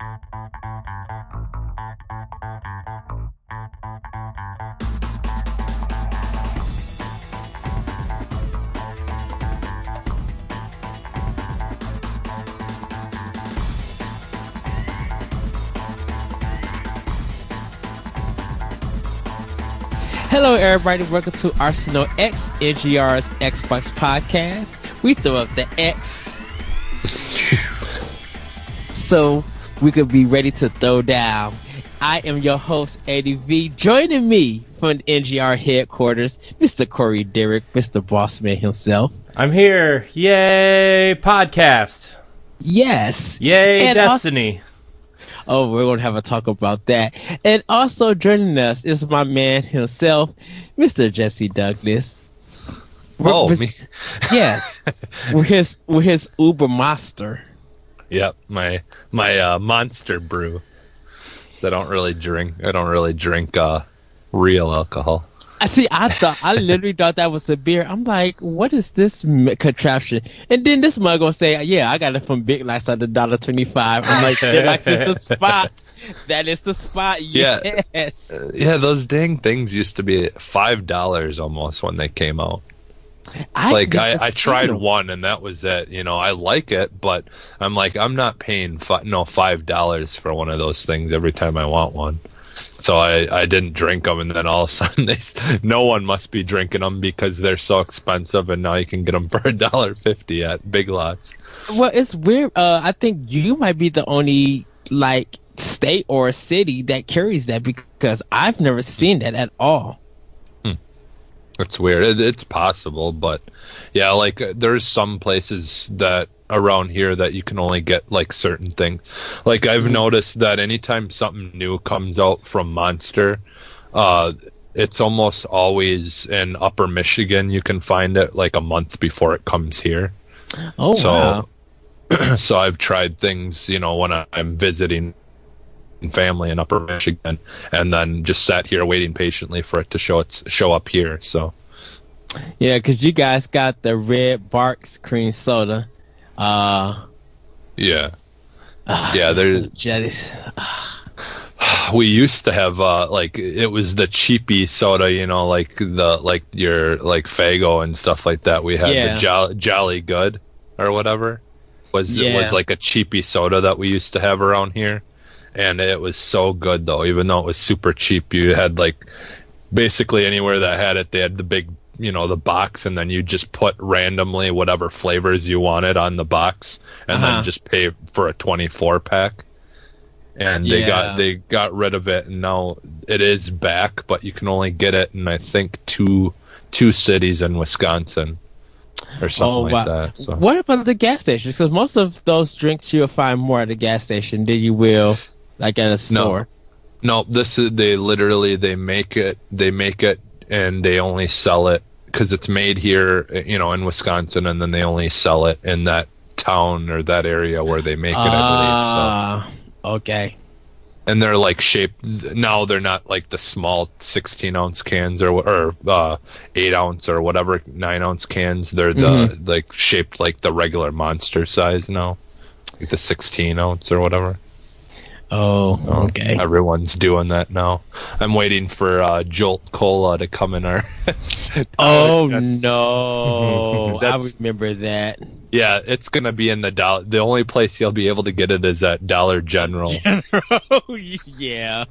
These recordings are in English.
Hello, everybody. Welcome to Arsenal X, NGR's Xbox podcast. We throw up the X so we could be ready to throw down. I am your host, Eddie V. Joining me from the NGR headquarters, Mr. Corey Derrick, Mr. Bossman himself. I'm here. Yay, podcast. Yes. Yay, And Destiny. Oh, we're going to have a talk about that. And also joining us is my man himself, Mr. Jesse Douglas. Oh, With- me. Yes. with his with his Ubermonster. Yep, my my uh, monster brew. I don't really drink. I don't really drink uh, real alcohol. I see. I thought I literally thought that was a beer. I'm like, what is this contraption? And then this mug gonna say, yeah, I got it from Big Lots at the dollar twenty five. I'm like, Big Lots is the spot. That is the spot. Yeah. Yes. Uh, yeah, those dang things used to be five dollars almost when they came out. I like I, I tried them. one and that was it. You know, I like it, but I'm like, I'm not paying fi- no five dollars for one of those things every time I want one. So I, I didn't drink them, and then all of a sudden, they, no one must be drinking them because they're so expensive, and now you can get them for a dollar fifty at Big Lots. Well, it's weird. Uh, I think you might be the only like state or city that carries that because I've never seen that at all. It's weird. It, it's possible, but yeah, like uh, there's some places that around here that you can only get like certain things. Like I've noticed that anytime something new comes out from Monster, uh, it's almost always in Upper Michigan. You can find it like a month before it comes here. Oh So- wow! so I've tried things, you know, when I'm visiting family in Upper Michigan, and then just sat here waiting patiently for it to show its show up here. So. Yeah, because you guys got the red Barq's cream soda. Uh, Yeah. ah, Yeah, there's- so jealous. we used to have uh like it was the cheapy soda you know like the like your like Faygo and stuff like that we had Yeah. the jolly, jolly good or whatever was Yeah. was like a cheapy soda that we used to have around here and it was so good though even though it was super cheap you had like basically anywhere that had it they had the big you know the box and then you just put randomly whatever flavors you wanted on the box and Uh-huh. then just pay for a 24 pack and they Yeah. got they got rid of it and now it is back but you can only get it in i think two two cities in wisconsin or something Oh, like that so What about the gas stations? Because most of those drinks you'll find more at a gas station than you will like at a store. no this is they literally they make it they make it and they only sell it because it's made here you know in wisconsin and then they only sell it in that town or that area where they make it i believe so Ah, okay. and they're like shaped now they're not like the small 16 ounce cans or or uh, 8 ounce or whatever 9 ounce cans they're the Mm-hmm. like shaped like the regular monster size now like the 16 ounce or whatever Oh, okay. everyone's doing that now i'm waiting for uh, jolt cola to come in our Oh no! I remember that. yeah it's gonna be in the dollar the only place you'll be able to get it is at dollar general oh yeah.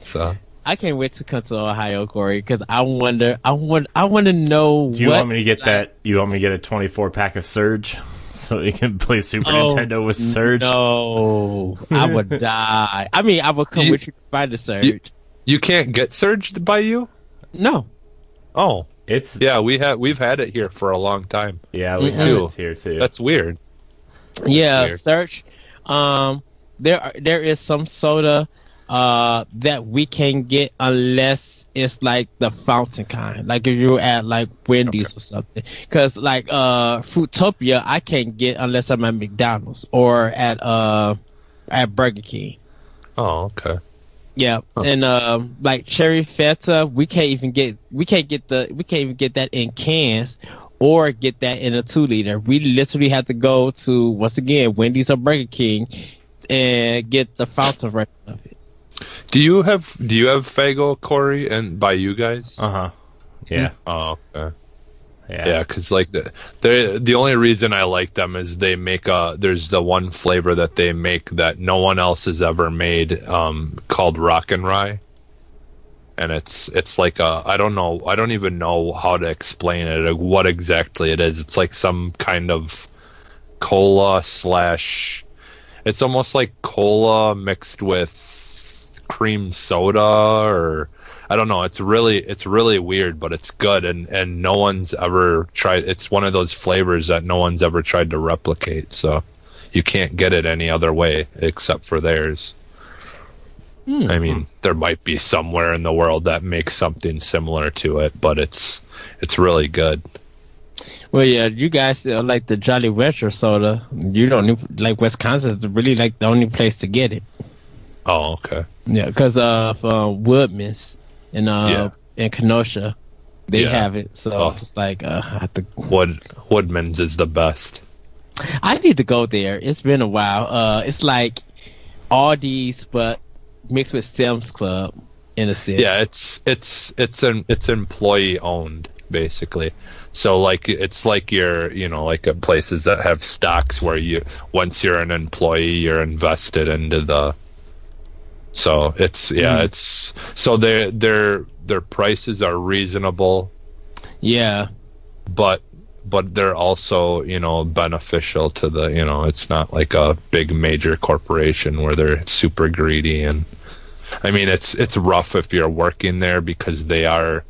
so I can't wait to come to Ohio, Corey, because I wonder, I want, I want to know Do you what. want me to get that? You want me to get a 24 pack of Surge so you can play Super Oh, Nintendo with Surge? No, I would die. I mean, I would come You- with you to find the surge. you- you can't get surged by you no, oh It's yeah we have we've had it here for a long time yeah, we Mhm. Too. it here too. That's weird. yeah, weird. search. Um, there, are, there is some soda, uh, that we can get unless it's like the fountain kind, like if you're at like Wendy's or something. Because like uh, Fruitopia, I can't get unless I'm at McDonald's or at uh, at Burger King. Oh, okay. Yeah, Huh. and um, like cherry feta, we can't even get we can't get the we can't even get that in cans. or get that in a two liter. We literally have to go to once again Wendy's or Burger King and get the fountain version of it. Do you have do you have Faygo, Corey, and by you guys? Uh huh. Yeah. Oh, okay. Yeah. Yeah, because like the they the only reason I like them is they make a there's the one flavor that they make that no one else has ever made um, called Rock and Rye, and it's it's like a I don't know I don't even know how to explain it like what exactly it is. It's like some kind of cola slash. It's almost like cola mixed with cream soda or I don't know. It's really it's really weird, but it's good, and and no one's ever tried. It's one of those flavors that no one's ever tried to replicate. So you can't get it any other way except for theirs. I mean, there might be somewhere in the world that makes something similar to it, but it's it's really good. Well, yeah, you guys uh, like the Jolly Rancher soda. You don't like Wisconsin is really like the only place to get it. Oh, okay. Yeah, because of uh, Woodman's in uh Yeah. in Kenosha, they Yeah. have it. So Oh. it's like uh, I have to. Wood Woodman's is the best. I need to go there. It's been a while. Uh, it's like Aldi's, but mixed with Sam's Club in a sense. Yeah, it's it's it's an it's employee owned basically. So like it's like your you know like uh, places that have stocks where you once you're an employee you're invested into the. So it's yeah Mm. it's so their their their prices are reasonable, yeah. but but they're also you know beneficial to the you know it's not like a big major corporation where they're super greedy and I mean it's it's rough if you're working there because they are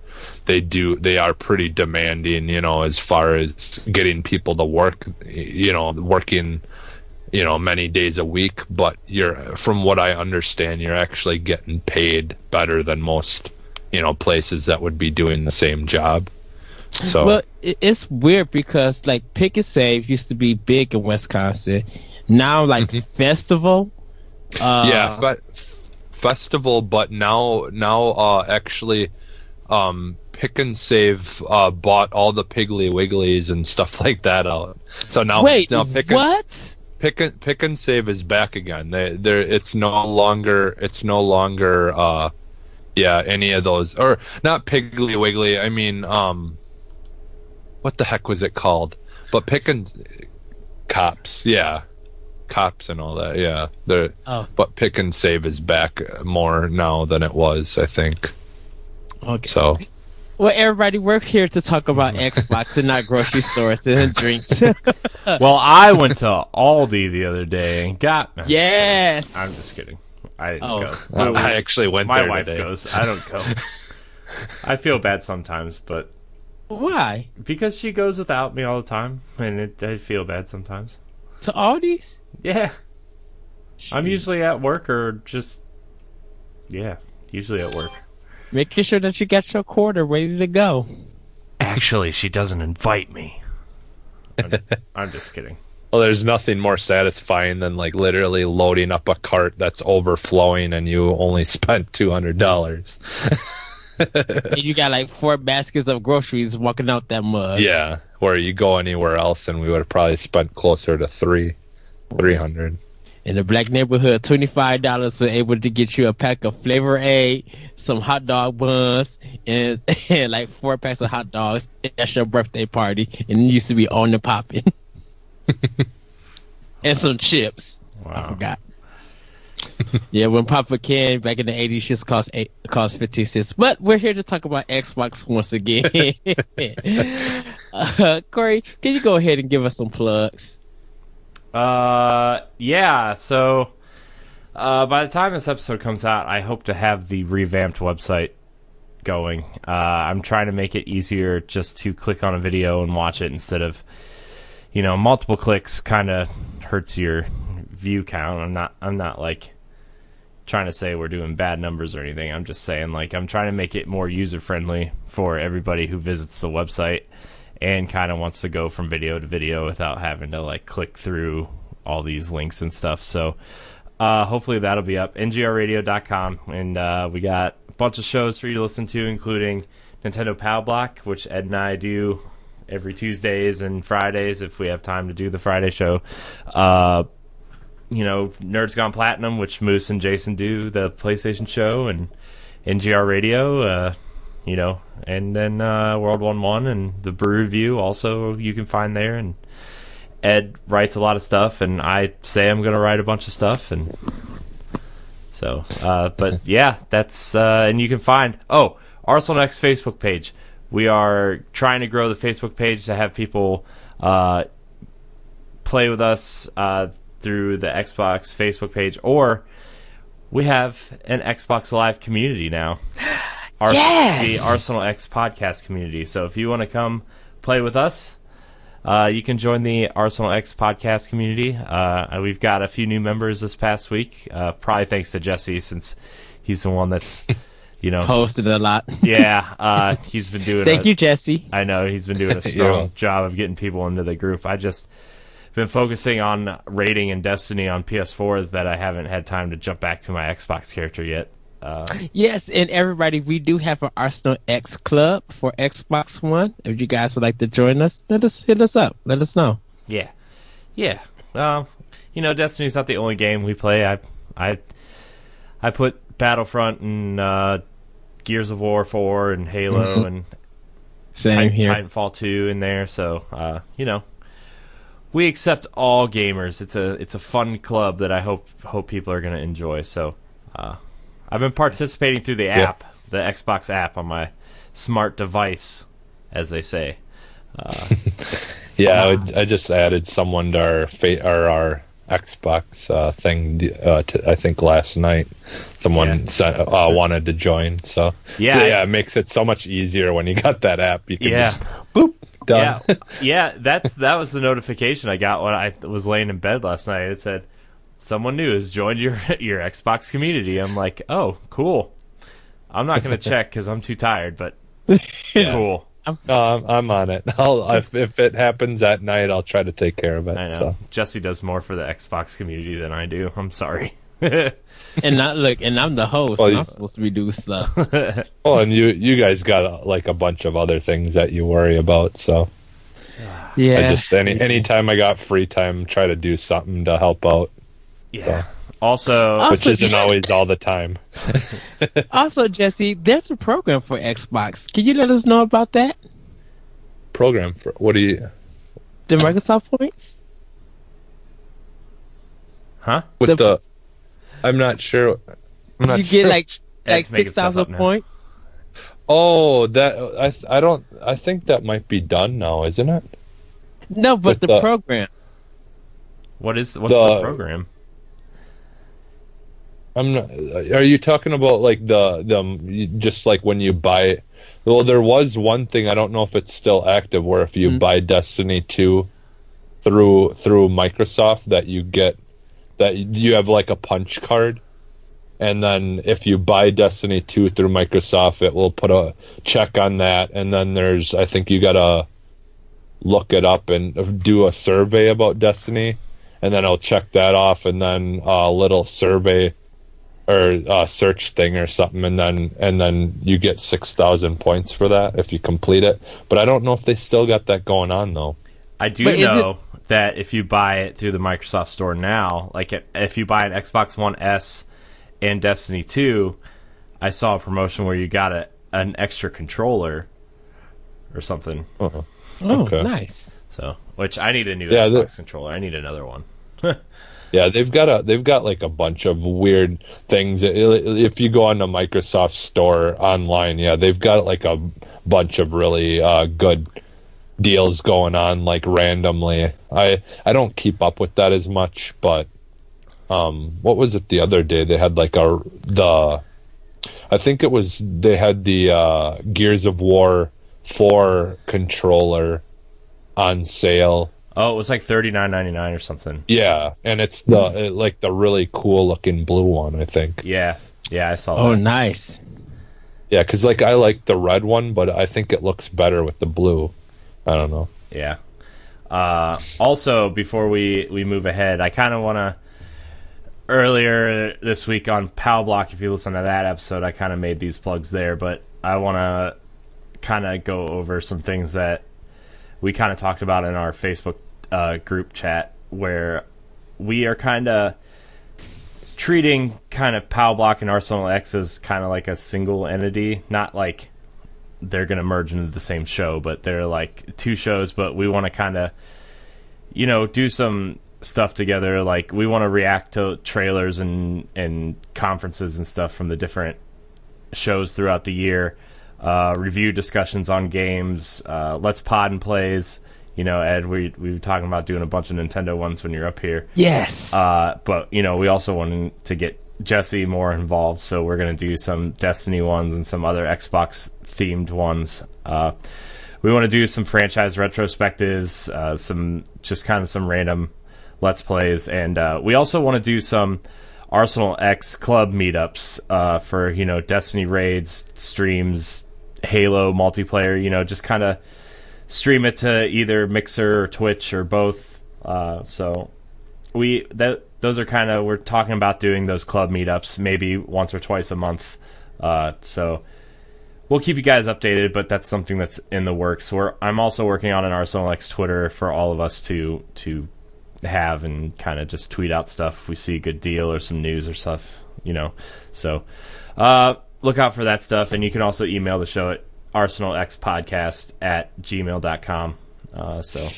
they do they are pretty demanding you know as far as getting people to work you know working you know many days a week but you're from what I understand you're actually getting paid better than most you know places that would be doing the same job so Well, it's weird because like Pick and Save used to be big in Wisconsin. Now, like Festival. Uh, Mm-hmm. yeah fe- festival but now now uh actually um pick and save uh bought all the piggly wigglies and stuff like that out so now Wait, now pick and, what? Pick and pick and save is back again. They they're it's no longer it's no longer uh yeah any of those. Or not piggly wiggly i mean um what the heck was it called? But pick and Copps yeah. Copps and all that yeah. They're Oh. but pick and save is back more now than it was i think. Okay. so Well, everybody, we're here to talk about Xbox and not grocery stores and drinks. Well, I went to Aldi the other day and got. yes. I'm just kidding. I didn't Oh. go. i actually went My there wife today goes. I don't go. I feel bad sometimes, but Why? because she goes without me all the time, and it, I feel bad sometimes. To Aldi's? Yeah, I'm usually at work or just yeah, usually at work. Making sure that you got your quarter ready to go. Actually, she doesn't invite me. I'm, I'm just kidding. well there's nothing more satisfying than like literally loading up a cart that's overflowing and you only spent $200 and you got like four baskets of groceries walking out that mug. Yeah, where you go anywhere else, and we would have probably spent closer to three, three hundred. In the black neighborhood, twenty five dollars were able to get you a pack of flavor aid, some hot dog buns, and, and like four packs of hot dogs at your birthday party, and it used to be on the popping. and some chips. I forgot. yeah, when Papa Can back in the eighties just cost eight cost fifteen cents. But we're here to talk about Xbox once again. uh, Corey, can you go ahead and give us some plugs? Uh, yeah. So, uh, by the time this episode comes out, I hope to have the revamped website going. Uh, I'm trying to make it easier just to click on a video and watch it instead of, you know, multiple clicks. Kind of hurts your view count. I'm not. I'm not like trying to say we're doing bad numbers or anything. I'm just saying like I'm trying to make it more user friendly for everybody who visits the website and kind of wants to go from video to video without having to like click through all these links and stuff. So uh, hopefully that'll be up ngrradio.com and uh, we got a bunch of shows for you to listen to including Nintendo Power Block, which Ed and I do every Tuesdays and Fridays if we have time to do the Friday show. Uh, you know, Nerds Gone Platinum, which Moose and Jason do, the PlayStation show, and NGR Radio, uh, you know, and then uh, World One One and the Brew Review also you can find there. And Ed writes a lot of stuff, and I say I'm going to write a bunch of stuff, and so, uh, but yeah, that's uh, and you can find oh Arsenal X Facebook page. We are trying to grow the Facebook page to have people uh, play with us uh, through the Xbox Facebook page, or we have an Xbox Live community now. Our, Yes! The Arsenal X podcast community. So if you want to come play with us, uh, you can join the Arsenal X podcast community. Uh, we've got a few new members this past week, uh, probably thanks to Jesse, since he's the one that's, you know, Posted a lot. yeah, uh, he's been doing. Thank a- you, Jesse. I know he's been doing a strong job of getting people into the group. I just been focusing on rating and Destiny on PS4 that I haven't had time to jump back to my Xbox character yet. Uh, Yes, and everybody, we do have an Arsenal X Club for Xbox One. If you guys would like to join us, let us hit us up. Let us know. yeah, yeah. Well, you know, Destiny's not the only game we play. I, I, I put Battlefront and uh, Gears of War 4 and Halo Mhm. and Same Titan- here. Titanfall 2 in there. So, uh, you know, we accept all gamers. It's a it's a fun club that I hope hope people are going to enjoy. So, uh, I've been participating through the app, the Xbox app on my smart device, as they say. Yeah, I, would- I just added someone to our fa- or our Xbox uh, thing. Uh, t- I think last night, someone Yeah. sent, uh, wanted to join. So Yeah, so, yeah, it makes it so much easier when you got that app. You can Yeah. just boop done. Yeah, yeah. That's that was the notification I got when I was laying in bed last night. It said someone new has joined your your Xbox community. I'm like, oh, cool. I'm not going to check because I'm too tired, but cool. I'm, I'm on it. I'll if, if it happens at night, I'll try to take care of it. I know So. Jesse does more for the Xbox community than I do. I'm sorry. And I look, and I'm the host. Well, and you- I'm supposed to be doing stuff. Oh, and you you guys got uh, like a bunch of other things that you worry about. So Yeah. I just any anytime I got free time, try to do something to help out, yeah. Also, Oh. which isn't always all the time. also, Jesse, there's a program for Xbox. Can you let us know about that? Program for what do you The Microsoft points? huh? with The- the? I'm not sure. I'm not You sure. get like like Ed's making six stuff up thousand now. points. Oh, that I I don't I think that might be done now, isn't it? No, but the the- program. What is what's the, The- program? I'm not. Are you talking about like the the just like when you buy? Well, there was one thing I don't know if it's still active where if you Mm. buy Destiny two through through Microsoft that you get that you have like a punch card, and then if you buy Destiny two through Microsoft, it will put a check on that, and then there's I think you gotta look it up and do a survey about Destiny, and then I'll check that off, and then a little survey or uh, search thing or something, and then and then you get six thousand points for that if you complete it. But I don't know if they still got that going on though. I do But is know that if you buy it through the Microsoft Store now, like if- if you buy an Xbox One S and Destiny 2, I saw a promotion where you got a, an extra controller or something. Oh, Okay. nice. So, which I need a new Yeah, Xbox the- controller. I need another one. Yeah, they've got a they've got like a bunch of weird things. If you go on the Microsoft Store online, yeah, they've got like a bunch of really uh, good deals going on, like randomly. I I don't keep up with that as much, but um, what was it the other day? They had like a the I think it was they had the uh, Gears of War four controller on sale. Oh, it was like thirty nine ninety nine or something. Yeah, and it's the uh, like the really cool looking blue one, I think. Yeah, yeah, I saw Oh, that. nice. Yeah, because like I like the red one, but I think it looks better with the blue. I don't know. Yeah. Uh, also, before we, we move ahead, I kind of want to. Earlier this week on Pow Block, if you listen to that episode, I kind of made these plugs there, but I want to kind of go over some things that we kind of talked about in our Facebook uh, group chat where we are kind of treating kind of POW Block and Arsenal X as kind of like a single entity, not like they're going to merge into the same show, but they're like two shows. But we want to kind of, you know, do some stuff together. Like we want to react to trailers and and conferences and stuff from the different shows throughout the year. Uh, review discussions on games. Uh, let's pod and plays. You know, Ed, we we were talking about doing a bunch of Nintendo ones when you're up here. Yes. Uh, but you know, we also wanted to get Jesse more involved, so we're gonna do some Destiny ones and some other Xbox themed ones. Uh, we want to do some franchise retrospectives, uh, some just kind of some random let's plays, and uh, we also want to do some Arsenal X club meetups uh, for you know Destiny raids, streams, Halo multiplayer. You know, just kind of stream it to either Mixer or Twitch or both. Uh, so we that those are kind of we're talking about doing those club meetups maybe once or twice a month. Uh, so we'll keep you guys updated, but that's something that's in the works. We're, I'm also working on an Arsenal X Twitter for all of us to to have and kind of just tweet out stuff if we see a good deal or some news or stuff, you know. So uh, look out for that stuff, and you can also email the show at arsenalxpodcast at gmail.com. Uh, so,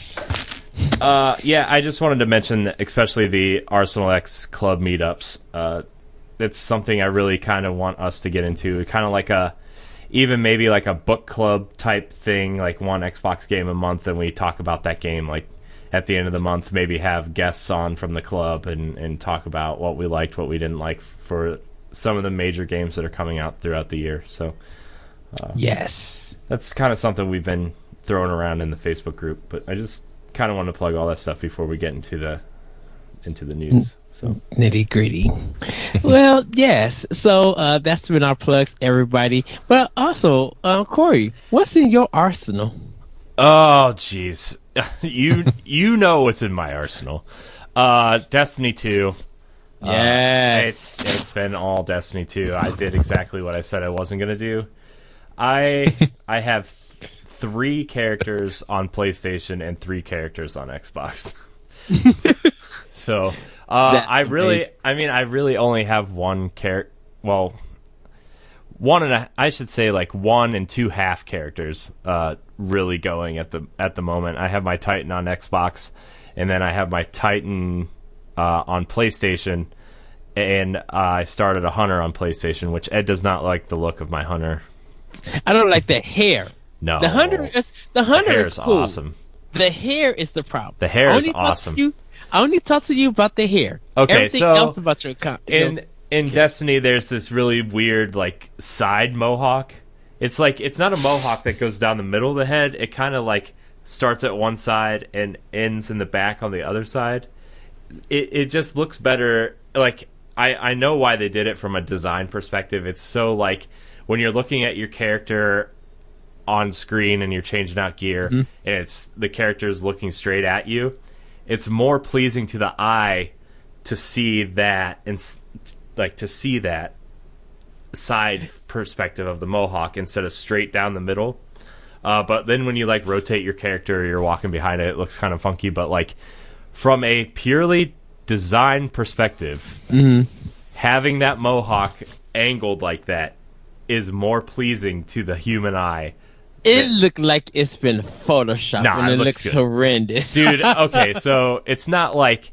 uh, yeah, I just wanted to mention, especially the Arsenal X club meetups. Uh, it's something I really kind of want us to get into. Kind of like a, even maybe like a book club type thing, like one Xbox game a month, and we talk about that game like at the end of the month. Maybe have guests on from the club and and talk about what we liked, what we didn't like for some of the major games that are coming out throughout the year. So yes. that's kind of something we've been throwing around in the Facebook group. But I just kind of want to plug all that stuff before we get into the into the news. So Nitty gritty. well, yes. So uh, that's been our plugs, everybody. But also, uh, Corey, what's in your arsenal? Oh, jeez. you you know what's in my arsenal. Uh, Destiny two. Uh, Yes. it's it's been all Destiny two. I did exactly what I said I wasn't gonna do. I I have three characters on PlayStation and three characters on Xbox. so uh, I really, amazing. I mean, I really only have one character. Well, one and a, I should say like one and two half characters uh, really going at the at the moment. I have my Titan on Xbox, and then I have my Titan uh, on PlayStation, and I started a Hunter on PlayStation, which Ed does not like the look of my Hunter. I don't like the hair. No, The hunter is the The hunter hair is cool. awesome. The hair is the problem. The hair I is only talk to awesome. You, I only talk to you about the hair. Okay, Everything so else about your you in know, in Destiny, there's this really weird like side mohawk. It's like it's not a mohawk that goes down the middle of the head. It kind of like starts at one side and ends in the back on the other side. It it just looks better. Like I I know why they did it from a design perspective. It's so like when you're looking at your character on screen and you're changing out gear and it's the character's looking straight at you it's more pleasing to the eye to see that and like to see that side perspective of the mohawk instead of straight down the middle uh, but then when you like rotate your character or you're walking behind it it looks kind of funky but like from a purely design perspective mm-hmm. having that mohawk angled like that is more pleasing to the human eye it looked like it's been photoshopped Nah, and it it, looks looks horrendous. dude okay so it's not like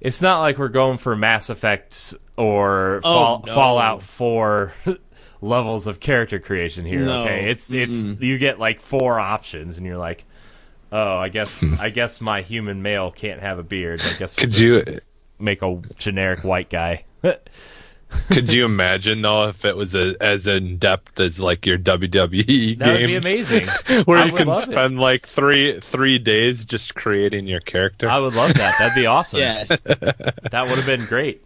it's not like we're going for mass effects or Oh, fall, no. fallout 4 levels of character creation here No. okay it's it's you get like four options and you're like oh i guess hmm. i guess my human male can't have a beard i guess we'll Could you make a generic white guy could you imagine though if it was a, as in depth as like your WWE game? that would be amazing where I you can love it. spend like three three days just creating your character? i would love that that'd be awesome yes. that would have been great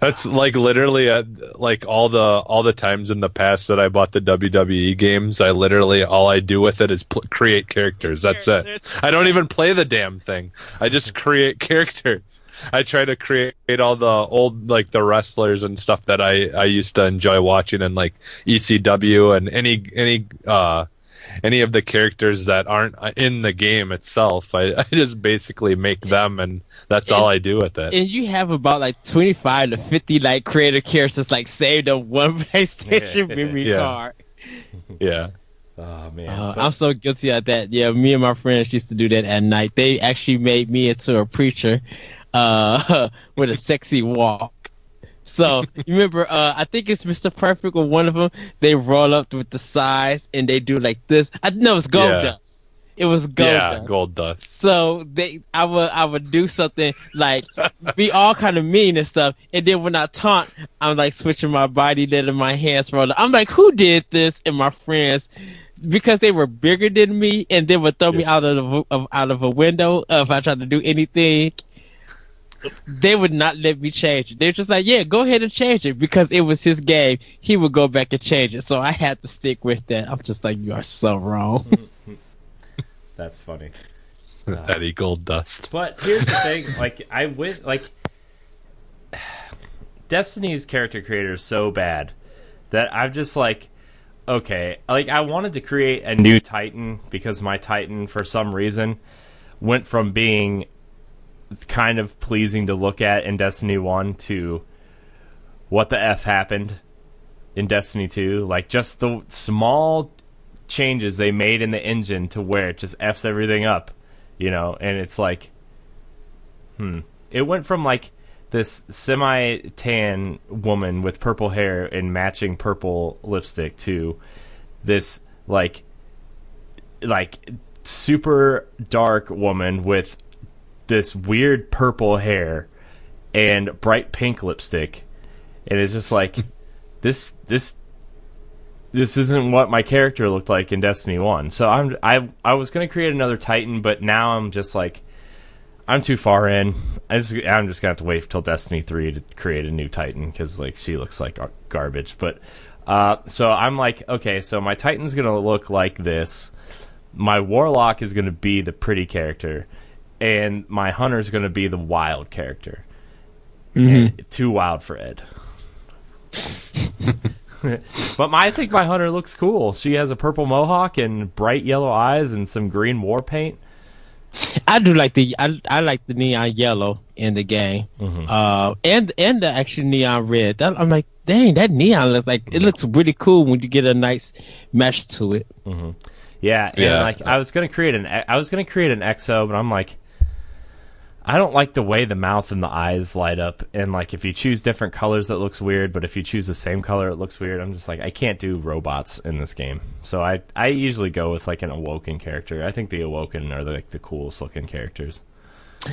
That's like literally at like all the all the times in the past that I bought the WWE games. I literally all I do with it is pl- create characters. That's it. I don't even play the damn thing. I just create characters. I try to create all the old like the wrestlers and stuff that I I used to enjoy watching and like ECW and any any uh any of the characters that aren't in the game itself. I, I just basically make them, and that's all I do with it. And you have about like twenty five to fifty like creator characters like saved on one PlayStation memory Yeah. card. Yeah, Oh man. Uh, But- I'm so guilty of that. Yeah, me and my friends used to do that at night. They actually made me into a preacher uh, with a sexy walk. So you remember? Uh, I think it's Mr. Perfect or one of them. They roll up with the size and they do like this. I know it's gold Yeah. dust. It was gold yeah, dust. gold dust. So they, I would, I would do something like be all kind of mean and stuff, and then when I taunt, I'm like switching my body, letting my hands roll. I'm like, who did this? And my friends, because they were bigger than me, and they would throw me out of, the, of out of a window uh, if I tried to do anything. They would not let me change it. They're just like, yeah, go ahead and change it because it was his game. He would go back and change it, so I had to stick with that. I'm just like, you are so wrong. That's funny. Uh, Eddie Gold Dust. But here's the thing, like I wish like Destiny's character creator is so bad that I'm just like okay, like I wanted to create a new Titan because my Titan for some reason went from being kind of pleasing to look at in Destiny 1 to what the f happened in Destiny 2, like just the small changes they made in the engine to where it just f's everything up, you know, and it's like, hmm, it went from like this semi tan woman with purple hair and matching purple lipstick to this like like super dark woman with this weird purple hair and bright pink lipstick and it's just like this this this isn't what my character looked like in Destiny 1. So I'm I I was going to create another Titan, but now I'm just like I'm too far in. I just, I'm just going to have to wait till Destiny 3 to create a new Titan cuz like she looks like garbage, but uh so I'm like okay, so my Titan's going to look like this. My warlock is going to be the pretty character and my hunter's going to be the wild character. Mm-hmm. And too wild for Ed. but my, I think my hunter looks cool. She has a purple mohawk and bright yellow eyes and some green war paint. I do like the I, I like the neon yellow in the game, mm-hmm. uh, and and the actually neon red. That, I'm like, dang, that neon looks like it looks really cool when you get a nice match to it. Mm-hmm. Yeah, and Yeah. like I was gonna create an I was gonna create an exo, but I'm like, I don't like the way the mouth and the eyes light up, and like if you choose different colors, that looks weird. But if you choose the same color, it looks weird. I'm just like, I can't do robots in this game, so I I usually go with like an awoken character. I think the awoken are like the coolest looking characters.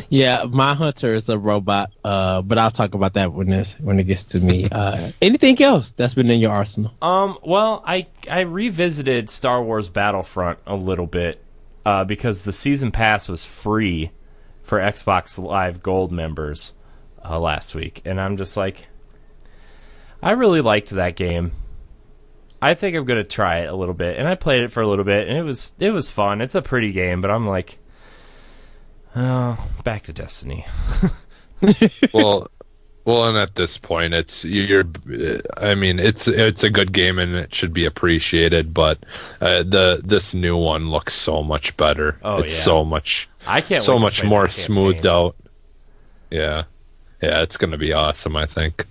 Yeah, my hunter is a robot, uh, but I'll talk about that when this when it gets to me. Uh, anything else that's been in your arsenal? Um, well, I I revisited Star Wars Battlefront a little bit uh, because the season pass was free for Xbox Live Gold members uh, last week, and I'm just like, I really liked that game. I think I'm gonna try it a little bit, and I played it for a little bit, and it was it was fun. It's a pretty game, but I'm like, oh, back to Destiny. well, well, and at this point, it's you're. I mean, it's it's a good game and it should be appreciated, but uh, the this new one looks so much better. Oh, it's yeah. so much I can't so much more smoothed out. Yeah, yeah, it's gonna be awesome. I think.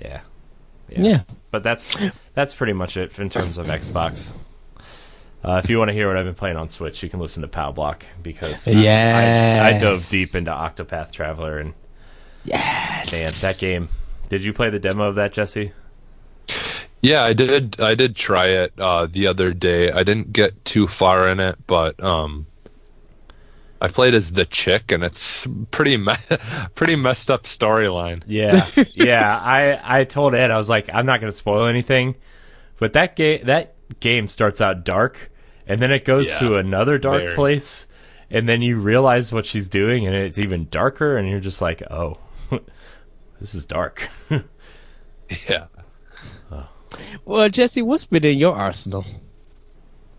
Yeah. Yeah. But that's that's pretty much it in terms of Xbox. Uh, if you want to hear what I've been playing on Switch, you can listen to Pow Block because I- I, I dove deep into Octopath Traveler and Yes. man, that game. Did you play the demo of that, Jesse? Yeah, I did. I did try it uh, the other day. I didn't get too far in it, but um, I played as the chick, and it's pretty me- pretty messed up storyline. Yeah, yeah. I I told Ed I was like, I'm not going to spoil anything, but that game that game starts out dark, and then it goes Yeah, to another dark very. place, and then you realize what she's doing, and it's even darker, and you're just like, oh, this is dark. Yeah. Well, Jesse, what's been in your arsenal?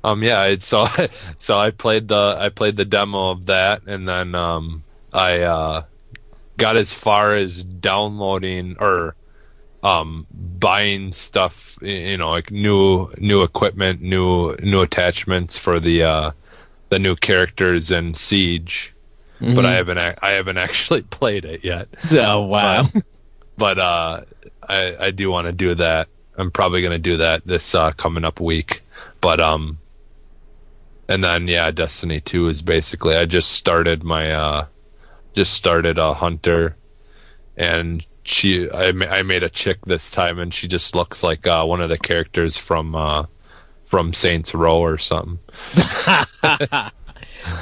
Um. Yeah. I, so so I played the I played the demo of that, and then um I uh got as far as downloading or um, buying stuff, you know, like new new equipment, new new attachments for the uh, the new characters in Siege. But I haven't I haven't actually played it yet. Oh wow. But uh, I I do want to do that. I'm probably gonna do that this uh, coming up week. But um, and then yeah, Destiny Two is basically I just started my uh, just started a hunter, and she I ma- I made a chick this time, and she just looks like uh, one of the characters from uh, from Saints Row or something.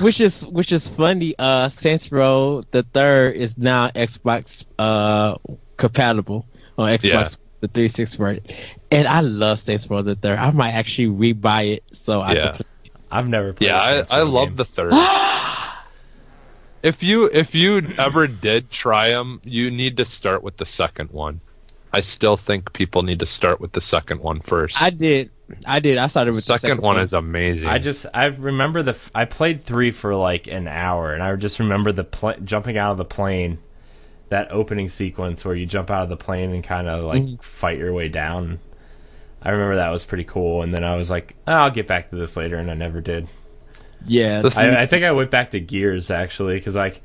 which is which is funny. Uh, Saints Row the third is now Xbox uh compatible on Xbox Yeah. the 360 version, and I love Saints Row the third. I might actually rebuy it so I Yeah. can. Play. I've never played. Yeah, a I, Saints I Row love game. the third. if you if you ever did try them, you need to start with the second one. I still think people need to start with the second one first. I did. I did. I started the with second, the second one is amazing. I just I remember the I played three for like an hour, and I just remember the pl- jumping out of the plane, that opening sequence where you jump out of the plane and kind of like Mhm. fight your way down. I remember that was pretty cool, and then I was like, oh, I'll get back to this later, and I never did. Yeah. The I, I think I went back to Gears actually, because like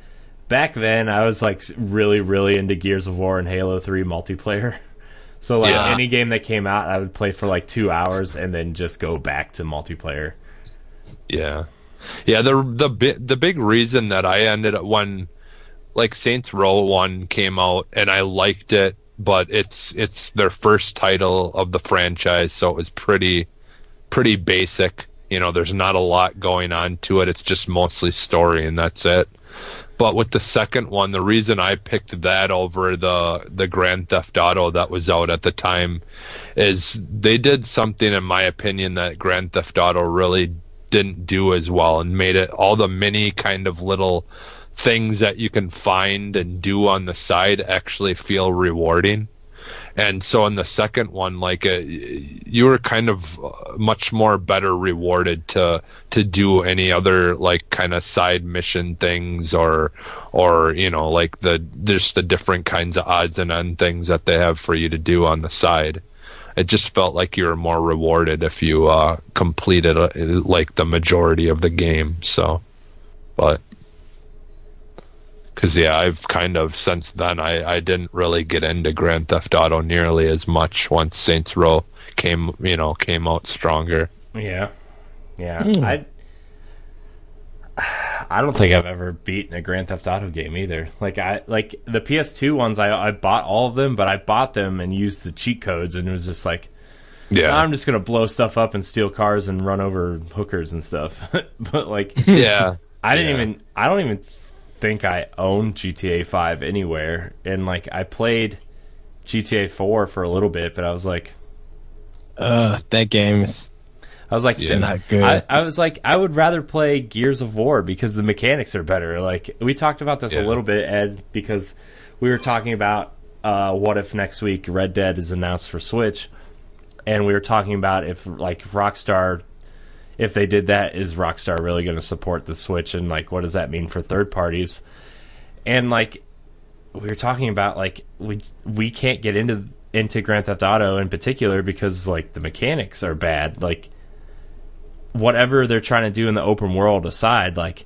back then I was like really really into Gears of War and Halo Three multiplayer. So like Yeah. any game that came out, I would play for like two hours and then just go back to multiplayer. Yeah, yeah. The the bi- the big reason that I ended up when like Saints Row one came out and I liked it, but it's it's their first title of the franchise, so it was pretty pretty basic. You know, there's not a lot going on to it. It's just mostly story and that's it. But with the second one, the reason I picked that over the the Grand Theft Auto that was out at the time is they did something, in my opinion, that Grand Theft Auto really didn't do as well, and made it all the mini kind of little things that you can find and do on the side actually feel rewarding. And so in the second one, like uh, you were kind of uh, much more better rewarded to to do any other like kind of side mission things or or you know like the there's the different kinds of odds and end things that they have for you to do on the side. It just felt like you were more rewarded if you uh, completed uh, like the majority of the game. So, but because yeah, I've kind of since then I I didn't really get into Grand Theft Auto nearly as much once Saints Row came you know came out stronger. Yeah, yeah. Hmm. I I don't think I've ever beaten a Grand Theft Auto game either. Like I like the PS2 ones. I I bought all of them, but I bought them and used the cheat codes, and it was just like Yeah, I'm just gonna blow stuff up and steal cars and run over hookers and stuff. but like yeah, I didn't Yeah. even I don't even think I own GTA 5 anywhere. And like I played GTA 4 for a little bit, but I was like Uh, that game is I was like Yeah. not good. I, I was like I would rather play Gears of War because the mechanics are better. Like we talked about this a little bit Ed because we were talking about uh, what if next week Red Dead is announced for Switch and we were talking about if like Rockstar if they did that is Rockstar really going to support the Switch and like what does that mean for third parties? And like we were talking about like we we can't get into into Grand Theft Auto in particular because like the mechanics are bad. Like whatever they're trying to do in the open world aside, like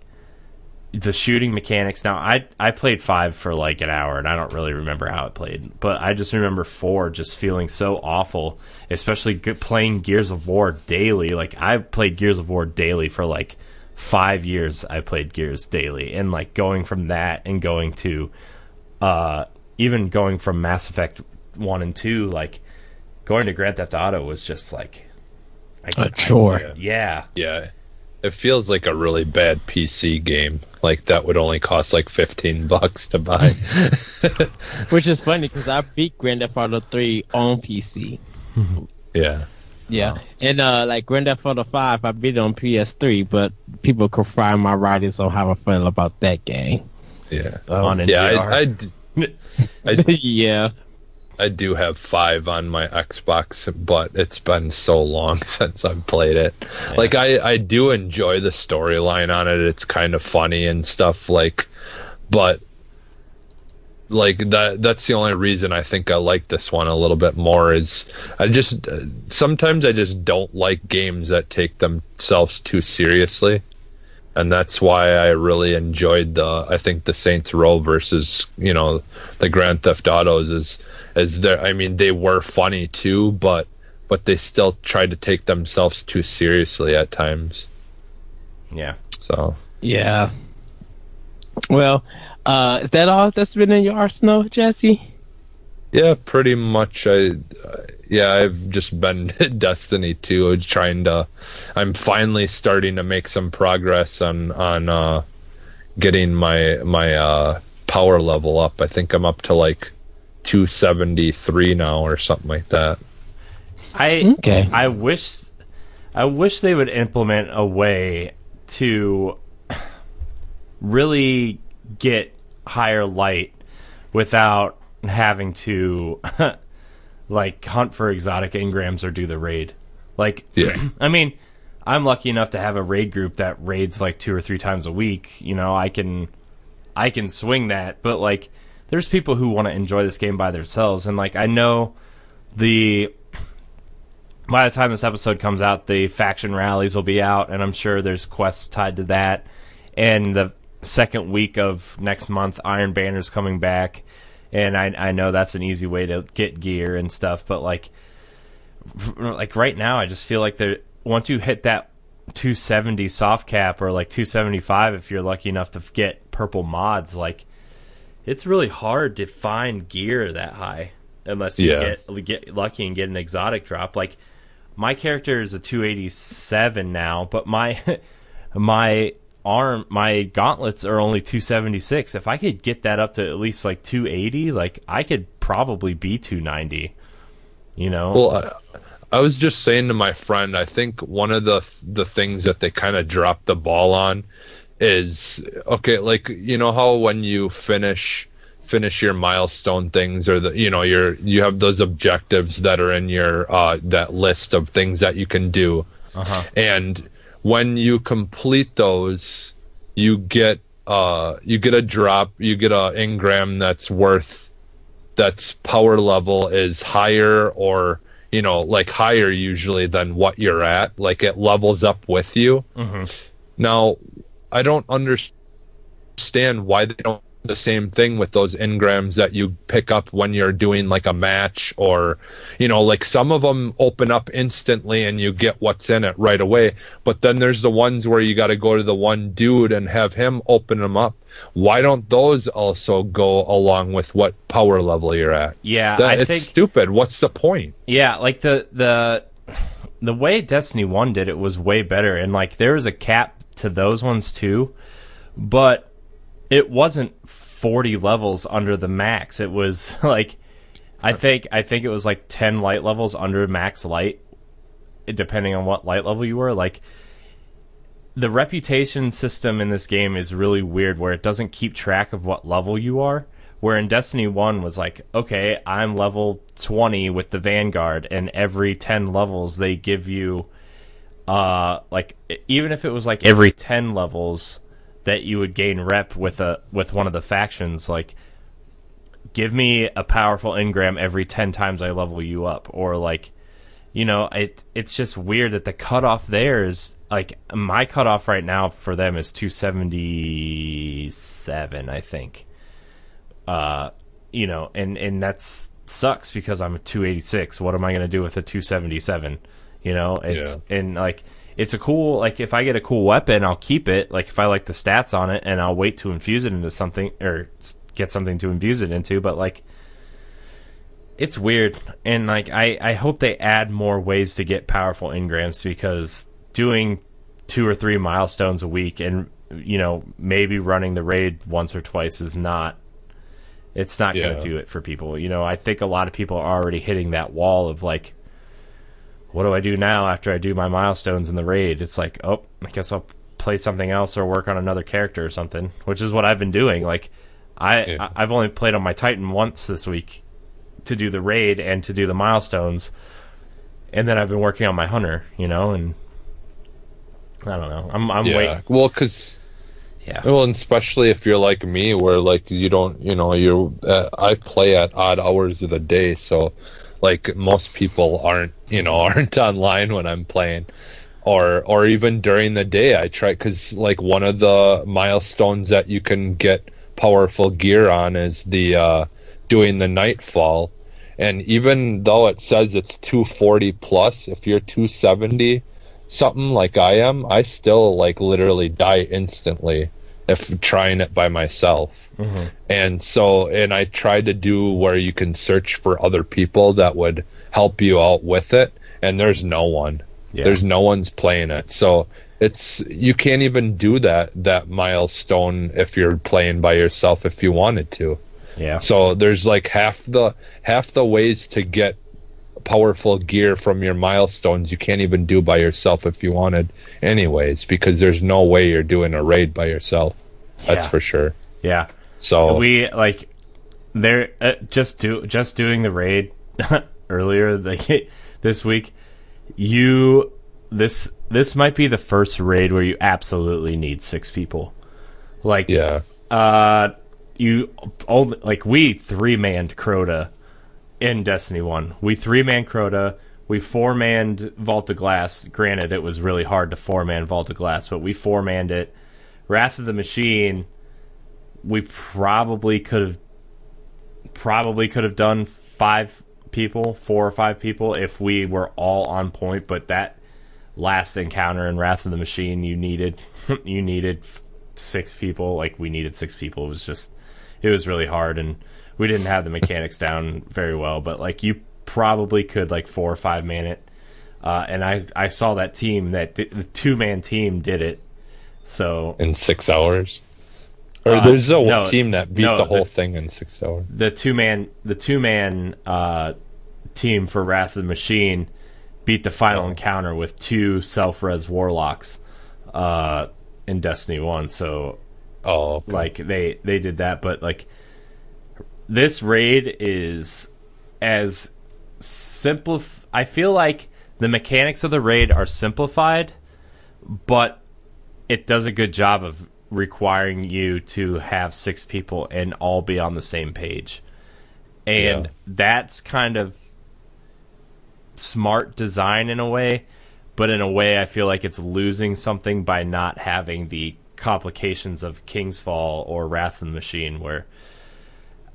the shooting mechanics. Now, I I played five for like an hour, and I don't really remember how it played, but I just remember four just feeling so awful, especially playing Gears of War daily. Like I played Gears of War daily for like five years. I played Gears daily, and like going from that and going to, uh, even going from Mass Effect one and two, like going to Grand Theft Auto was just like. I, A chore. I- yeah, yeah. It feels like a really bad PC game. Like that would only cost like fifteen bucks to buy. which is funny because I beat Grand Theft Auto 3 on PC. yeah, Yeah, and uh, like Grand Theft Auto 5, I beat it on PS3, but people could find my writings on how I feel about that game. yeah, So, on yeah. NGR. I, I d- I yeah, I do have five on my Xbox, but it's been so long since I've played it. Like I, I do enjoy the storyline on it. It's kind of funny and stuff like, but like that that's the only reason I think I like this one a little bit more is I just sometimes I just don't like games that take themselves too seriously. And that's why I really enjoyed the I think the Saints Row versus, you know, the Grand Theft Autos is is there I mean they were funny too, but but they still tried to take themselves too seriously at times. Yeah. So Yeah. Well, uh, is that all that's been in your arsenal, Jesse? Yeah, pretty much. I, uh, yeah, I've just been Destiny 2, trying to. I'm finally starting to make some progress on on uh, getting my my uh, power level up. I think I'm up to like 273 now or something like that. I Okay. I wish I wish they would implement a way to really get higher light without having to like hunt for exotic engrams or do the raid. Like Yeah. I mean, I'm lucky enough to have a raid group that raids like two or three times a week. You know, I can I can swing that, but like there's people who want to enjoy this game by themselves and like I know the by the time this episode comes out, the faction rallies will be out, and I'm sure there's quests tied to that. And the second week of next month, Iron Banner's coming back, and I I know that's an easy way to get gear and stuff. But like, like right now, I just feel like there once you hit that 270 soft cap or like 275, if you're lucky enough to get purple mods, like it's really hard to find gear that high unless you Yeah. get get lucky and get an exotic drop. Like my character is a 287 now, but my my arm my gauntlets are only 276. If I could get that up to at least like 280, like I could probably be 290. You know? Well, I, I was just saying to my friend, I think one of the the things that they kind of dropped the ball on is okay, like you know how when you finish finish your milestone things or the you know your you have those objectives that are in your uh that list of things that you can do uh-huh. and when you complete those you get uh you get a drop you get a ingram that's worth that's power level is higher or you know like higher usually than what you're at like it levels up with you Mhm. now i don't understand why they don't do the same thing with those engrams that you pick up when you're doing like a match or you know like some of them open up instantly and you get what's in it right away. But then there's the ones where you got to go to the one dude and have him open them up. Why don't those also go along with what power level you're at? Yeah, that, I it's think stupid. What's the point? Yeah, like the the the way Destiny One did it was way better, and like there was a cap to those ones too, but it wasn't forty levels under the max. It was like I think I think it was like ten light levels under max light, depending on what light level you were. Like the reputation system in this game is really weird, where it doesn't keep track of what level you are. Where in Destiny 1 was like, okay, I'm level 20 with the Vanguard, and every 10 levels they give you, uh, like, even if it was like every 10 levels that you would gain rep with a with one of the factions, like, give me a powerful engram every 10 times I level you up, or like, you know, it it's just weird that the cutoff there is like my cutoff right now for them is 277, I think. Uh, you know, and and that's sucks because I'm a 286. What am I going to do with a 277? You know, it's and like it's a cool like if I get a cool weapon, I'll keep it. Like if I like the stats on it, and I'll wait to infuse it into something or get something to infuse it into. But like it's weird and like I, I hope they add more ways to get powerful engrams because doing two or three milestones a week and you know maybe running the raid once or twice is not it's not going to do it for people you know i think a lot of people are already hitting that wall of like what do i do now after i do my milestones in the raid it's like oh i guess i'll play something else or work on another character or something which is what i've been doing like i, Yeah. I've only played on my titan once this week to do the raid and to do the milestones. And then I've been working on my hunter, you know, and I don't know. I'm I'm yeah waiting. well because Yeah. Well, and especially if you're like me, where like you don't, you know, you're. Uh, I play at odd hours of the day, so like most people aren't, you know, aren't online when I'm playing, or or even during the day. I try because like one of the milestones that you can get powerful gear on is the uh, doing the nightfall, and even though it says it's 240 plus, if you're 270 something like I am, I still like literally die instantly if trying it by myself. Mm-hmm. And so, and I tried to do where you can search for other people that would help you out with it, and there's no one. Yeah. There's no one's playing it. So it's you can't even do that that milestone if you're playing by yourself if you wanted to. Yeah. So there's like half the half the ways to get powerful gear from your milestones you can't even do by yourself if you wanted anyways because there's no way you're doing a raid by yourself. That's Yeah. for sure. Yeah. So we like they're uh, just do just doing the raid earlier like this week you this this might be the first raid where you absolutely need six people like yeah. uh you all like we three manned crota in destiny 1 we three man crota. We four manned vault of glass. Granted it was really hard to four man vault of glass but we four manned it. Wrath of the machine we probably could have probably could have done five people, four or five people if we were all on point, but that last encounter in Wrath of the Machine you needed you needed six people, like we needed six people. It was just it was really hard and we didn't have the mechanics down very well, but like you probably could like four or five man it. Uh, and I I saw that team that di- the two man team did it. So In six hours. Or Uh, there's a no, team that beat no, the whole the- thing in six hours. the two man the two man uh, team for Wrath of the Machine beat the final encounter with two self res warlocks uh, in Destiny One. So Oh, okay. like they they did that, but like this raid is as simple. I feel like the mechanics of the raid are simplified, but it does a good job of requiring you to have six people and all be on the same page. And Yeah. that's kind of smart design in a way, but in a way I feel like it's losing something by not having the complications of King's Fall or Wrath of the Machine where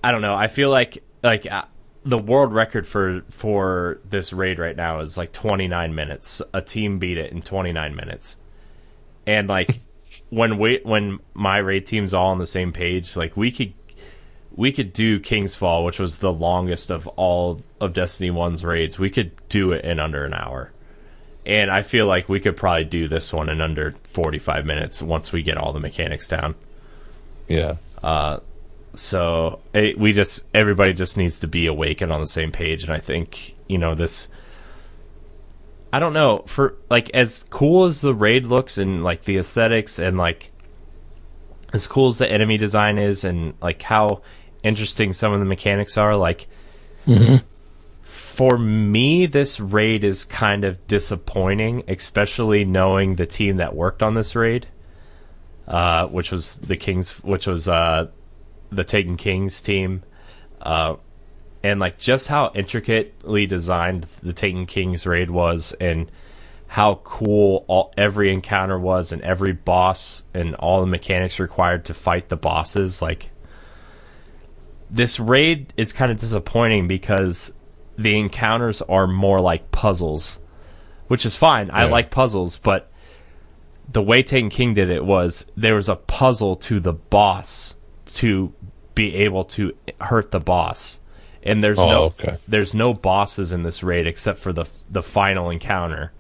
I don't know, I feel like like uh, the world record for for this raid right now is like 29 minutes. A team beat it in 29 minutes. And like when we when my raid team's all on the same page, like we could we could do King's Fall, which was the longest of all of Destiny 1's raids. We could do it in under an hour. And I feel like we could probably do this one in under 45 minutes once we get all the mechanics down. yeah. So it, we just everybody just needs to be awake and on the same page. And I think you know this. I don't know for like as cool as the raid looks and like the aesthetics and like as cool as the enemy design is and like how interesting some of the mechanics are. Like for me, this raid is kind of disappointing, especially knowing the team that worked on this raid, uh, which was the Kings, which was uh, the Taken Kings team, uh, and like just how intricately designed the Taken Kings raid was, and how cool all every encounter was, and every boss, and all the mechanics required to fight the bosses. Like this raid is kind of disappointing because the encounters are more like puzzles, which is fine. I like puzzles, but the way Taken King did it was there was a puzzle to the boss to be able to hurt the boss. And there's Oh, no okay. there's no bosses in this raid except for the the final encounter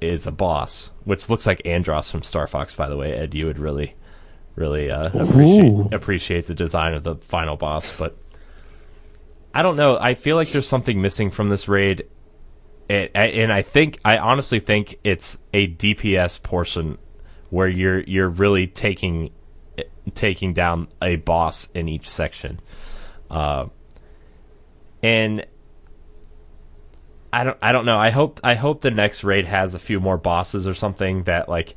is a boss, which looks like Andros from Star Fox by the way. Ed, you would really really uh, appreciate, appreciate the design of the final boss, but I don't know. I feel like there's something missing from this raid, and, and I think I honestly think it's a DPS portion where you're you're really taking taking down a boss in each section, uh, and I don't I don't know. I hope I hope the next raid has a few more bosses or something that like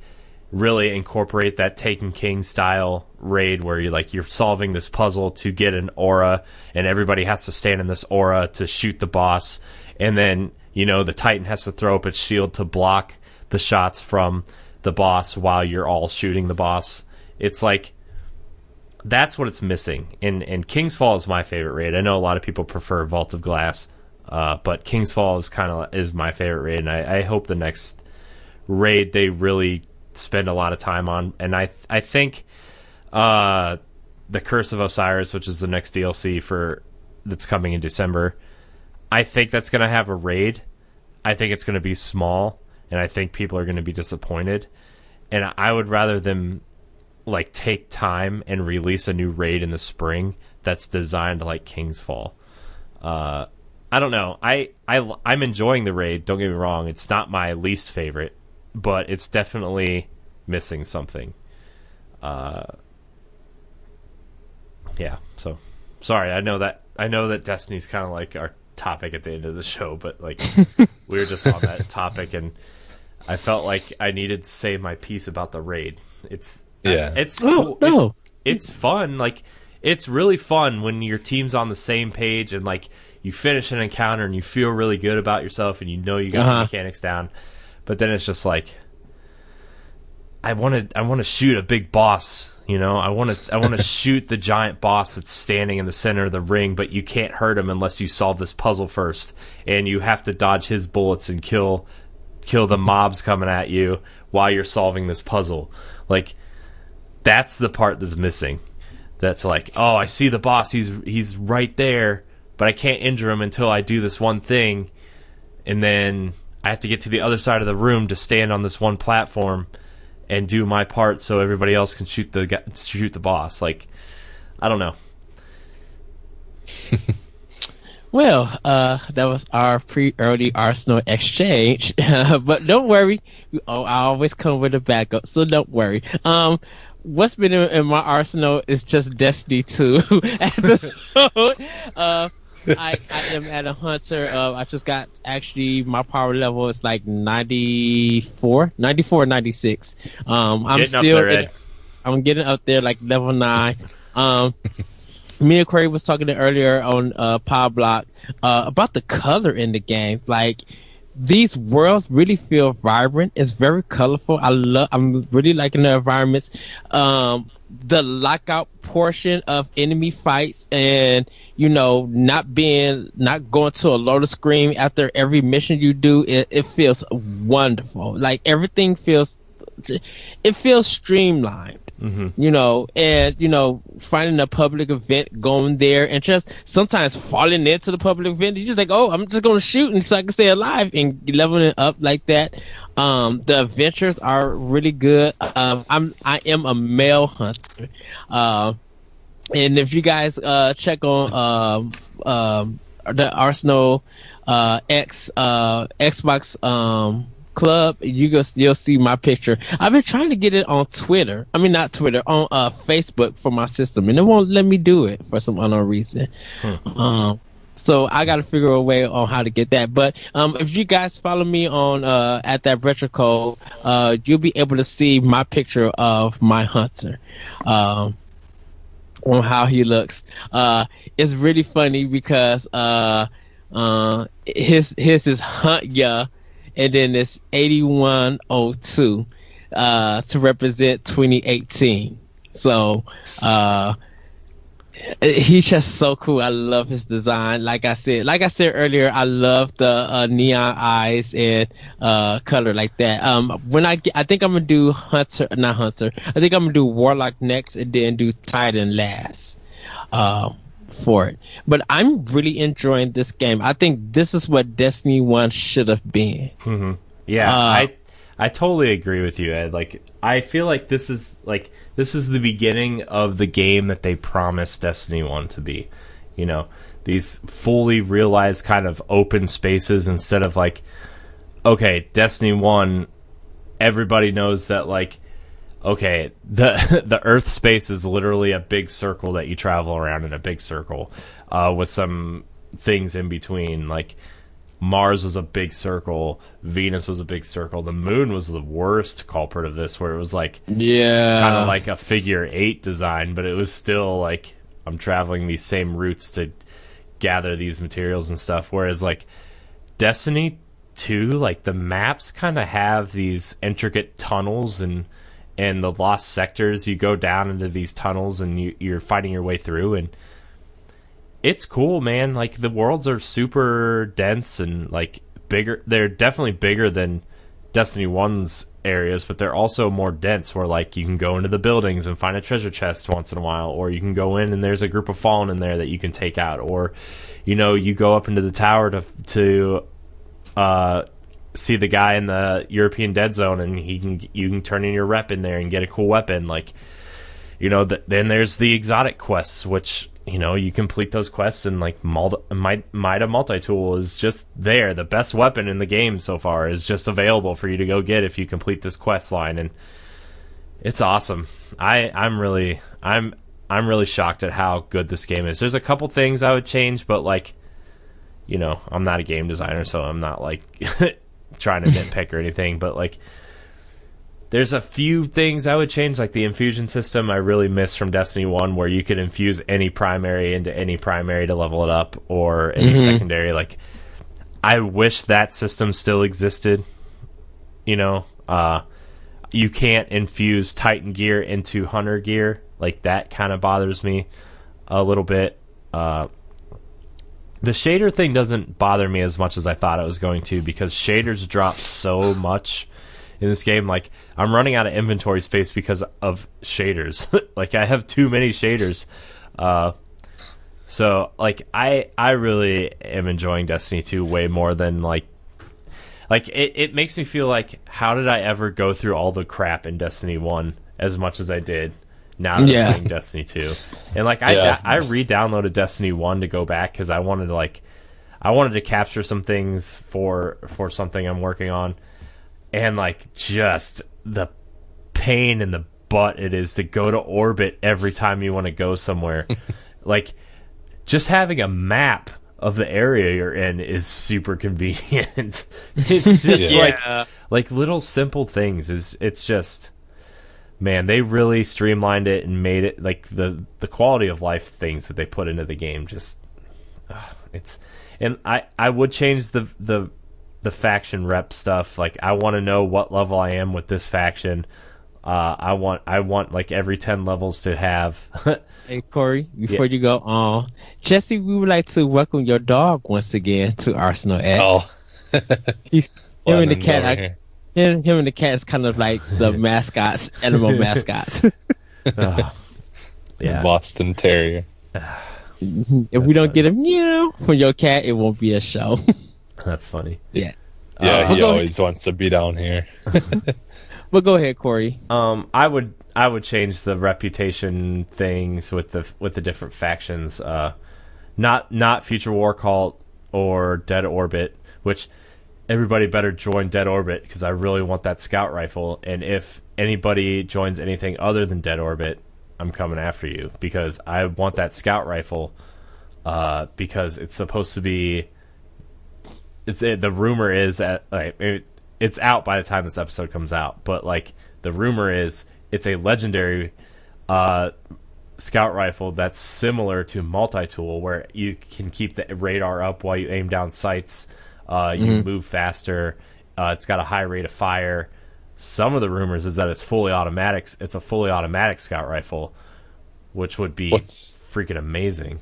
really incorporate that Taken King style raid where you're like you're solving this puzzle to get an aura and everybody has to stand in this aura to shoot the boss and then you know the Titan has to throw up its shield to block the shots from the boss while you're all shooting the boss. It's like that's what it's missing. And and King's Fall is my favorite raid. I know a lot of people prefer Vault of Glass, uh, but King's Fall is kind of is my favorite raid, and I, I hope the next raid they really spend a lot of time on. And I I think uh, the Curse of Osiris, which is the next DLC for that's coming in December, I think that's going to have a raid. I think it's going to be small, and I think people are going to be disappointed. And I would rather them like take time and release a new raid in the spring that's designed like King's Fall. Uh, I don't know. I I I'm enjoying the raid. Don't get me wrong. It's not my least favorite, but it's definitely missing something. Uh, yeah. So sorry. I know that I know that Destiny's kind of like our topic at the end of the show, but like we were just on that topic, and I felt like I needed to say my piece about the raid. It's Yeah. it's Oh, cool. no. It's, it's fun. Like it's really fun when your team's on the same page and like you finish an encounter and you feel really good about yourself and you know you got the Uh-huh. mechanics down. But then it's just like I want to I want to shoot a big boss, you know? I want to I want to shoot the giant boss that's standing in the center of the ring, but you can't hurt him unless you solve this puzzle first. And you have to dodge his bullets and kill kill the mobs coming at you while you're solving this puzzle. Like that's the part that's missing. That's like, oh, I see the boss. He's he's right there, but I can't injure him until I do this one thing, and then I have to get to the other side of the room to stand on this one platform and do my part so everybody else can shoot the shoot the boss. Like, I don't know. Well, uh, that was our pre-early Arsenal exchange, but don't worry. Oh, I always come with a backup, so don't worry. Um, what's been in, in my arsenal is just Destiny 2. At the moment, uh, I, I am at a hunter. Uh, I just got actually my power level is like 94, 94, 96. Um, I'm Getting up still there, in-. I'm getting up there like level nine. Um, me and Corey was talking earlier on uh, Power Block uh, about the color in the game. Like these worlds really feel vibrant. It's very colorful. I love. I'm really liking the environments. Um, the lockout portion of enemy fights, and you know, not being not going to a loader screen after every mission you do. It, it feels wonderful. Like everything feels. It feels streamlined you know, and you know, finding a public event, going there, and just sometimes falling into the public event. You just like, oh, I'm just gonna shoot, and so I can stay alive and leveling up like that. Um, the adventures are really good. Um, I'm I am a male hunter. Um, and if you guys uh check on um um the Arsenal uh X uh Xbox um club you go you'll see my picture i've been trying to get it on twitter i mean not twitter on uh facebook for my system and it won't let me do it for some unknown reason um so I got to figure a way on how to get that. But um, if you guys follow me on uh, at that retro code, uh, you'll be able to see my picture of my hunter. Um, on how he looks. Uh, it's really funny because uh, uh, his his is hunt yeah, and then it's eighty one oh two uh, to represent twenty eighteen. So uh, he's just so cool. I love his design. Like I said, like I said earlier, I love the uh, neon eyes and uh, color like that. Um, when I get, I think I'm gonna do Hunter, not Hunter. I think I'm gonna do Warlock next, and then do Titan last. Um, for it, but I'm really enjoying this game. I think this is what Destiny One should have been. Yeah, Uh, I I totally agree with you, Ed. Like I feel like this is like this is the beginning of the game that they promised Destiny 1 to be. You know, these fully realized kind of open spaces instead of like okay, Destiny 1 everybody knows that like okay, the the Earth space is literally a big circle that you travel around in a big circle uh, with some things in between. Like Mars was a big circle, Venus was a big circle. The moon was the worst culprit of this, where it was like Yeah. kind of like a figure eight design, but it was still like I'm traveling these same routes to gather these materials and stuff. Whereas like Destiny 2, like the maps kind of have these intricate tunnels and and the lost sectors. You go down into these tunnels and you, you're fighting your way through and it's cool, man. Like the worlds are super dense and like bigger. They're definitely bigger than Destiny 1's areas, but they're also more dense where like you can go into the buildings and find a treasure chest once in a while, or you can go in and there's a group of fallen in there that you can take out, or you know, you go up into the tower to to uh see the guy in the European dead zone and he can you can turn in your rep in there and get a cool weapon. Like you know th- then there's the exotic quests which you know you complete those quests and like multi- Mida multi-tool is just there. The best weapon in the game so far is just available for you to go get if you complete this quest line. And it's awesome. I i'm really i'm i'm really shocked at how good this game is. There's a couple things i would change but like you know i'm not a game designer so i'm not like trying to nitpick or anything but like there's a few things I would change, like the infusion system I really miss from Destiny 1, where you could infuse any primary into any primary to level it up, or any secondary. Like, I wish that system still existed. You know, uh, you can't infuse Titan gear into Hunter gear. Like, that kind of bothers me a little bit. Uh, the shader thing doesn't bother me as much as I thought it was going to because shaders drop so much in this game. Like I'm running out of inventory space because of shaders. like I have too many shaders. Uh, so like I I really am enjoying Destiny 2 way more than like like it, it makes me feel like how did I ever go through all the crap in Destiny 1 as much as I did now that Yeah. I'm playing Destiny 2. And like I Yeah. I re-downloaded Destiny 1 to go back cuz I wanted to like I wanted to capture some things for for something I'm working on and like just the pain in the butt it is to go to orbit every time you want to go somewhere. like just having a map of the area you're in is super convenient. it's just Yeah. like like little simple things is it's just man, they really streamlined it and made it like the the quality of life things that they put into the game just ugh, it's and I I would change the the the faction rep stuff. Like I want to know what level I am with this faction. Uh, I want I want like every ten levels to have. Hey Corey, before you go on, Jesse, we would like to welcome your dog once again to Arsenal X. Oh, He's him and the London's cat. Over I, here. him, him and the cat is kind of like the mascots, animal mascots. Ugh. yeah, Boston Terrier. if we don't get a meow from your cat, it won't be a show. that's funny. yeah. Yeah, Uh, he go always wants to be down here. But go ahead, Corey. Um, I would I would change the reputation things with the with the different factions. Uh, not not Future War Cult or Dead Orbit, which everybody better join Dead Orbit because I really want that scout rifle. And if anybody joins anything other than Dead Orbit, I'm coming after you because I want that scout rifle. Uh, because it's supposed to be. It's the rumor is that like it, it's out by the time this episode comes out, but like the rumor is it's a legendary uh, scout rifle that's similar to multi tool, where you can keep the radar up while you aim down sights. Uh, you move faster. Uh, it's got a high rate of fire. Some of the rumors is that it's fully automatic. It's a fully automatic scout rifle, which would be What's- freaking amazing.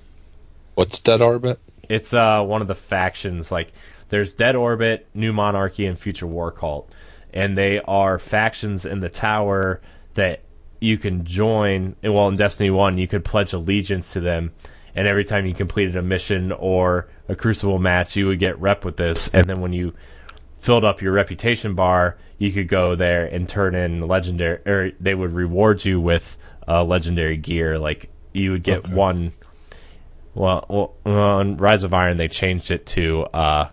What's Dead Orbit? It's uh one of the factions. Like there's Dead Orbit, New Monarchy, and Future War Cult, and they are factions in the tower that you can join. and Well, in Destiny One, you could pledge allegiance to them, and every time you completed a mission or a Crucible match, you would get rep with this. And then when you filled up your reputation bar, you could go there and turn in legendary, or they would reward you with uh, legendary gear. Like you would get one. Well, well, on Rise of Iron, they changed it to uh,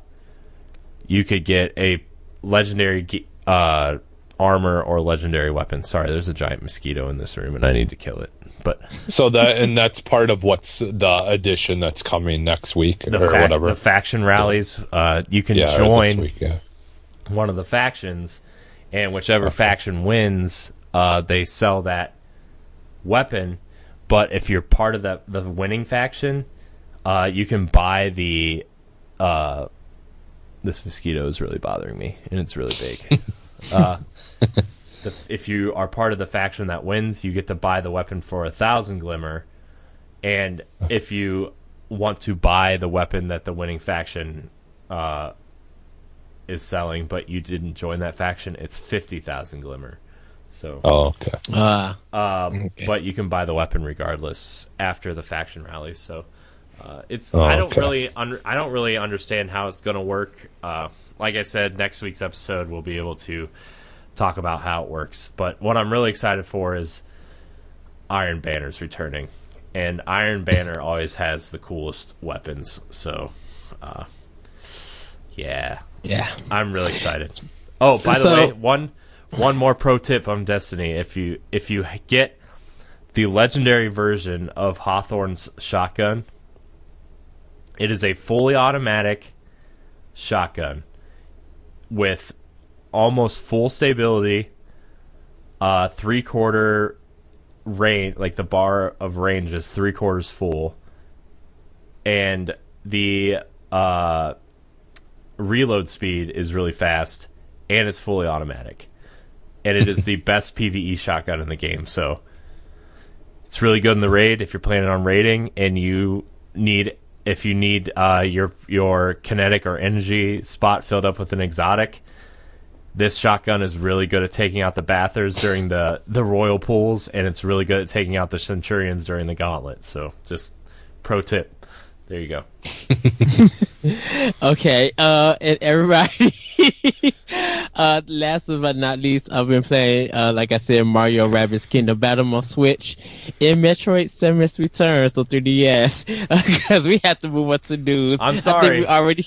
you could get a legendary ge- uh, armor or legendary weapon. Sorry, there's a giant mosquito in this room, and I need to kill it. But So that and that's part of what's the addition that's coming next week the, or fac- whatever. the faction rallies, uh, you can yeah, join week, yeah. one of the factions, and whichever faction wins, uh, they sell that weapon. But if you're part of the the winning faction, uh, you can buy the. Uh, this mosquito is really bothering me, and it's really big. the, if you are part of the faction that wins, you get to buy the weapon for a thousand glimmer, and if you want to buy the weapon that the winning faction uh, is selling, but you didn't join that faction, it's fifty thousand glimmer. So, Oh, okay. Uh, um, okay. but you can buy the weapon regardless after the faction rallies. So, uh, it's Oh, I don't okay. really under, I don't really understand how it's going to work. Uh, like I said, next week's episode we'll be able to talk about how it works. But what I'm really excited for is Iron Banner's returning, and Iron Banner always has the coolest weapons. So, uh, yeah, yeah. I'm really excited. Oh, by the So- way, one one more pro tip on Destiny: if you if you get the legendary version of Hawthorne's shotgun, it is a fully automatic shotgun with almost full stability, uh, three quarter range, like the bar of range is three quarters full, and the uh, reload speed is really fast, and it's fully automatic, and it is the best PVE shotgun in the game. So it's really good in the raid if you're planning on raiding, and you need if you need uh, your your kinetic or energy spot filled up with an exotic. This shotgun is really good at taking out the Bathers during the, the royal pools, and it's really good at taking out the Centurions during the gauntlet. So, just pro tip. There you go. Okay, uh, and everybody, uh, last but not least, I've been playing, uh, like I said, Mario Rabbids Kingdom Battle on Switch in Metroid Samus Returns on 3DS because we have to move on to news. I'm sorry. we already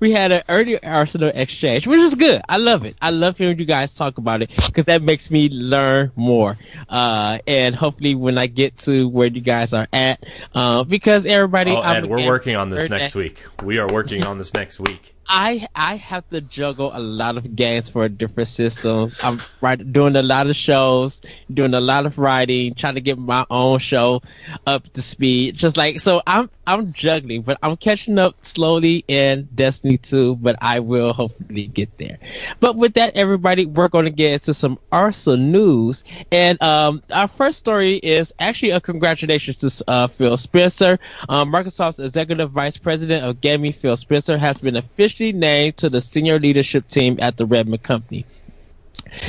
we had an early Arsenal exchange, which is good. I love it. I love hearing you guys talk about it because that makes me learn more. Uh, and hopefully when I get to where you guys are at, uh, because everybody, Oh, I'm Ed, we're working on this next week. We are working on this next week. I I have to juggle a lot of games for different systems. I'm right doing a lot of shows, doing a lot of writing, trying to get my own show up to speed. Just like so, I'm I'm juggling, but I'm catching up slowly in Destiny 2. But I will hopefully get there. But with that, everybody, we're going to get into some Arsenal news, and um, our first story is actually a congratulations to uh, Phil Spencer, um, Microsoft's executive vice president of gaming. Phil Spencer has been officially named to the senior leadership team at the Redmond Company.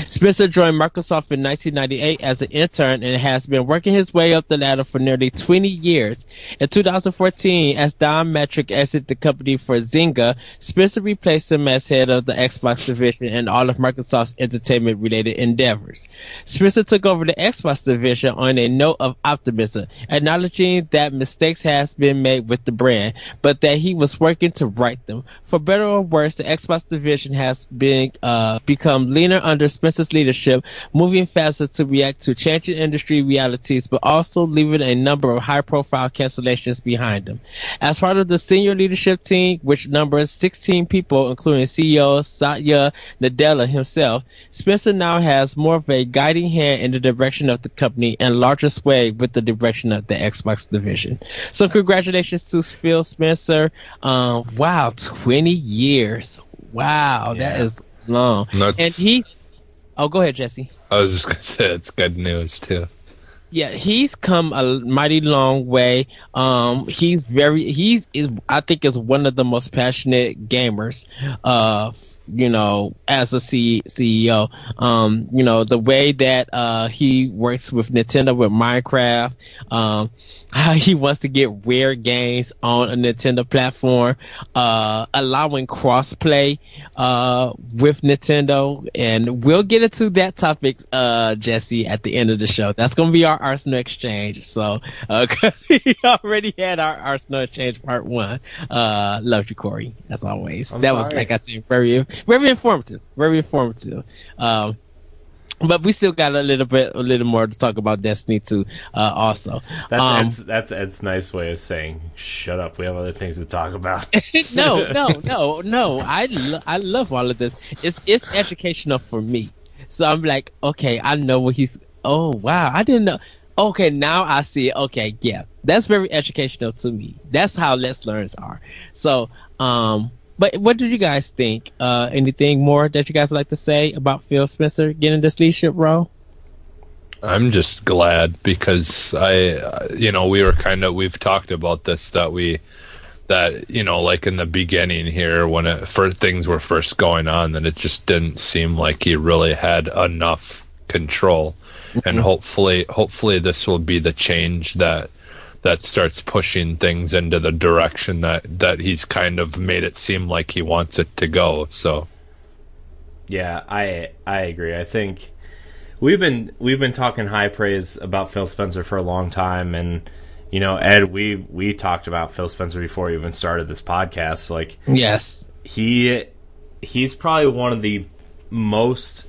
Spencer joined Microsoft in 1998 as an intern and has been working his way up the ladder for nearly 20 years. In 2014, as Don Mattrick exited the company for Zynga, Spencer replaced him as head of the Xbox division and all of Microsoft's entertainment related endeavors. Spencer took over the Xbox division on a note of optimism, acknowledging that mistakes has been made with the brand, but that he was working to right them. For better or worse, the Xbox division has been uh, become leaner under Spencer's leadership, moving faster to react to changing industry realities, but also leaving a number of high-profile cancellations behind them. As part of the senior leadership team, which numbers 16 people, including CEO Satya Nadella himself, Spencer now has more of a guiding hand in the direction of the company and larger sway with the direction of the Xbox division. So congratulations to Phil Spencer. Um, wow, 20 years. Wow, that Yeah. is long. And he's, oh, go ahead, Jesse. I was just gonna say it's good news too. Yeah, he's come a mighty long way. Um, he's very, he's, is, I think is one of the most passionate gamers, uh, you know, as a C- CEO. Um, you know, the way that, uh, he works with Nintendo with Minecraft, um, how he wants to get rare games on a Nintendo platform, uh, allowing crossplay, uh, with Nintendo. And we'll get into that topic, uh, Jesse, at the end of the show. That's going to be our Arsenal exchange. So, uh, cause we already had our Arsenal exchange part one. Uh, love you, Corey, as always. I'm that was, like I said, very, very informative, very informative. Um, but we still got a little bit, a little more to talk about Destiny 2. Uh, also, That's Um, Ed's, that's Ed's nice way of saying, "Shut up, we have other things to talk about." no, no, no, no. I lo- I love all of this. It's it's educational for me. So I'm like, okay, I know what he's. Oh wow, I didn't know. Okay, now I see. it. Okay, yeah, that's very educational to me. That's how Let's Learns are. So, um, but what do you guys think? Uh, anything more that you guys would like to say about Phil Spencer getting this leadership role? I'm just glad because I, uh, you know, we were kind of we've talked about this that we that you know like in the beginning here when it first things were first going on that it just didn't seem like he really had enough control and hopefully hopefully this will be the change that that starts pushing things into the direction that that he's kind of made it seem like he wants it to go so Yeah, I I agree. I think we've been we've been talking high praise about Phil Spencer for a long time, and you know, Ed, we we talked about Phil Spencer before we even started this podcast. Like Yes. he he's probably one of the most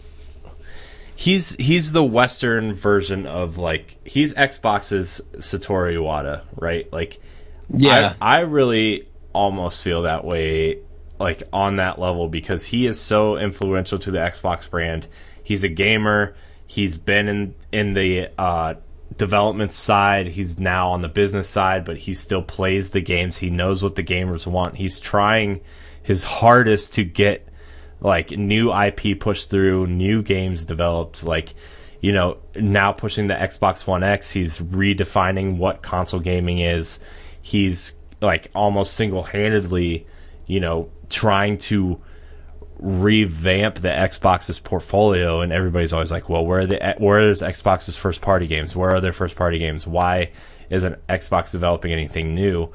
he's he's the western version of like he's Xbox's Satoru Iwata, right? Like Yeah. I, I really almost feel that way, like on that level, because he is so influential to the Xbox brand. He's a gamer. He's been in in the uh, development side. He's now on the business side, but he still plays the games. He knows what the gamers want. He's trying his hardest to get like new IP pushed through, new games developed, like you know, now pushing the Xbox One X, he's redefining what console gaming is. He's like almost single-handedly, you know, trying to revamp the Xbox's portfolio and everybody's always like, "Well, where are the where is Xbox's first party games? Where are their first party games? Why isn't Xbox developing anything new?"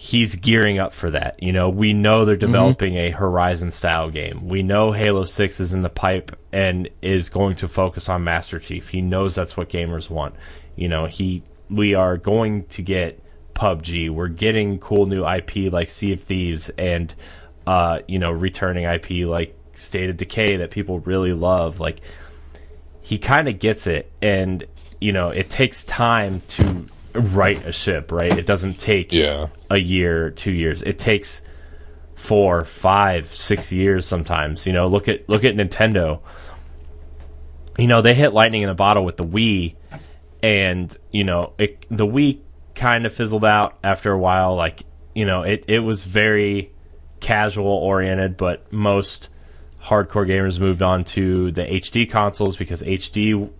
He's gearing up for that. You know, we know they're developing a Horizon style game. We know Halo 6 is in the pipe and is going to focus on Master Chief. He knows that's what gamers want. You know, he we are going to get PUBG. We're getting cool new IP like Sea of Thieves and uh, you know, returning IP like State of Decay that people really love. Like he kind of gets it and you know, it takes time to right a ship, right? It doesn't take yeah a year, two years. It takes four, five, six years sometimes. You know, look at look at Nintendo. You know, they hit lightning in a bottle with the Wii, and you know, it the Wii kind of fizzled out after a while. Like, you know, it it was very casual oriented, but most hardcore gamers moved on to the HD consoles because HD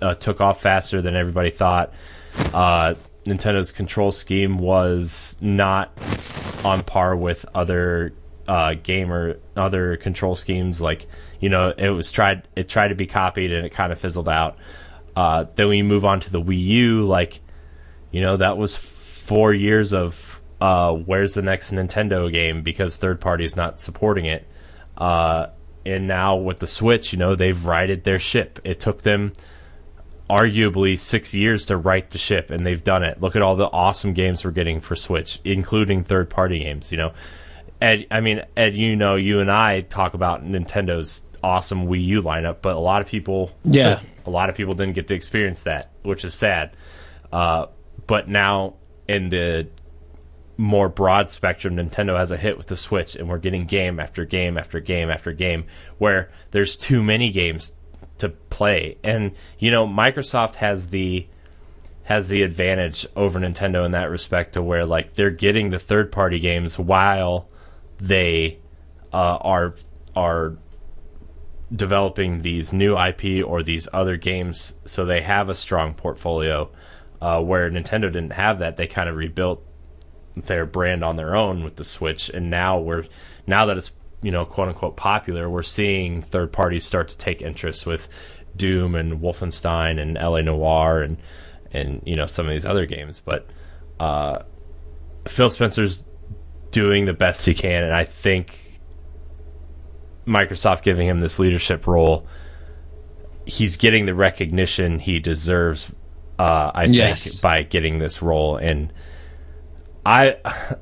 uh, took off faster than everybody thought. Uh, Nintendo's control scheme was not on par with other uh, gamer other control schemes. Like you know, it was tried it tried to be copied and it kind of fizzled out. Uh, then we move on to the Wii U. Like you know, that was four years of uh, where's the next Nintendo game because third parties not supporting it. Uh, and now with the Switch, you know, they've righted their ship. It took them arguably six years to right the ship, and they've done it. Look at all the awesome games we're getting for Switch, including third party games. You know, Ed, I mean, Ed, you know, you and I talk about Nintendo's awesome Wii U lineup, but a lot of people, Yeah. a lot of people didn't get to experience that, which is sad. Uh, but now in the more broad spectrum, Nintendo has a hit with the Switch, and we're getting game after game after game after game where there's too many games to play. And you know, Microsoft has the has the advantage over Nintendo in that respect to where like they're getting the third party games while they uh, are are developing these new IP or these other games, so they have a strong portfolio. Uh, where Nintendo didn't have that, they kind of rebuilt their brand on their own with the Switch, and now we're now that it's you know quote unquote popular, we're seeing third parties start to take interest with Doom and Wolfenstein and LA Noire and and you know some of these other games. But uh, Phil Spencer's doing the best he can, and I think Microsoft giving him this leadership role, he's getting the recognition he deserves. Uh, I Yes. think by getting this role and I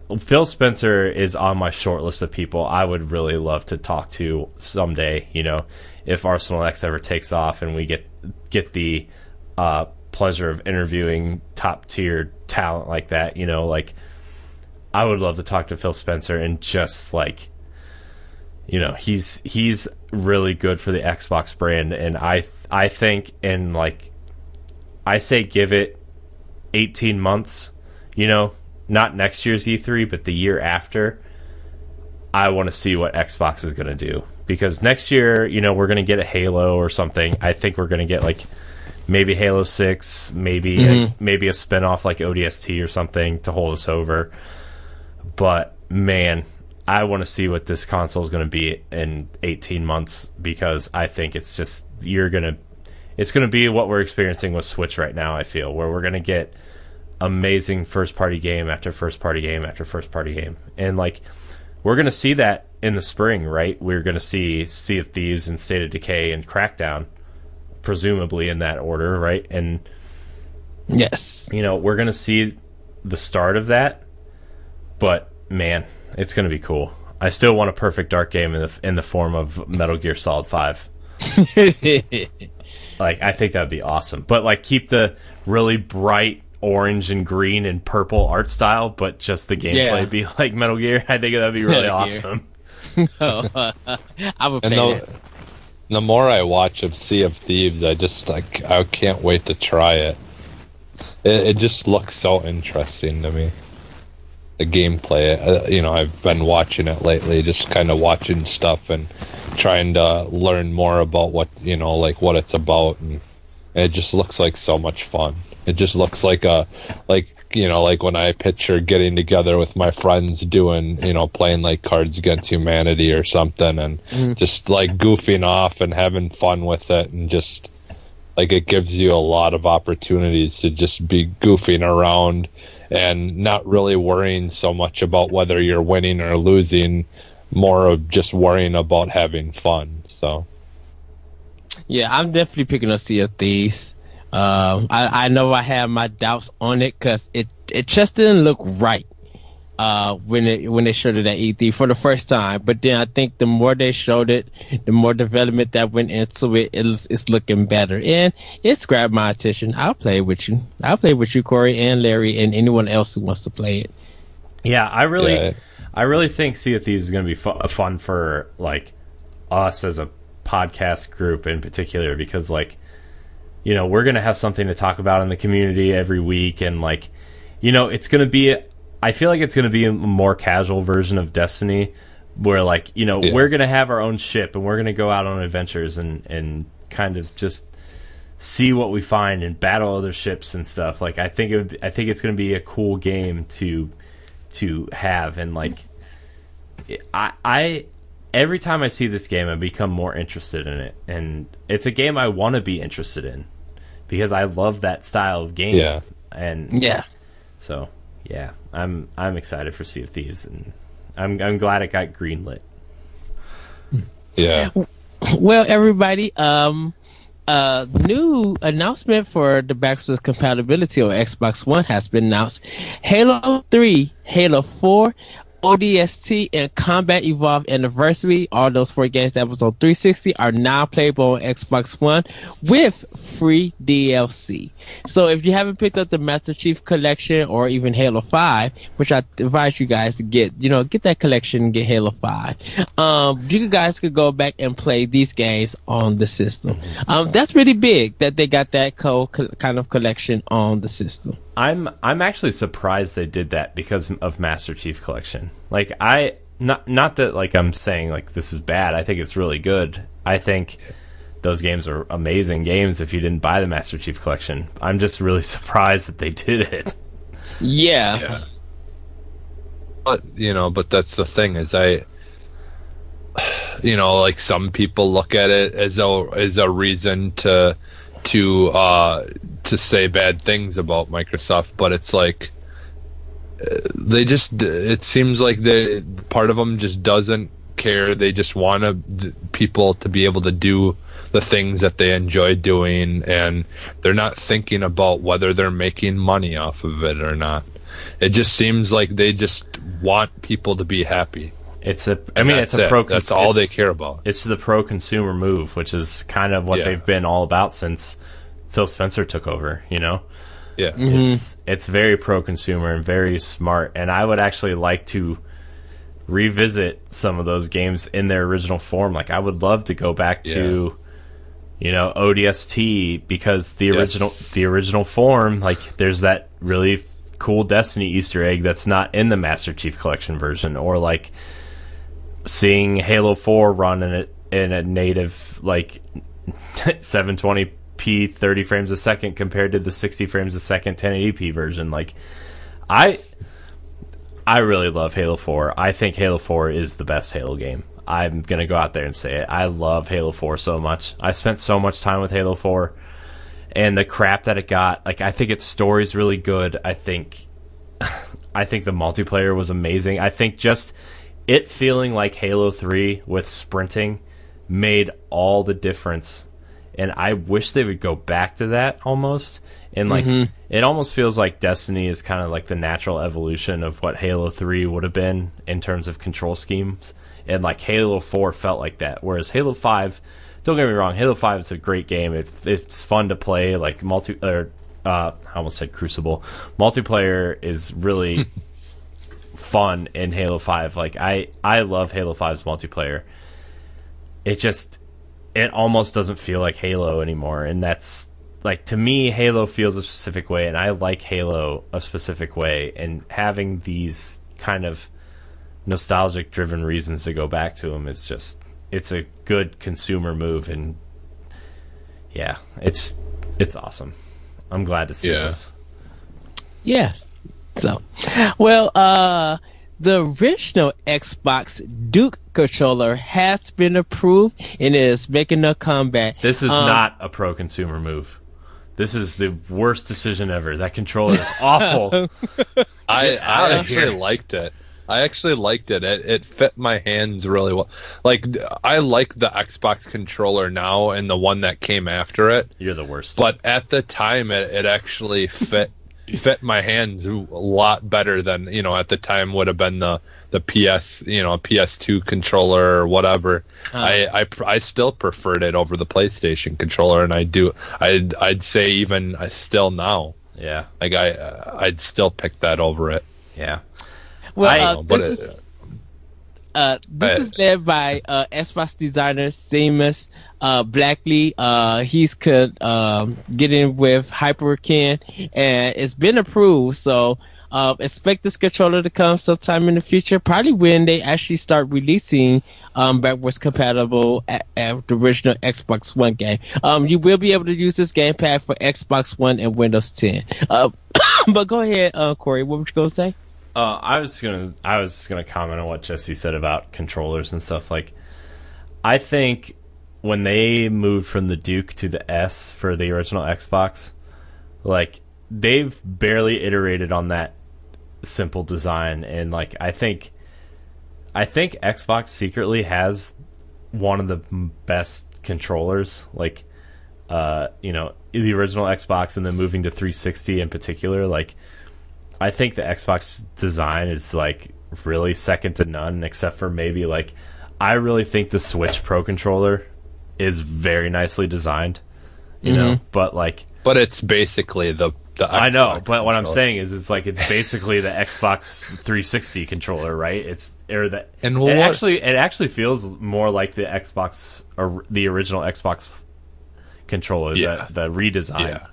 Phil Spencer is on my short list of people I would really love to talk to someday. You know, if Arsenal X ever takes off and we get get the uh, pleasure of interviewing top tier talent like that, you know, like I would love to talk to Phil Spencer and just like you know, he's he's really good for the Xbox brand and I I think in like I say give it 18 months, you know, not next year's E3 but the year after. I want to see what Xbox is going to do because next year, you know, we're going to get a Halo or something. I think we're going to get like maybe Halo 6, maybe Mhm. a, maybe a spin-off like ODST or something to hold us over. But man, I want to see what this console is going to be in 18 months because I think it's just you're going to it's going to be what we're experiencing with Switch right now, I feel, where we're going to get amazing first party game after first party game after first party game. And like we're going to see that in the spring, right? We're going to see Sea of Thieves and State of Decay and Crackdown presumably in that order, right? And Yes. you know, we're going to see the start of that. But man, it's going to be cool. I still want a perfect dark game in the in the form of Metal Gear Solid 5. Like I think that'd be awesome. But like keep the really bright orange and green and purple art style, but just the gameplay Yeah. be like Metal Gear. I think that'd be really Metal Gear. awesome. I would And play the, the more I watch of Sea of Thieves, I just like I can't wait to try it. It, it just looks so interesting to me. The gameplay, uh, you know, I've been watching it lately, just kind of watching stuff and trying to learn more about what you know, like what it's about, and it just looks like so much fun. It just looks like a, like you know, like when I picture getting together with my friends doing, you know, playing like Cards Against Humanity or something, and mm-hmm. just like goofing off and having fun with it, and just like it gives you a lot of opportunities to just be goofing around and not really worrying so much about whether you're winning or losing, more of just worrying about having fun. So. Yeah, I'm definitely picking up Sea of Thieves. Um, I, I know I have my doubts on it because it it just didn't look right uh, when it when they showed it at E3 for the first time. But then I think the more they showed it, the more development that went into it, it's, it's looking better, and it's grabbed my attention. I'll play with you. I'll play with you, Corey and Larry, and anyone else who wants to play it. Yeah, I really, Yeah. I really think Sea of Thieves is going to be fu- fun for like us as a podcast group in particular because like you know we're going to have something to talk about in the community every week and like you know it's going to be I feel like it's going to be a more casual version of Destiny where like you know Yeah. we're going to have our own ship and we're going to go out on adventures and and kind of just see what we find and battle other ships and stuff. Like I think it would, I think it's going to be a cool game to to have and like I I every time I see this game I become more interested in it and it's a game I want to be interested in because I love that style of game. Yeah. And Yeah. so yeah, I'm I'm excited for Sea of Thieves and I'm I'm glad it got greenlit. Yeah. Well, everybody, um, uh, new announcement for the backwards compatibility on Xbox One has been announced. Halo 3, Halo 4, ODST, and Combat Evolved Anniversary, all those four games that was on 360 are now playable on Xbox One with free DLC. So if you haven't picked up the Master Chief Collection or even Halo 5, which I advise you guys to get, you know, get that collection and get Halo 5. Um, you guys could go back and play these games on the system. Um, that's really big that they got that co- co- kind of collection on the system. I'm I'm actually surprised they did that because of Master Chief Collection. Like I not not that like I'm saying like this is bad. I think it's really good. I think those games are amazing games if you didn't buy the Master Chief Collection. I'm just really surprised that they did it. Yeah. Yeah. But you know, but that's the thing is I you know, like some people look at it as a as a reason to to uh to say bad things about Microsoft, but it's like uh, they just it seems like the part of them just doesn't care. They just want to, people to be able to do the things that they enjoy doing, and they're not thinking about whether they're making money off of it or not. it just seems like they just want people to be happy. It's a. I mean, it's a it. pro. That's all they care about. It's the pro consumer move, which is kind of what Yeah. they've been all about since Phil Spencer took over. You know, Yeah. Mm-hmm. it's it's very pro consumer and very smart. And I would actually like to revisit some of those games in their original form. Like I would love to go back to, you know, ODST because the Yes. original the original form, like there's that really cool Destiny Easter egg that's not in the Master Chief Collection version, or like seeing Halo Four run in a in a native like 720p 30 frames a second compared to the 60 frames a second 1080p version. Like i i really love halo 4 i think halo 4 is the best halo game. I'm gonna go out there and say it. I love halo 4 so much. I spent so much time with halo 4 and the crap that it got. Like i think its story's really good. I think i think the multiplayer was amazing. I think just it feeling like halo 3 with sprinting made all the difference and i wish they would go back to that almost. And like it almost feels like destiny is kind of like the natural evolution of what halo 3 would have been in terms of control schemes. And like halo 4 felt like that. Whereas halo 5 don't get me wrong halo 5 is a great game. It, it's fun to play like multi or uh, i almost said crucible. Multiplayer is really fun in halo 5 like i i love halo 5's multiplayer. It just it almost doesn't feel like Halo anymore and that's like to me Halo feels a specific way and I like Halo a specific way and having these kind of nostalgic driven reasons to go back to them is just it's a good consumer move and yeah it's it's awesome I'm glad to see Yeah. this Yes. So, well, uh, the original Xbox Duke controller has been approved and is making a comeback. this is Um, not a pro consumer move this is the worst decision ever that controller is awful I, I actually liked it. I actually liked it. It it fit my hands really well. Like I like the Xbox controller now and the one that came after it. you're the worst But at the time, it, it actually fit fit my hands a lot better than you know at the time would have been the the PS you know PS2 controller or whatever. Uh-huh. I I I still preferred it over the PlayStation controller, and I do I'd I'd say even I still now yeah like I uh, I'd still pick that over it. yeah Well, I- uh, But this it- is uh, uh, this is led by uh, Xbox designer Seamus uh, Blackley. Uh, he's could um, get in with Hyperkin, and it's been approved. So uh, expect this controller to come sometime in the future, probably when they actually start releasing um, backwards compatible at, at the original Xbox One game. Um, you will be able to use this gamepad for Xbox One and Windows 10. Uh, but go ahead, uh, Corey. What were you going to say? Uh, I was gonna I was gonna comment on what Jesse said about controllers and stuff. Like, I think when they moved from the Duke to the S for the original Xbox, like they've barely iterated on that simple design, and like I think, I think Xbox secretly has one of the best controllers. Like, uh, you know, the original Xbox, and then moving to 360 in particular, like. I think the Xbox design is like really second to none, except for maybe like I really think the Switch Pro controller is very nicely designed. You know, but like But it's basically the the I know, Xbox but what I'm saying is it's like it's basically the Xbox 360 controller, right? It's or the And it actually it actually feels more like the Xbox or the original Xbox controller, Yeah. the the redesign. yeah.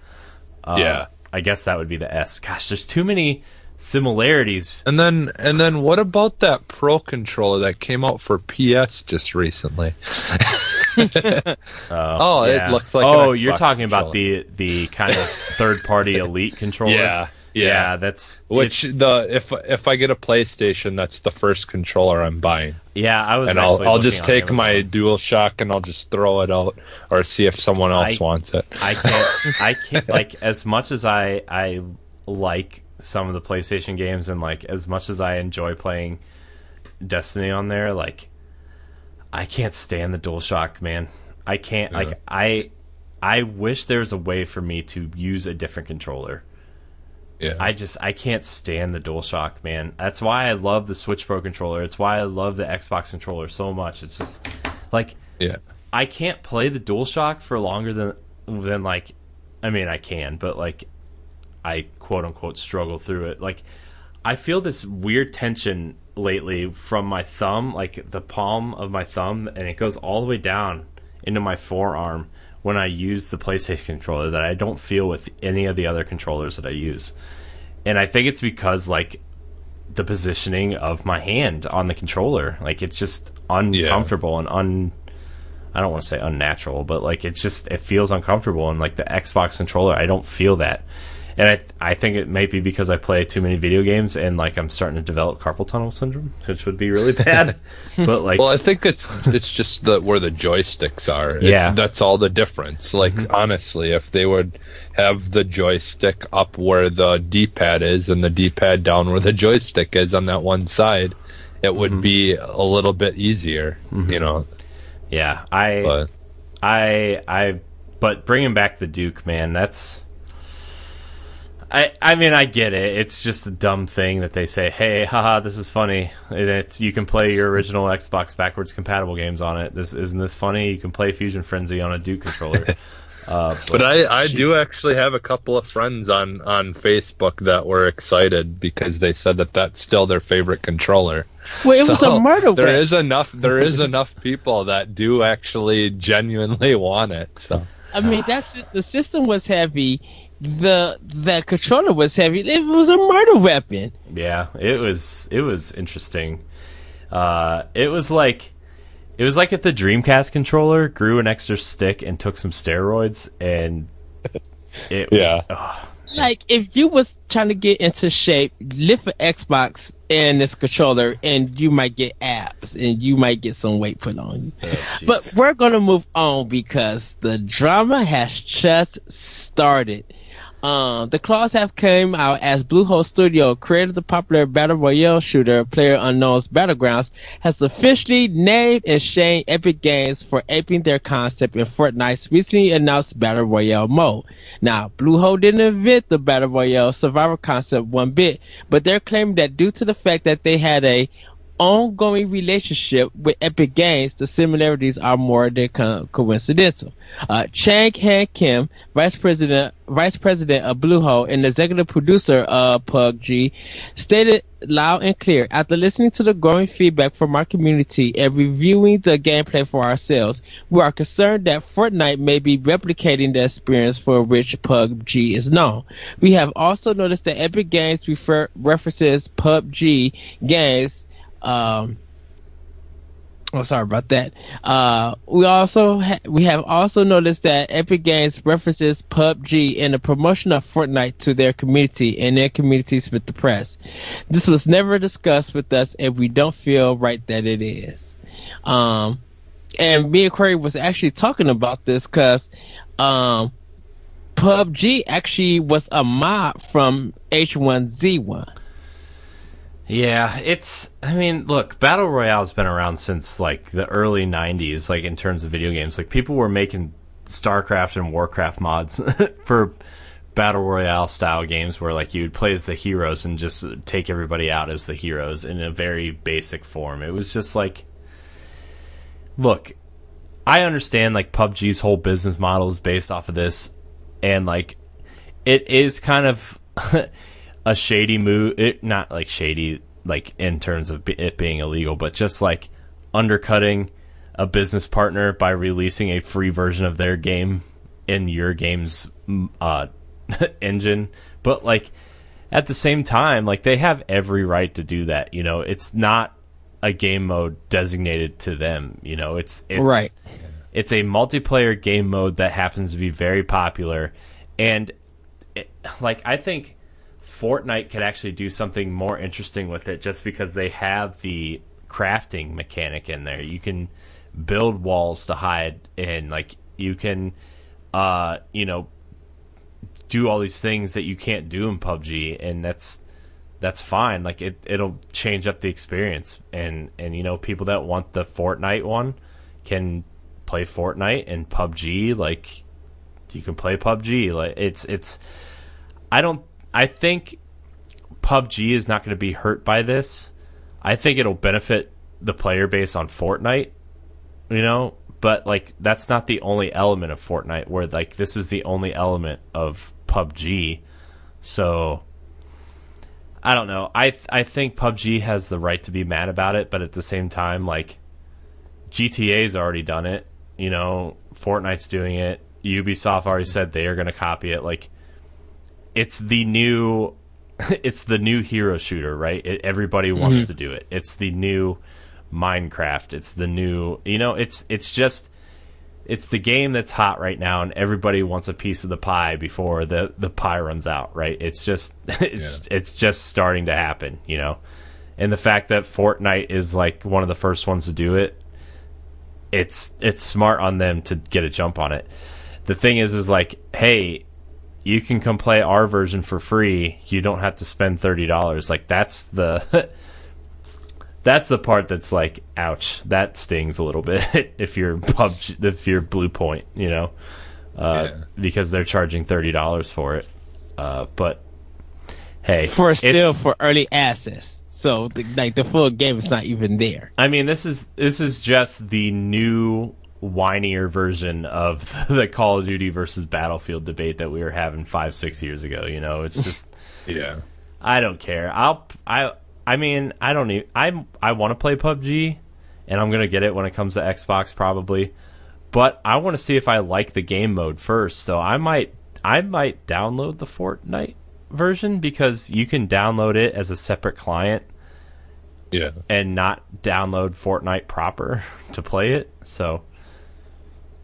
Uh, yeah. I guess that would be the S. Gosh, there's too many similarities And then and then what about that Pro controller that came out for PS just recently? oh, oh Yeah. it looks like oh, you're talking about the the kind of third party elite controller. Yeah, yeah. that's Which it's- the if if I get a PlayStation, that's the first controller I'm buying, yeah. I was and I'll I'll just take my Dual Shock and I'll just throw it out or see if someone else I- wants it. I can't. I can't. Like as much as I I like some of the PlayStation games and like as much as I enjoy playing Destiny on there, like I can't stand the Dual Shock, man. I can't. Yeah. Like I I wish there was a way for me to use a different controller. Yeah. I just I can't stand the DualShock, man. That's why I love the Switch Pro controller. It's why I love the Xbox controller so much. It's just like yeah. I can't play the DualShock for longer than than like I mean I can, but like I quote unquote struggle through it. Like I feel this weird tension lately from my thumb, like the palm of my thumb, and it goes all the way down into my forearm when I use the PlayStation controller that I don't feel with any of the other controllers that I use. And I think it's because like the positioning of my hand on the controller, like it's just uncomfortable yeah. and un I don't want to say unnatural, but like it's just it feels uncomfortable and like the Xbox controller, I don't feel that and I I think it might be because I play too many video games and like I'm starting to develop carpal tunnel syndrome, which would be really bad. but like, well, I think it's it's just the where the joysticks are. It's, yeah, that's all the difference. Like mm-hmm. honestly, if they would have the joystick up where the D-pad is and the D-pad down where the joystick is on that one side, it would mm-hmm. be a little bit easier. Mm-hmm. You know. Yeah, I, but. I, I, but bringing back the Duke, man, that's I, I mean, I get it. It's just a dumb thing that they say, "Hey, haha, this is funny." And it's you can play your original Xbox backwards compatible games on it. This isn't this funny? You can play Fusion Frenzy on a Duke controller. uh, but, but, I, I do actually have a couple of friends on on Facebook that were excited because they said that that's still their favorite controller. Well, it so was a murder. There is enough. There is enough people that do actually genuinely want it. So. I mean, that's the system was heavy the the controller was heavy. It was a murder weapon. Yeah, it was it was interesting. Uh, it was like it was like if the Dreamcast controller grew an extra stick and took some steroids and it yeah. Oh, like if you was trying to get into shape, lift an Xbox and this controller, and you might get abs and you might get some weight put on you. Oh, but we're gonna move on because the drama has just started. Um, the claws have come out as Bluehole Studio, creator of the popular battle royale shooter Player Unknown's Battlegrounds, has officially named and shamed Epic Games for aping their concept in Fortnite's recently announced battle royale mode. Now, Bluehole didn't invent the battle royale survival concept one bit, but they're claiming that due to the fact that they had a ongoing relationship with Epic Games, the similarities are more than co- coincidental. Uh, Chang Han Kim, vice president, vice president of Bluehole and executive producer of PUBG, stated loud and clear after listening to the growing feedback from our community and reviewing the gameplay for ourselves, we are concerned that Fortnite may be replicating the experience for which PUBG is known. We have also noticed that Epic Games refer- references PUBG games um, oh, sorry about that. Uh, we also ha- we have also noticed that Epic Games references PUBG in the promotion of Fortnite to their community and their communities with the press. This was never discussed with us, and we don't feel right that it is. Um, and me and Corey was actually talking about this because um, PUBG actually was a mod from H1Z1. Yeah, it's. I mean, look, battle royale's been around since like the early '90s. Like in terms of video games, like people were making StarCraft and Warcraft mods for battle royale style games where like you would play as the heroes and just take everybody out as the heroes in a very basic form. It was just like, look, I understand like PUBG's whole business model is based off of this, and like it is kind of. a shady move. It not like shady, like in terms of it being illegal, but just like undercutting a business partner by releasing a free version of their game in your game's uh, engine. But like at the same time, like they have every right to do that. You know, it's not a game mode designated to them. You know, it's, it's right. It's a multiplayer game mode that happens to be very popular, and it, like I think Fortnite could actually do something more interesting with it just because they have the crafting mechanic in there. You can build walls to hide and like you can uh you know do all these things that you can't do in PUBG and that's that's fine. Like it it'll change up the experience and and you know people that want the Fortnite one can play Fortnite and PUBG like you can play PUBG like it's it's I don't I think PUBG is not going to be hurt by this. I think it'll benefit the player base on Fortnite, you know, but like that's not the only element of Fortnite where like this is the only element of PUBG. So I don't know. I th- I think PUBG has the right to be mad about it, but at the same time like GTA's already done it, you know, Fortnite's doing it. Ubisoft already said they are going to copy it like it's the new it's the new hero shooter, right? It, everybody wants mm-hmm. to do it. It's the new Minecraft. It's the new, you know, it's it's just it's the game that's hot right now and everybody wants a piece of the pie before the the pie runs out, right? It's just it's it's just starting to happen, you know. And the fact that Fortnite is like one of the first ones to do it, it's it's smart on them to get a jump on it. The thing is is like, hey, you can come play our version for free. You don't have to spend thirty dollars. Like that's the that's the part that's like, ouch, that stings a little bit if you're PUBG, if you're Blue Point, you know, uh, Yeah. because they're charging thirty dollars for it. Uh, but hey, for still for early access. So the, like the full game is not even there. I mean, this is this is just the new whinier version of the Call of Duty versus Battlefield debate that we were having five six years ago. You know, it's just. Yeah. I don't care. I'll I I mean I don't need I I want to play PUBG and I'm gonna get it when it comes to Xbox probably, but I want to see if I like the game mode first. So I might I might download the Fortnite version because you can download it as a separate client Yeah. and not download Fortnite proper to play it. So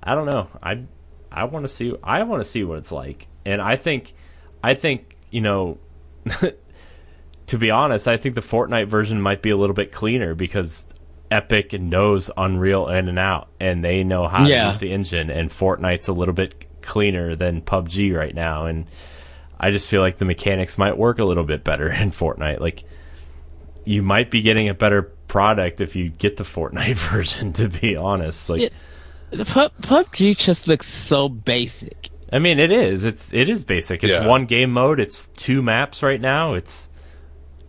I don't know. I I want to see I want to see what it's like. And I think I think, you know, to be honest, I think the Fortnite version might be a little bit cleaner because Epic knows Unreal in and out and they know how Yeah. to use the engine and Fortnite's a little bit cleaner than PUBG right now and I just feel like the mechanics might work a little bit better in Fortnite. Like you might be getting a better product if you get the Fortnite version. To be honest, like Yeah. The Pub- PUBG just looks so basic. I mean, it is. It's it is basic. It's Yeah. one game mode. It's two maps right now. It's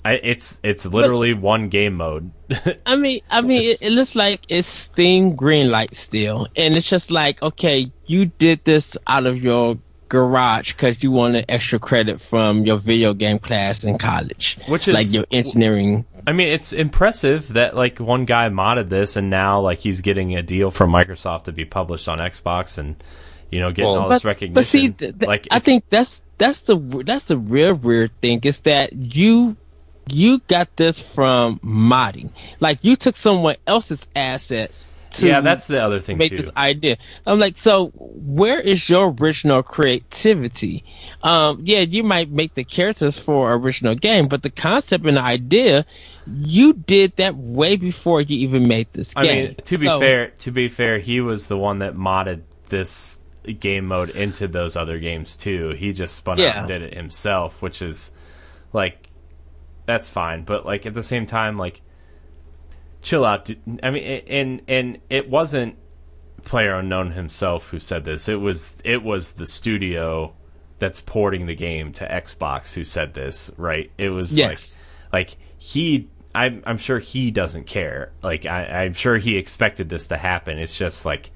I, it's it's literally one game mode. I mean, I mean, it, it looks like it's Steam Greenlight still, and it's just like, okay, you did this out of your garage because you wanted extra credit from your video game class in college, Which is- like your engineering. I mean, it's impressive that like one guy modded this, and now like he's getting a deal from Microsoft to be published on Xbox, and you know getting Well- all this recognition. but see, th- th- like I think that's that's the that's the real weird thing is that you you got this from modding, like you took someone else's assets. To yeah, that's the other thing make too. this idea. I'm like, so where is your original creativity? Um, yeah, you might make the characters for original game, but the concept and the idea, you did that way before you even made this I game. mean, to be So- fair, to be fair, he was the one that modded this game mode into those other games too. He just spun out and did it himself, which is like that's fine. But like at the same time, like chill out. I mean, and and it wasn't player unknown himself who said this. It was it was the studio that's porting the game to Xbox who said this, right? It was Yes. like like he I'm I'm sure he doesn't care. Like I, I'm sure he expected this to happen. It's just like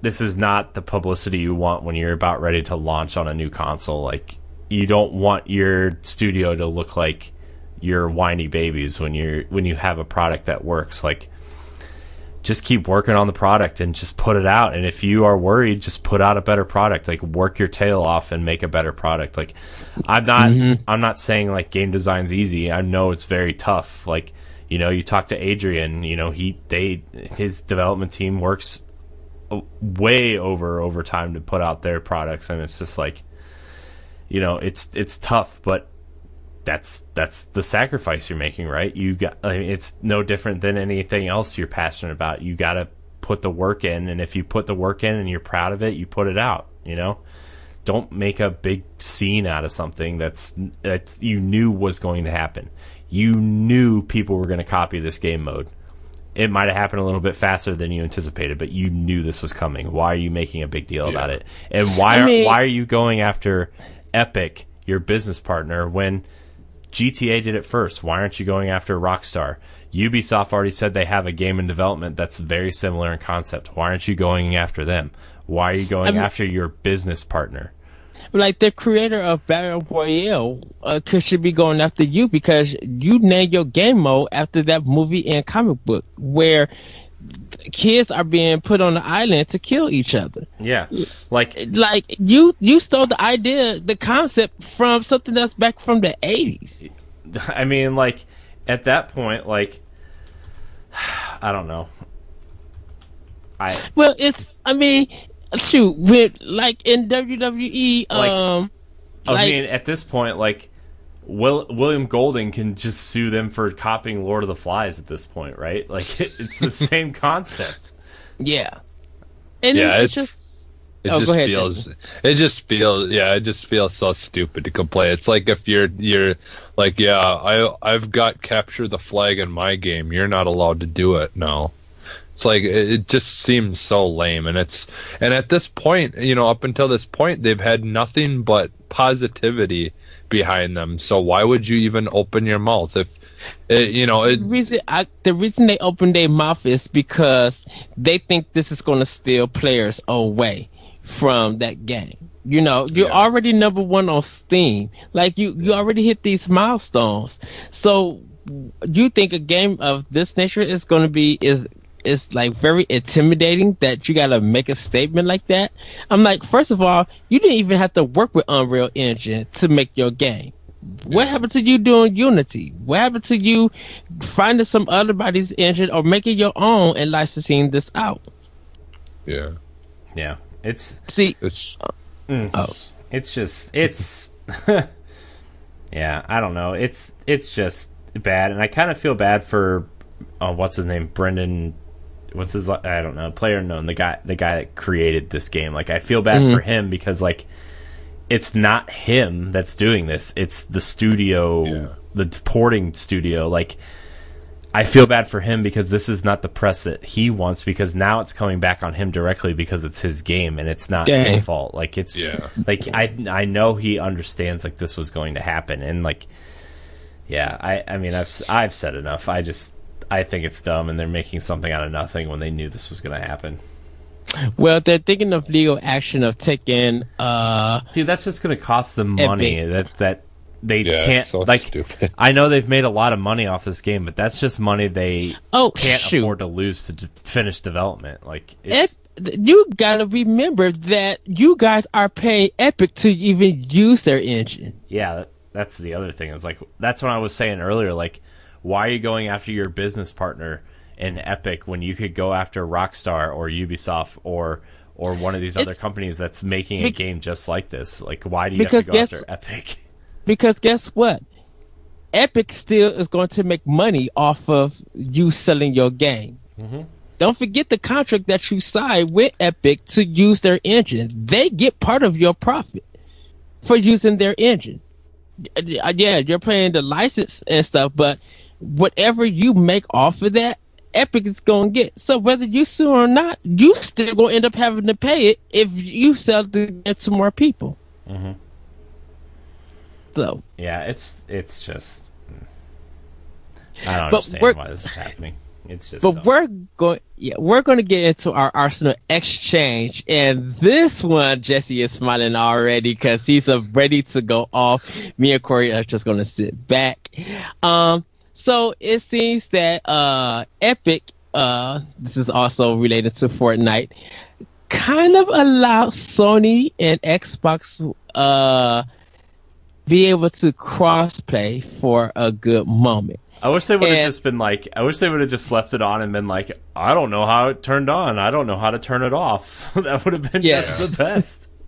this is not the publicity you want when you're about ready to launch on a new console. Like you don't want your studio to look like your whiny babies when you're when you have a product that works. Like just keep working on the product and just put it out. And if you are worried, just put out a better product. Like work your tail off and make a better product. Like I'm not mm-hmm. I'm not saying like game design's easy. I know it's very tough. Like you know, you talk to Adrian, you know, he they his development team works way over overtime to put out their products and it's just like you know, it's it's tough, but that's that's the sacrifice you're making, right? You got I mean, it's no different than anything else you're passionate about. You got to put the work in, and if you put the work in and you're proud of it, you put it out. You know, don't make a big scene out of something that's that you knew was going to happen. You knew people were going to copy this game mode. It might have happened a little bit faster than you anticipated, but you knew this was coming. Why are you making a big deal about it? And why I are why are you going after Epic your business partner when GTA did it first? Why aren't you going after Rockstar? Ubisoft already said they have a game in development that's very similar in concept. Why aren't you going after them? Why are you going I mean- after your business partner? like the creator of Battle Royale uh, could should be going after you because you named your game mode after that movie and comic book where kids are being put on the island to kill each other. Yeah, like Like you, you stole the idea, the concept from something that's back from the eighties. I mean, like at that point, like I don't know. I Well, it's, I mean, shoot, with like in WWE, Like, um, I like- mean, at this point, like Will, William Golding can just sue them for copying Lord of the Flies at this point, right? Like it, it's the same concept. yeah, and Yeah, it's, it's- it's just. It Oh, go just ahead, feels it just feels yeah, it just feels so stupid to complain. It's like if you're you're like, yeah, I I've got capture the flag in my game. You're not allowed to do it now. It's like it it just seems so lame and it's and at this point, you know, up until this point they've had nothing but positivity behind them. So why would you even open your mouth if it, you know, it, the reason I, the reason they open their mouth is because they think this is going to steal players away from that game. You know, you're Yeah. already number one on Steam. Like you, you already hit these milestones. So you think a game of this nature is going to be is is like very intimidating that you got to make a statement like that? I'm like, first of all, you didn't even have to work with Unreal Engine to make your game. What happened to you doing Unity? What happened to you finding some other body's engine or making your own and licensing this out? yeah. Yeah, it's See, It's oh, it's just it's yeah i don't know it's it's just bad and i kind of feel bad for uh, what's his name brendan what's his i don't know player known the guy the guy that created this game like i feel bad for mm-hmm. him because like it's not him that's doing this it's the studio Yeah. the porting studio like I feel bad for him because this is not the press that he wants because now it's coming back on him directly because it's his game and it's not his fault. Like it's Yeah. like I I know he understands like this was going to happen and like yeah, I I mean I've I've said enough. I just I think it's dumb and they're making something out of nothing when they knew this was going to happen. well, they're thinking of legal action of taking. Uh, Dude, that's just going to cost them money Epic. that that they Yeah, can't so like stupid. I know they've made a lot of money off this game, but that's just money they oh can't shoot! afford to lose to d- finish development. Like Ep- it's, you gotta remember that you guys are paying Epic to even use their engine. yeah, that's the other thing. Is like that's what I was saying earlier. Like, why are you going after your business partner in Epic when you could go after Rockstar or Ubisoft or or one of these other companies that's making a game just like this? Like, why do you have to go guess- after Epic? Because guess what? Epic still is going to make money off of you selling your game. Mm-hmm. Don't forget the contract that you signed with Epic to use their engine. They get part of your profit for using their engine. Yeah, you're paying the license and stuff, but whatever you make off of that, Epic is gonna get. So whether you sue or not, you still gonna end up having to pay it if you sell to get some more people. Mhm. So Yeah, it's it's just I don't But understand why this is happening. It's just But dumb. we're going, yeah, we're going to get into our Arsenal exchange, and this one, Jesse is smiling already because he's ready to go off. Me and Corey are just going to sit back. Um, so it seems that uh, Epic, uh, this is also related to Fortnite, kind of allowed Sony and Xbox uh be able to crossplay for a good moment. I wish they would have just been like, I wish they would have just left it on and been like, I don't know how it turned on. I don't know how to turn it off. that would have been Yes. just the best.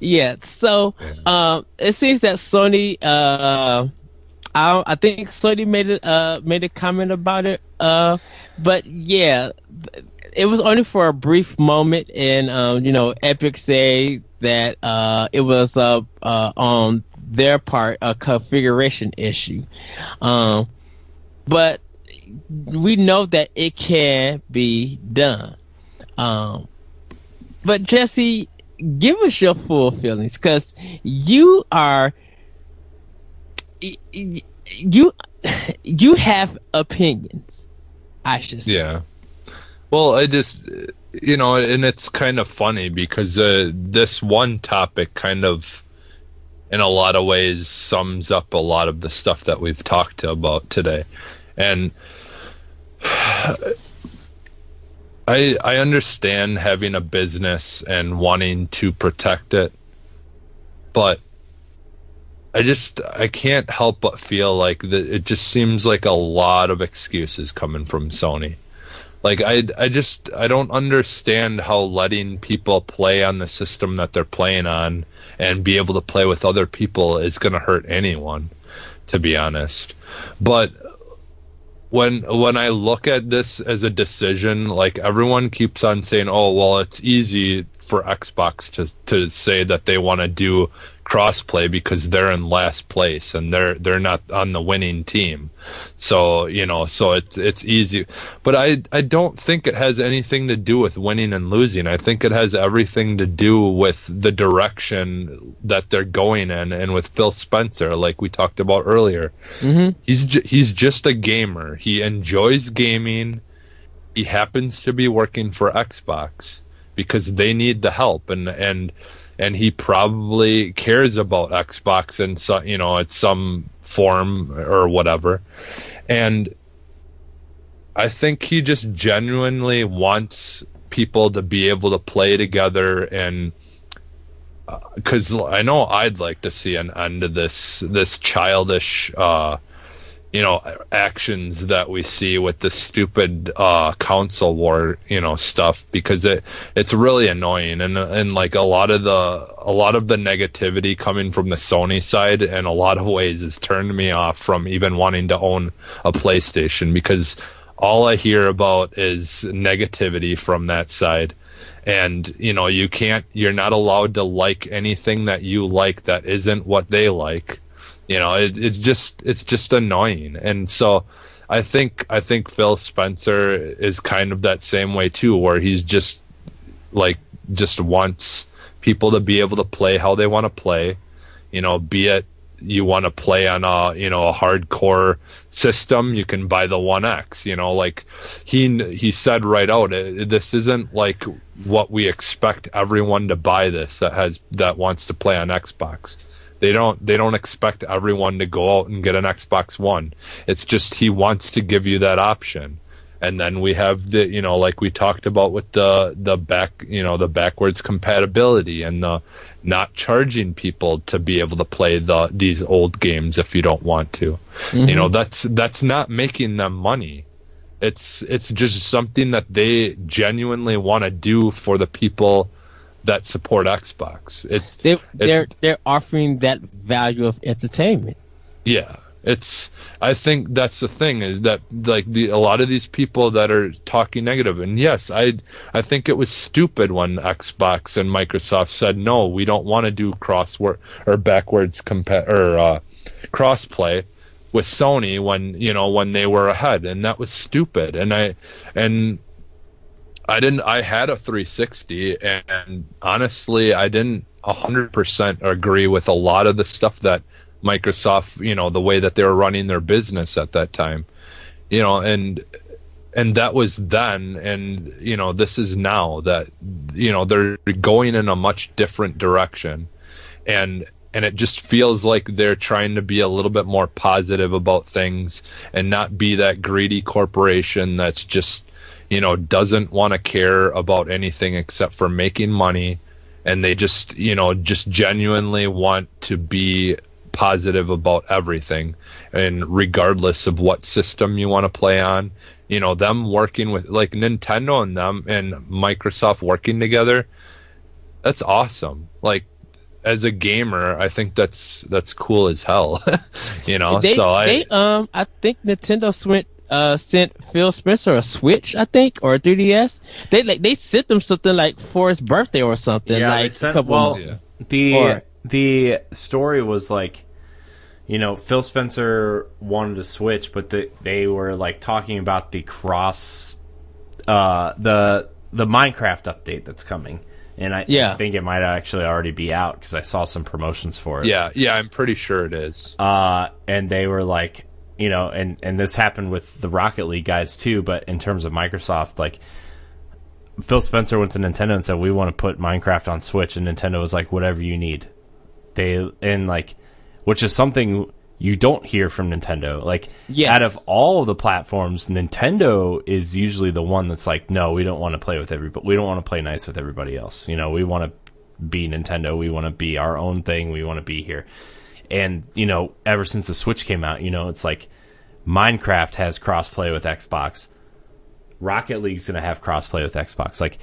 Yeah, so um, it seems that Sony, uh, I, I think Sony made it, uh, made a comment about it, uh, but yeah, it was only for a brief moment, and um, you know, Epic say that uh, it was uh, uh, on their part a configuration issue, um, but we know that it can be done. Um, but Jesse, give us your full feelings because you are you you have opinions. I should say. Yeah. Well, I just you know, and it's kind of funny because uh, this one topic kind of, in a lot of ways, sums up a lot of the stuff that we've talked about today, and. I I understand having a business and wanting to protect it, but I just I can't help but feel like it just seems like a lot of excuses coming from Sony. Like I I just I don't understand how letting people play on the system that they're playing on and be able to play with other people is going to hurt anyone to be honest. But when when I look at this as a decision, like everyone keeps on saying, "Oh, well, it's easy for Xbox to to say that they want to do crossplay because they're in last place and they're they're not on the winning team. So you know, so it's it's easy. But I I don't think it has anything to do with winning and losing. I think it has everything to do with the direction that they're going in, and with Phil Spencer, like we talked about earlier. Mm-hmm. He's ju- he's just a gamer. He enjoys gaming. He happens to be working for Xbox because they need the help and and and he probably cares about Xbox in some, you know, at some form or whatever. And I think he just genuinely wants people to be able to play together and because uh, I know I'd like to see an end to this this childish uh, you know actions that we see with the stupid uh console war you know stuff because it it's really annoying. And and like a lot of the a lot of the negativity coming from the Sony side in a lot of ways has turned me off from even wanting to own a PlayStation because all I hear about is negativity from that side. And you know you can't you're not allowed to like anything that you like that isn't what they like you know, it, it's just it's just annoying, and so I think I think Phil Spencer is kind of that same way too, where he's just like just wants people to be able to play how they want to play. You know, be it you want to play on a you know a hardcore system, you can buy the One X. You know, like he he said right out, this isn't like what we expect everyone to buy this that has that wants to play on Xbox. They don't they don't expect everyone to go out and get an Xbox One. It's just he wants to give you that option. And then we have the you know like we talked about with the the back you know the backwards compatibility and the not charging people to be able to play the these old games if you don't want to. Mm-hmm. You know that's that's not making them money. It's it's just something that they genuinely want to do for the people that support Xbox. It's they, they're they're offering that value of entertainment. Yeah, it's. I think that's the thing is that like the a lot of these people that are talking negative, and yes, I I think it was stupid when Xbox and Microsoft said no, we don't want to do crossword or backwards compa- or uh, crossplay with Sony when you know when they were ahead, and that was stupid. And I and I didn't. I had a 360, and honestly, I didn't 100% agree with a lot of the stuff that Microsoft, you know, the way that they were running their business at that time, you know, and and that was then, and you know, this is now that you know they're going in a much different direction, and and it just feels like they're trying to be a little bit more positive about things and not be that greedy corporation that's just you know, doesn't want to care about anything except for making money. And they just, you know, just genuinely want to be positive about everything. And regardless of what system you want to play on, you know, them working with like Nintendo and them and Microsoft working together, that's awesome. Like, as a gamer, I think that's that's cool as hell. you know, they, so I they um I think Nintendo went uh, sent Phil Spencer a Switch, I think, or a 3DS. They like they sent them something like for his birthday or something. Yeah, like sent, a couple well, months. Yeah. the Or- the story was like, you know, Phil Spencer wanted a switch, but the, they were like talking about the cross, uh, the the Minecraft update that's coming, and I, Yeah. I think it might actually already be out because I saw some promotions for it. Yeah, yeah, I'm pretty sure it is. uh, and they were like, you know, and and this happened with the Rocket League guys too. But in terms of Microsoft, like Phil Spencer went to Nintendo and said, "We want to put Minecraft on Switch," and Nintendo was like, "Whatever you need." They and like, which is something you don't hear from Nintendo. Like, Yes. out of all of the platforms, Nintendo is usually the one that's like, "No, we don't want to play with everybody. We don't want to play nice with everybody else. You know, we want to be Nintendo. We want to be our own thing. We want to be here." and you know ever since the switch came out you know it's like minecraft has crossplay with xbox. Rocket league's going to have crossplay with xbox. Like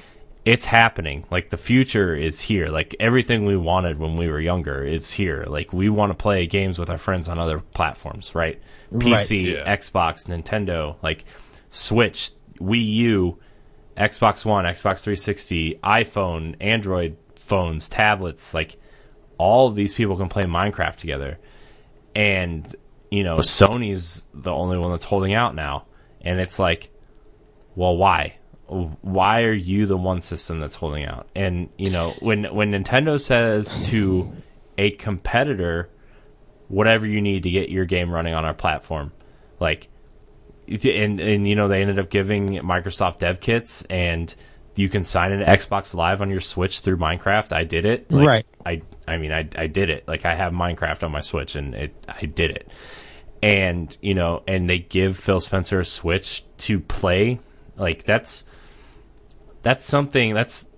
it's happening. Like the future is here. Like everything we wanted when we were younger it's here. Like we want to play games with our friends on other platforms right? Pc yeah. xbox nintendo like switch wii u xbox one xbox 360 iphone android phones tablets like all of these people can play Minecraft together. And, you know, Sony's the only one that's holding out now. And it's like, well, why? Why are you the one system that's holding out? And, you know, when when Nintendo says to a competitor, whatever you need to get your game running on our platform, like and and you know they ended up giving Microsoft dev kits and you can sign into Xbox Live on your Switch through Minecraft. I did it. Like, Right. I I mean I I did it. Like I have Minecraft on my Switch and it I did it. And you know, and they give Phil Spencer a Switch to play. Like that's that's something that's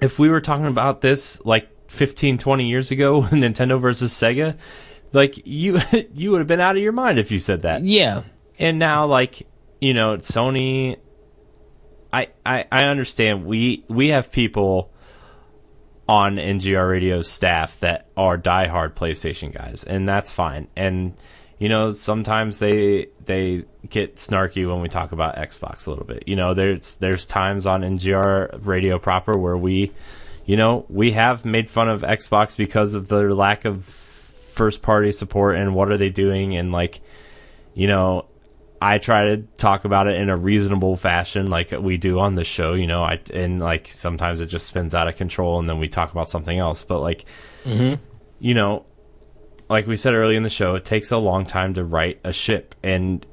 if we were talking about this like 15 20 years ago Nintendo versus Sega, like you you would have been out of your mind if you said that Yeah. and now like you know sony I, I i understand we we have people on ngr radio's staff that are diehard playstation guys and that's fine. And you know sometimes they they get snarky when we talk about xbox a little bit. You know there's there's times on ngr radio proper where we you know we have made fun of xbox because of their lack of first party support and what are they doing and like you know, I try to talk about it in a reasonable fashion, like we do on the show. You know, I and like sometimes it just spins out of control, and then we talk about something else. But like, mm-hmm. you know, like we said earlier in the show, it takes a long time to right a ship, and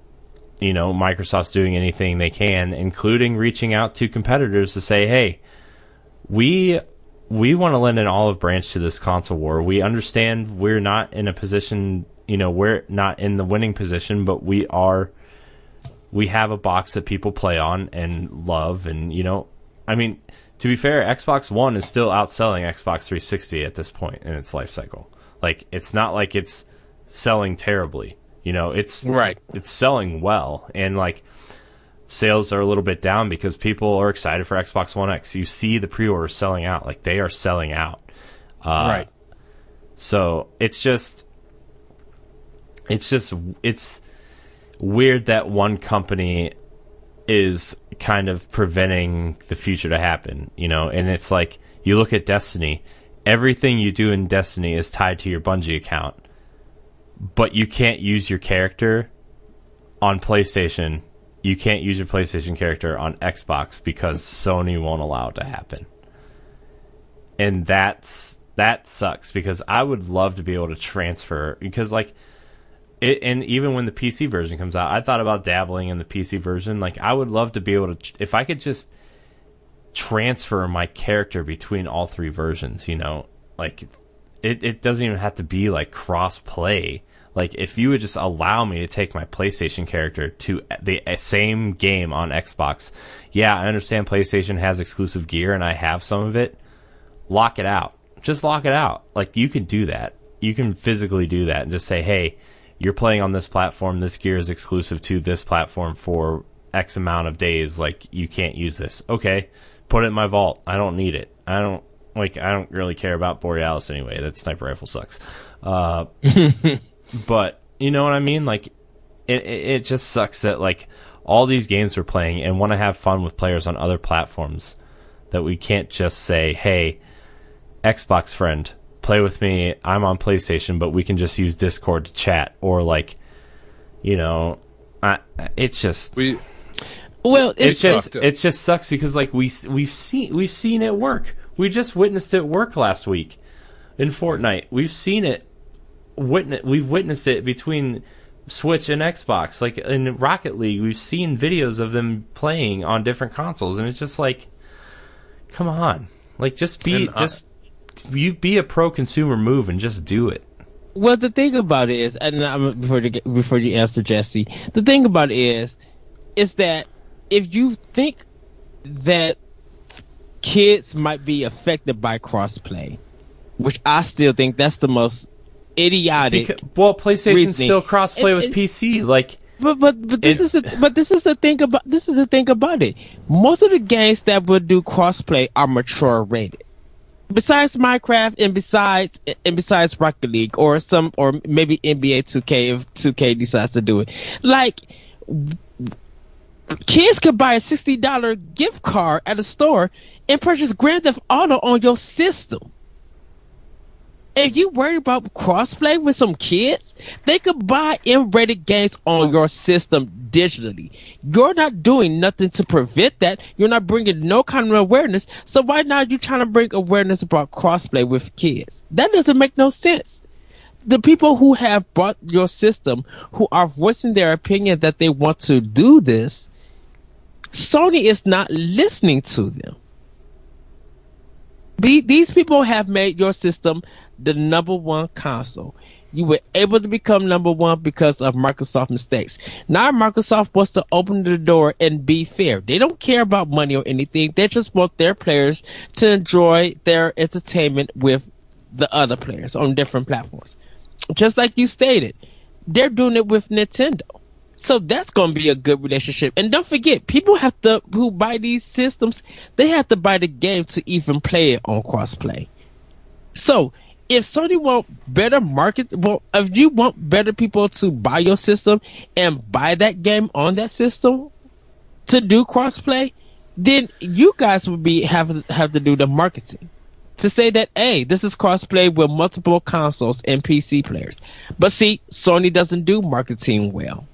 you know, Microsoft's doing anything they can, including reaching out to competitors to say, hey, we we want to lend an olive branch to this console war. We understand we're not in a position, you know, we're not in the winning position, but we are we have a box that people play on and love and you know, I mean, to be fair, Xbox 1 is still outselling Xbox 360 at this point in its life cycle. Like it's not like it's selling terribly. You know, it's Right. it's selling well and like sales are a little bit down because people are excited for Xbox One X. You see the pre-orders selling out, like they are selling out. Uh, right. So it's just, it's just, it's weird that one company is kind of preventing the future to happen, you know. And it's like you look at Destiny, everything you do in Destiny is tied to your Bungie account, but you can't use your character on PlayStation. You can't use your PlayStation character on Xbox because Sony won't allow it to happen. And that's that sucks because I would love to be able to transfer because like it, and even when the PC version comes out, I thought about dabbling in the PC version. Like I would love to be able to if I could just transfer my character between all three versions, you know, like it, it doesn't even have to be like cross play. Like if you would just allow me to take my PlayStation character to the uh, same game on Xbox. Yeah, I understand PlayStation has exclusive gear and I have some of it. Lock it out. Just lock it out. Like you can do that. You can physically do that and just say, "Hey, you're playing on this platform. This gear is exclusive to this platform for X amount of days. Like you can't use this. Okay, put it in my vault. I don't need it. I don't like. I don't really care about Borealis anyway. That sniper rifle sucks. Uh, but you know what I mean? Like it, it. It just sucks that like all these games we're playing and want to have fun with players on other platforms that we can't just say, "Hey, Xbox friend." Play with me. I'm on PlayStation, but we can just use Discord to chat, or like, you know, I, it's just We Well, it's it's, just sucked. it's just sucks because like we we've seen we've seen it work. We just witnessed it work last week in Fortnite. We've seen it. Witness. We've witnessed it between Switch and Xbox. Like in Rocket League, we've seen videos of them playing on different consoles, and it's just like, come on, like just be And, just you be a pro consumer move and just do it. Well, the thing about it is, and I'm, before you before you answer Jesse, the thing about it is, is that if you think that kids might be affected by crossplay, which I still think that's the most idiotic. Because, well, PlayStation reasoning. still crossplay with PC. Like But but but this It- is the, but this is the thing about this is the thing about it. Most of the games that would do crossplay are mature rated. Besides Minecraft and besides and besides Rocket League or some or maybe NBA 2K if 2K decides to do it. Like kids could buy a sixty dollar gift card at a store and purchase Grand Theft Auto on your system. If you worry about crossplay with some kids, they could buy M-rated games on your system digitally. You're not doing nothing to prevent that. You're not bringing no kind of awareness. So why now you trying to bring awareness about crossplay with kids? That doesn't make no sense. The people who have bought your system, who are voicing their opinion that they want to do this, Sony is not listening to them. The- These people have made your system the number one console. You were able to become number one because of Microsoft mistakes. Now Microsoft wants to open the door and be fair. They don't care about money or anything. They just want their players to enjoy their entertainment with the other players on different platforms. Just like you stated, they're doing it with Nintendo. So that's going to be a good relationship. And don't forget, people have to who buy these systems, they have to buy the game to even play it on crossplay. So if Sony want better markets, well, if you want better people to buy your system and buy that game on that system to do crossplay, then you guys would be have have to do the marketing to say that hey, this is crossplay with multiple consoles and PC players. But see, Sony doesn't do marketing well.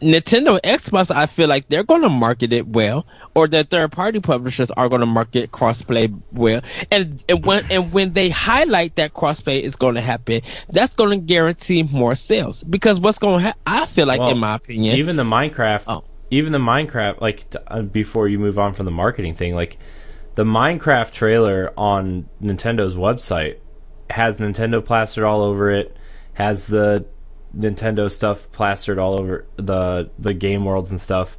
Nintendo Xbox, I feel like they're going to market it well, or the third party publishers are going to market crossplay well. And, and when and when they highlight that crossplay is going to happen, that's going to guarantee more sales. Because what's going to happen, I feel like, Well, in my opinion, even the Minecraft, Oh. even the Minecraft, like t- uh, before you move on from the marketing thing, like the Minecraft trailer on Nintendo's website has Nintendo plastered all over it, has the Nintendo stuff plastered all over the the game worlds and stuff,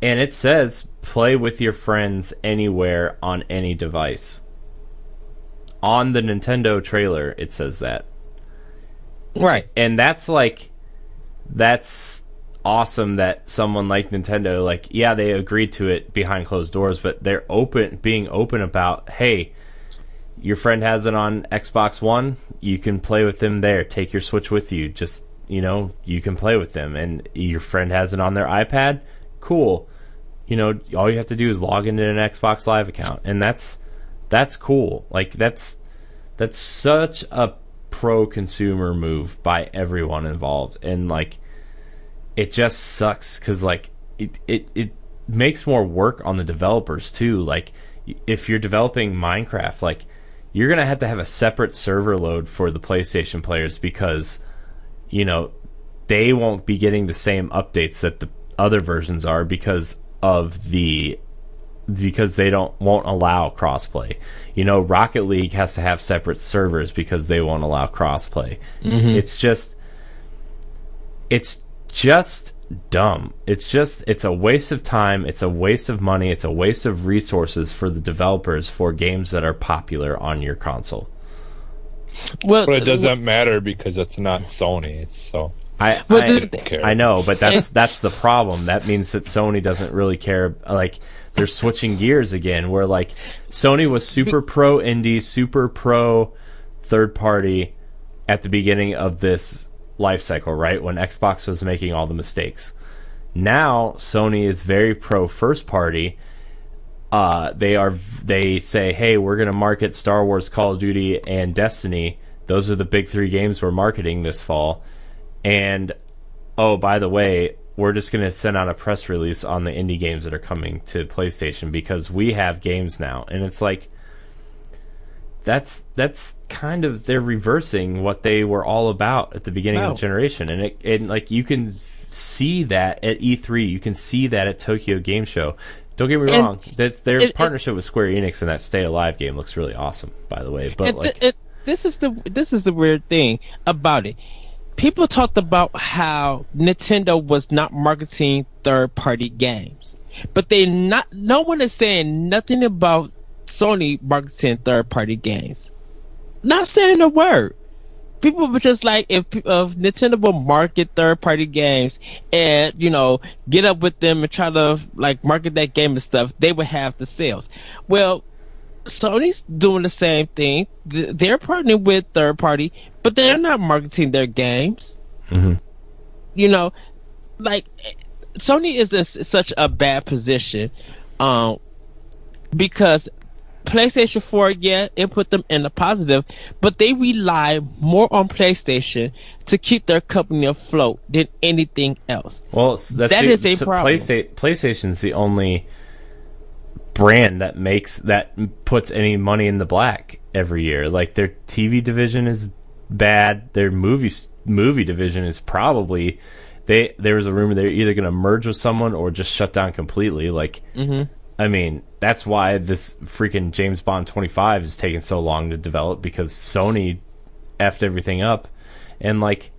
and it says play with your friends anywhere on any device. On the Nintendo trailer, it says that. Right? and that's like that's awesome that someone like Nintendo like yeah they agreed to it behind closed doors but they're open being open about hey your friend has it on Xbox 1 you can play with them there. Take your switch with you. Just you know you can play with them. And your friend has it on their iPad? Cool. You know all you have to do is log into an Xbox live account. And that's that's cool. Like that's that's such a pro consumer move by everyone involved. And like it just sucks because like it, it it makes more work on the developers too. Like if you're developing minecraft like you're gonna have to have a separate server load for the playstation players because you know they won't be getting the same updates that the other versions are because of the because they don't won't allow crossplay. You know, Rocket League has to have separate servers because they won't allow crossplay. Mm-hmm. It's just it's just dumb. It's just it's a waste of time, it's a waste of money, it's a waste of resources for the developers for games that are popular on your console. Well, But it doesn't matter because it's not Sony. So I I, the- I know, but that's that's the problem. That means that Sony doesn't really care. Like they're switching gears again. Where like Sony was super pro indie, super pro third party at the beginning of this life cycle, right? When Xbox was making all the mistakes. Now Sony is very pro first party. Uh, they are they say, hey, we're going to market Star Wars, Call of Duty, and Destiny. Those are the big three games we're marketing this fall. And oh, by the way, we're just going to send out a press release on the indie games that are coming to PlayStation because we have games now. And it's like that's that's kind of they're reversing what they were all about at the beginning of Oh. the generation. And it and like you can see that at E3, you can see that at Tokyo Game Show. Don't get me And- wrong. That's their it- it- partnership with Square Enix and that Stay Alive game looks really awesome, by the way. But like it, this is the this is the weird thing about it. People talked about how Nintendo was not marketing third party games, but they not. No one is saying nothing about Sony marketing third party games. Not saying a word. People were just like if, if Nintendo will market third party games and you know get up with them and try to like market that game and stuff, they would have the sales. Well, Sony's doing the same thing. They're partnering with third party, but they're not marketing their games. Mhm. You know, like Sony is in such a bad position, um, because PlayStation 4, yeah, it put them in the positive, but they rely more on PlayStation to keep their company afloat than anything else. Well, that's That the, is a so problem. PlayStation, PlayStation's the only brand that makes that puts any money in the black every year. Like their TV division is bad. Their movie movie division is probably they. There was a rumor they're either going to merge with someone or just shut down completely. Like, mm-hmm. I mean, that's why this freaking James Bond twenty five is taking so long to develop because Sony effed everything up, and like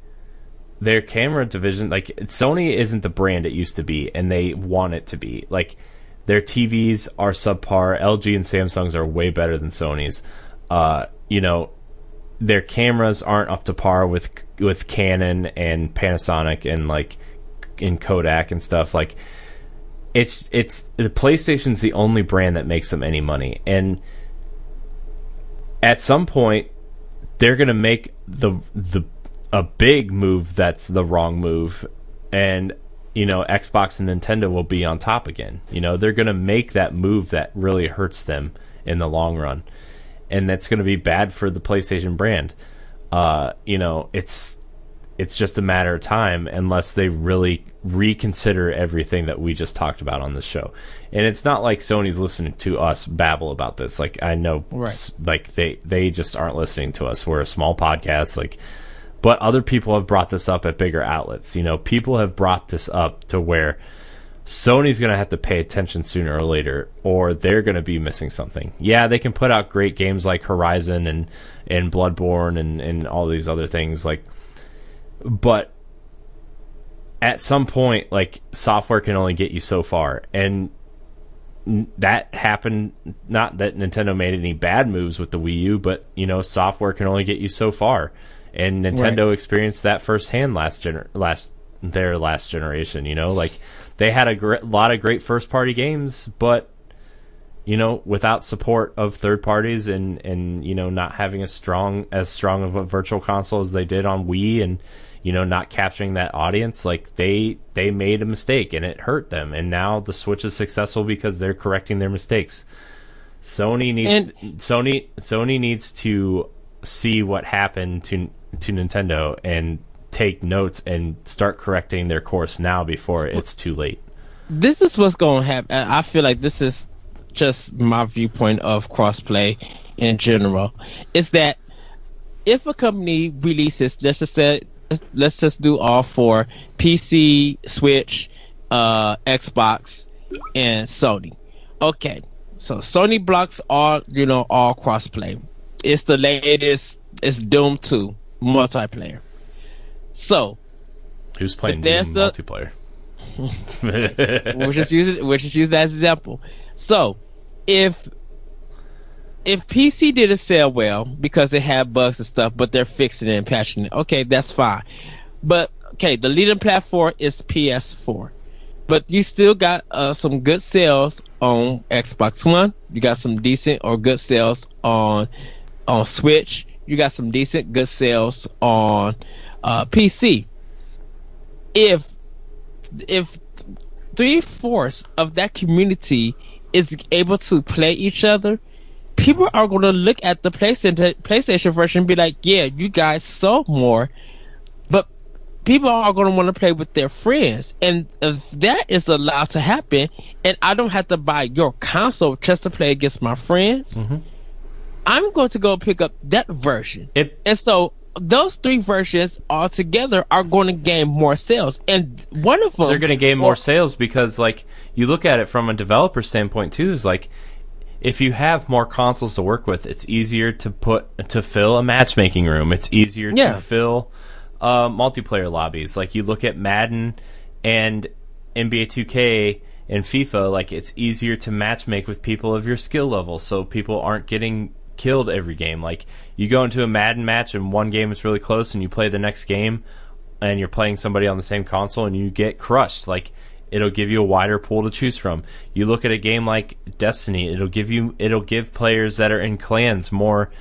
their camera division like Sony isn't the brand it used to be and they want it to be. Like their TVs are subpar. LG and Samsung's are way better than Sony's. Uh, you know, their cameras aren't up to par with with Canon and Panasonic and like in Kodak and stuff like it's it's the PlayStation's the only brand that makes them any money and at some point they're to make the the a big move that's the wrong move and you know Xbox and Nintendo will be on top again. You know, they're to make that move that really hurts them in the long run. And that's to be bad for the PlayStation brand. Uh, you know, it's it's just a matter of time unless they really reconsider everything that we just talked about on this show. And it's not like Sony's listening to us babble about this. Like I know Right. like they they just aren't listening to us. We're a small podcast like but other people have brought this up at bigger outlets. You know, people have brought this up to where Sony's going to have to pay attention sooner or later, or they're going to be missing something. Yeah, they can put out great games like Horizon and and Bloodborne and and all these other things like, but at some point, like software can only get you so far, and that happened. Not that Nintendo made any bad moves with the Wii U, but you know, software can only get you so far, and Nintendo experienced that firsthand last gener- last their last generation. You know, like they had a gr- lot of great first party games, but you know, without support of third parties and and you know not having a strong as strong of a virtual console as they did on Wii and you know not capturing that audience like they they made a mistake and it hurt them and now the Switch is successful because they're correcting their mistakes. Sony needs Sony Sony needs to see what happened to to Nintendo and take notes and start correcting their course now before it's too late. this is what's going to happen. I feel like this is just my viewpoint of crossplay in general. Is that if a company releases, let's just say, let's just do all four PC, Switch, uh, Xbox, and Sony. Okay, so Sony blocks all, you know, all crossplay. It's the latest. It's Doom 2 multiplayer. So Who's playing But Doom the- multiplayer? we'll just use it. We'll just use that as an example. So, if if PC didn't sell well because it had bugs and stuff, but they're fixing it and patching it, okay, that's fine. But okay, the leading platform is PS4, but you still got uh, some good sales on Xbox One. You got some decent or good sales on on Switch. You got some decent good sales on uh, PC. If if three fourths of that community is able to play each other, people are going to look at the PlayStation PlayStation version and be like, "Yeah, you guys sold more, but people are going to want to play with their friends. And if that is allowed to happen, and I don't have to buy your console just to play against my friends, Mm-hmm. I'm going to go pick up that version. It And so those three versions all together are going to gain more sales. And one of them they're going to gain more sales because like you look at it from a developer standpoint too is like if you have more consoles to work with it's easier to put to fill a matchmaking room. It's easier Yeah. to fill uh, multiplayer lobbies. Like you look at madden and nba 2k and fifa like it's easier to matchmake with people of your skill level so people aren't getting killed every game. Like you go into a madden match and one game is really close and you play the next game and you're playing somebody on the same console and you get crushed. Like it'll give you a wider pool to choose from. You look at a game like destiny it'll give you it'll give players that are in clans more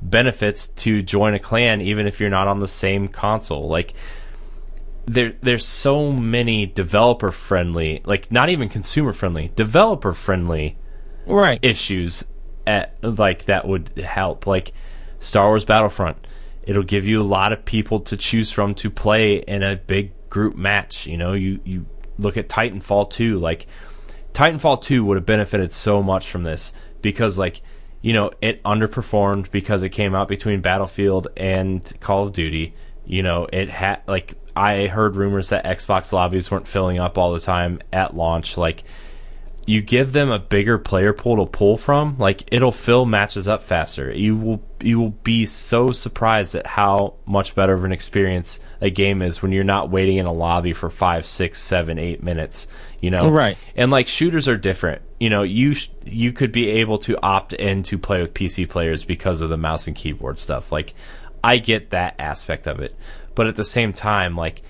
benefits to join a clan even if you're not on the same console. Like there there's so many developer friendly like not even consumer friendly developer friendly right. issues at like that would help. Like Star Wars Battlefront it'll give you a lot of people to choose from to play in a big group match you know? You you look at Titanfall 2 like Titanfall 2 would have benefited so much from this because like you know it underperformed because it came out between Battlefield and Call of Duty. You know it had like I heard rumors that Xbox lobbies weren't filling up all the time at launch. Like you give them a bigger player pool to pull from, like it'll fill matches up faster. You will you will be so surprised at how much better of an experience a game is when you're not waiting in a lobby for five, six, seven, eight minutes. You know, Right. And like shooters are different. You know, you sh- you could be able to opt in to play with PC players because of the mouse and keyboard stuff. Like, I get that aspect of it, but at the same time, like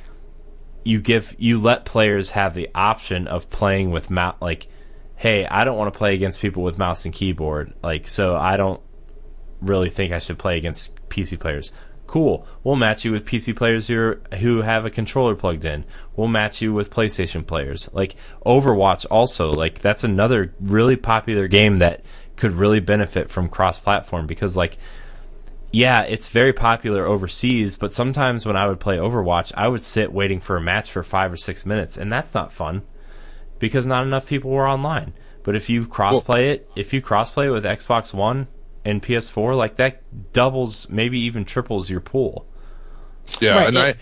you give you let players have the option of playing with mouse like hey i don't want to play against people with mouse and keyboard like so i don't really think i should play against pc players. Cool. We'll match you with pc players who who have a controller plugged in. We'll match you with playstation players. Like overwatch also like that's another really popular game that could really benefit from cross platform because like yeah, it's very popular overseas, but sometimes when I would play Overwatch, I would sit waiting for a match for five or six minutes, and that's not fun because not enough people were online. But if you crossplay it, if you crossplay it with Xbox One and PS4, like that doubles, maybe even triples your pool. Yeah, Right, and it-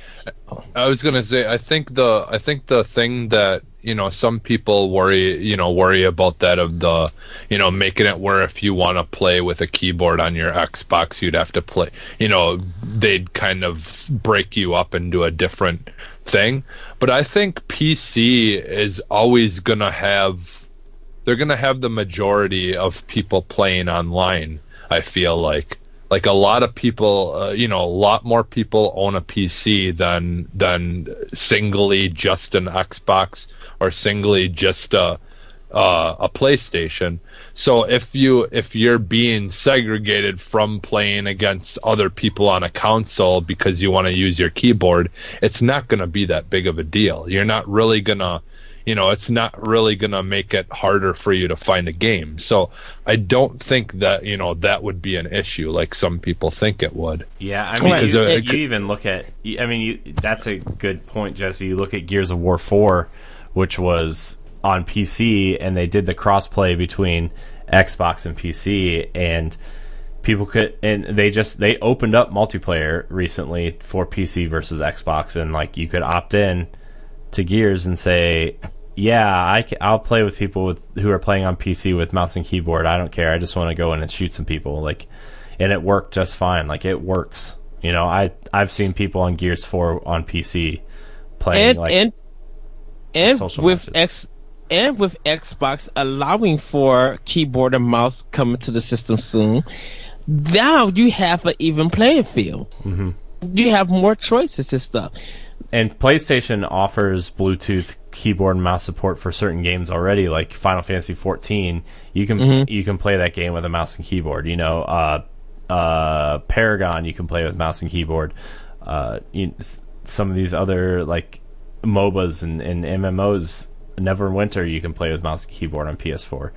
I, I was gonna say, I think the, I think the thing that you know some people worry, you know, worry about that of the, you know, making it where if you want to play with a keyboard on your Xbox, you'd have to play, you know, they'd kind of break you up into a different thing. But I think PC is always gonna have, they're gonna have the majority of people playing online. I feel like like a lot of people uh, you know a lot more people own a pc than than singly just an xbox or singly just a uh, a playstation so if you if you're being segregated from playing against other people on a console because you want to use your keyboard it's not going to be that big of a deal you're not really going to you know it's not really going to make it harder for you to find a game so i don't think that you know that would be an issue like some people think it would Yeah, I mean, Right. you, Because, uh, you even look at. I mean, you, that's a good point, Jesse. You look at Gears of War Four, which was on PC, and they did the crossplay between Xbox and PC, and people could, and they just they opened up multiplayer recently for PC versus Xbox, and like you could opt in to Gears and say. Yeah, I I'll play with people with, who are playing on PC with mouse and keyboard. I don't care. I just want to go in and shoot some people. Like, and it worked just fine. Like it works. You know, I I've seen people on Gears Four on PC playing and like and and with matches. X and with Xbox allowing for keyboard and mouse coming to the system soon, now you have an even playing field. Mm-hmm. You have more choices and stuff. and PlayStation offers Bluetooth keyboard and mouse support for certain games already, like Final Fantasy 14. You can Mm-hmm. you can play that game with a mouse and keyboard. You know, uh, uh, Paragon you can play with mouse and keyboard. Uh, you, some of these other like MOBAs and, and MMOs, Neverwinter you can play with mouse and keyboard on PS4.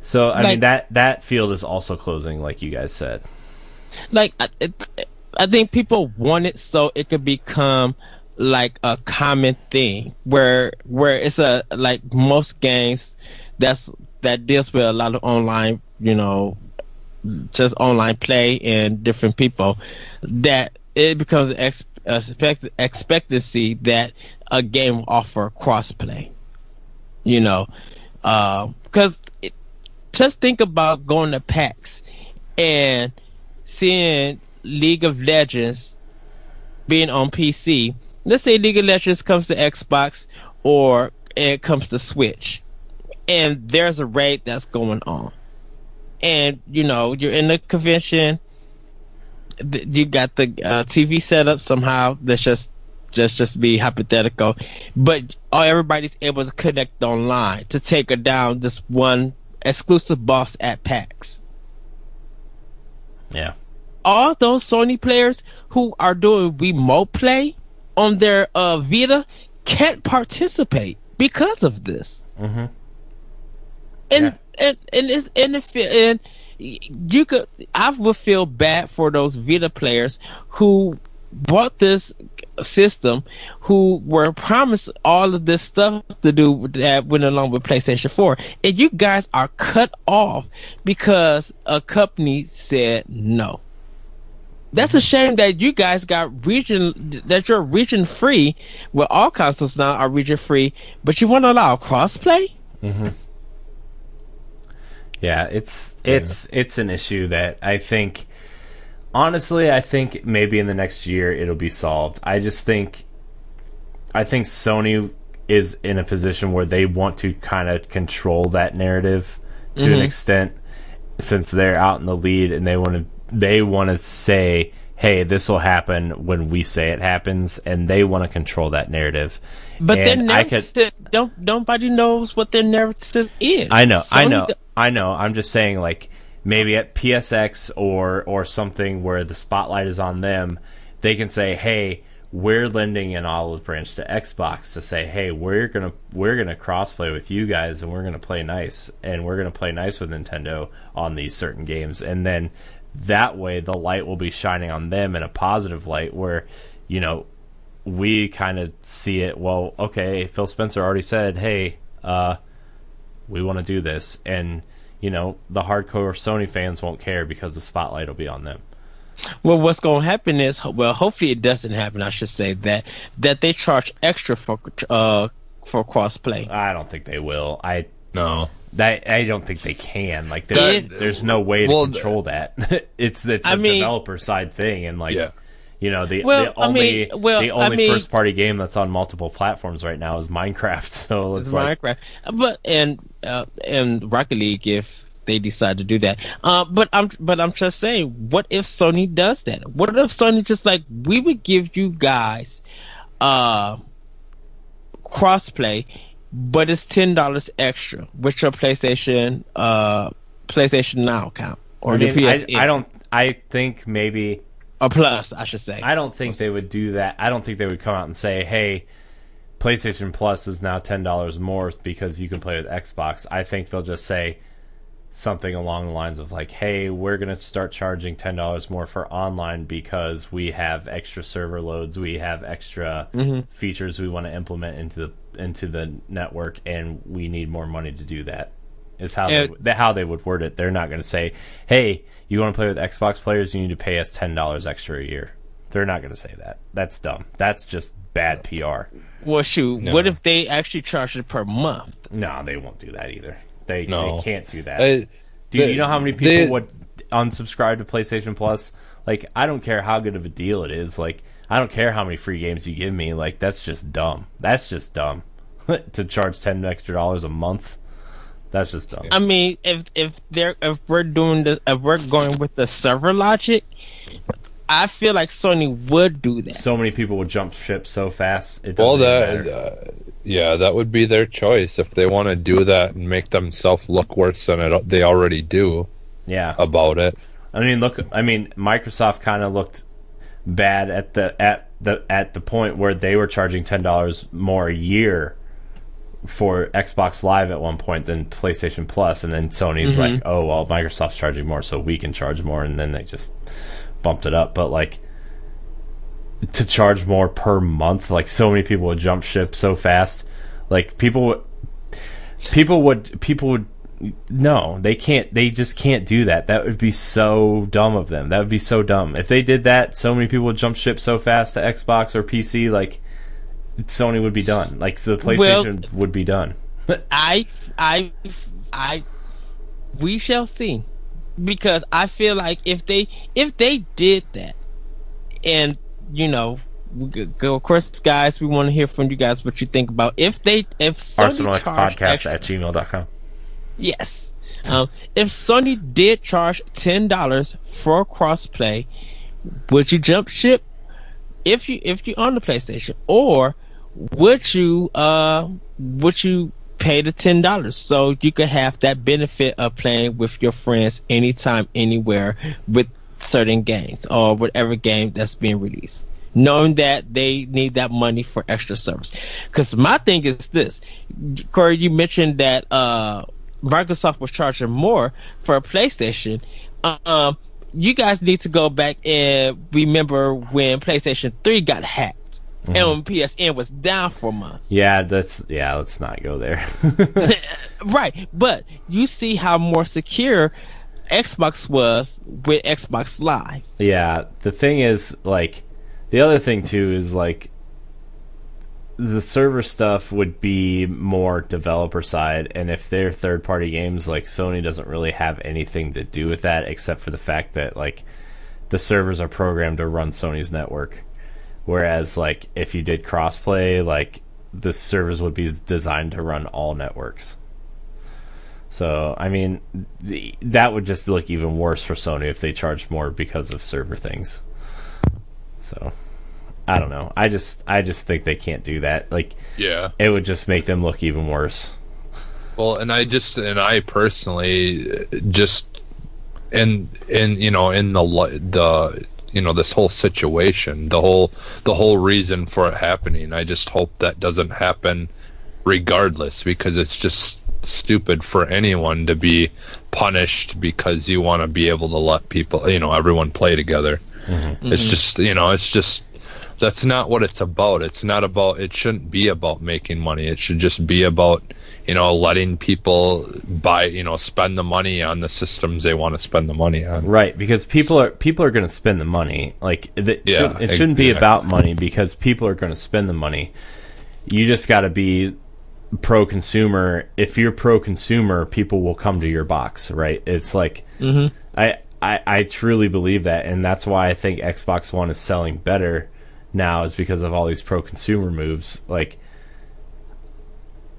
So I mean that that field is also closing, like you guys said. like I, I think people want it so it could become like a common thing where where it's a like most games that's that deals with a lot of online, you know, just online play and different people that it becomes ex- expect expectancy that a game offer crossplay. You know, because uh, just think about going to PAX and seeing League of Legends being on PC. Let's say League of Legends comes to Xbox or it comes to Switch, and there's a raid that's going on, and you know you're in the convention. You got the uh, TV set up somehow. Let's just just just be hypothetical, but all everybody's able to connect online to take her down this one exclusive boss at PAX. Yeah. All those Sony players who are doing remote play on their uh, Vita can't participate because of this. Mm-hmm. And, Yeah. and and it's and if and you could I would feel bad for those Vita players who bought this system who were promised all of this stuff to do that went along with PlayStation 4 and you guys are cut off because a company said no. That's a shame that you guys got region that you're region free. Well all consoles now are region free but you want to allow crossplay? Mm-hmm. Yeah, it's it's it's an issue that I think honestly, I think maybe in the next year it'll be solved. I just think I think Sony is in a position where they want to kind of control that narrative to an mm-hmm. extent since they're out in the lead and they want to they want to say hey this will happen when we say it happens and they want to control that narrative but their And I could- don't nobody knows what their narrative is I know, I Sony know, d- I know. I'm just saying, like maybe at PSX or or something where the spotlight is on them, they can say, "Hey, we're lending an olive branch to Xbox to say, hey, we're gonna we're gonna crossplay with you guys, and we're gonna play nice, and we're gonna play nice with Nintendo on these certain games, and then that way the light will be shining on them in a positive light, where you know." We kind of see it. Well, okay. Phil Spencer already said, "Hey, uh, we want to do this and you know the hardcore sony fans won't care because the spotlight will be on them Well, what's going to happen is, well, hopefully it doesn't happen. I should say that that they charge extra for uh for crossplay. i don't think they will i No. that i don't think they can like there's, That- there's no way to well, control that it's it's a I mean- developer side thing and like Yeah. you know the, Well, the I only mean- well, the I only mean- first party game that's on multiple platforms right now is minecraft so it's, It's like Minecraft, but and uh, and Rocket League if they decide to do that. Uh, but I'm but I'm just saying, what if Sony does that? What if Sony just like we would give you guys uh crossplay, but it's ten dollars extra with your PlayStation uh PlayStation Now account or I, mean, the I, PS I don't i think maybe a Plus, I should say. I don't think they would do that. I don't think they would come out and say, "Hey, PlayStation Plus is now ten dollars more because you can play with Xbox." I think they'll just say something along the lines of like, "Hey, we're going to start charging ten dollars more for online because we have extra server loads, we have extra mm-hmm. features we want to implement into the into the network, and we need more money to do that." Is how they, they how they would word it. They're not going to say, "Hey, you want to play with Xbox players? You need to pay us ten dollars extra a year." They're not going to say that. That's dumb. That's just bad PR. Well, shoot, what if they actually charge it per month? No, they won't do that either. They No. they can't do that. Uh, I- do you, you know how many people they- would unsubscribe to PlayStation Plus? Like, I don't care how good of a deal it is. Like, I don't care how many free games you give me. Like, that's just dumb. That's just dumb. to charge ten extra dollars a month. That's just dumb. I mean, if if they're if we're doing the if we're going with the server logic, I feel like Sony would do that. so many people would jump ship so fast. It Well, doesn't that uh, yeah, that would be their choice if they want to do that and make themselves look worse than it, they already do yeah. about it. I mean, look. I mean, Microsoft kind of looked bad at the at the at the point where they were charging ten dollars more a year for Xbox Live at one point than PlayStation Plus, and then Sony's like, "Oh well, Microsoft's charging more, so we can charge more," and then they just bumped it up. But like, to charge more per month. Like so many people would jump ship so fast. Like people would people would people would no, they can't they just can't do that. That would be so dumb of them. That would be so dumb. If they did that, so many people would jump ship so fast to Xbox or PC like Sony would be done. Like the PlayStation well, would be done. I I I we shall see because I feel like if they if they did that and you know go of course guys we want to hear from you guys what you think about if they if Sony podcast extra, at gmail.com yes. Um, if Sony did charge ten dollars for crossplay would you jump ship if you if you on the PlayStation? Or would you uh would you pay the ten dollars so you could have that benefit of playing with your friends anytime, anywhere with certain games or whatever game that's being released. Knowing that they need that money for extra service. Because my thing is this, Corey, you mentioned that uh, Microsoft was charging more for a PlayStation. Um, you guys need to go back and remember when PlayStation 3 got hacked Mm-hmm. And when PSN was down for months. Yeah, that's yeah. Let's not go there. right, but you see how more secure Xbox was with Xbox Live. Yeah, the thing is, like, the other thing too is like the server stuff would be more developer side and if they're third party games like Sony doesn't really have anything to do with that except for the fact that like the servers are programmed to run Sony's network Whereas, like, if you did crossplay, like, the servers would be designed to run all networks. So, I mean, the, that would just look even worse for Sony if they charged more because of server things. So, I don't know. I just, I just think they can't do that. Like, yeah, it would just make them look even worse. Well, and I just, and I personally uh, just, and and you know, in the the you know this whole situation the whole the whole reason for it happening i just hope that doesn't happen regardless because it's just stupid for anyone to be punished because you want to be able to let people you know everyone play together mm-hmm. it's just you know it's just that's not what it's about it's not about it shouldn't be about making money it should just be about you know, letting people buy, you know, spend the money on the systems they want to spend the money on. Right, because people are people are going to spend the money. Like it, yeah, should, it shouldn't be about money because people are going to spend the money. You just got to be pro consumer. If you're pro consumer, people will come to your box, right? It's like mm-hmm. I, I I truly believe that, and that's why I think Xbox One is selling better now is because of all these pro consumer moves. Like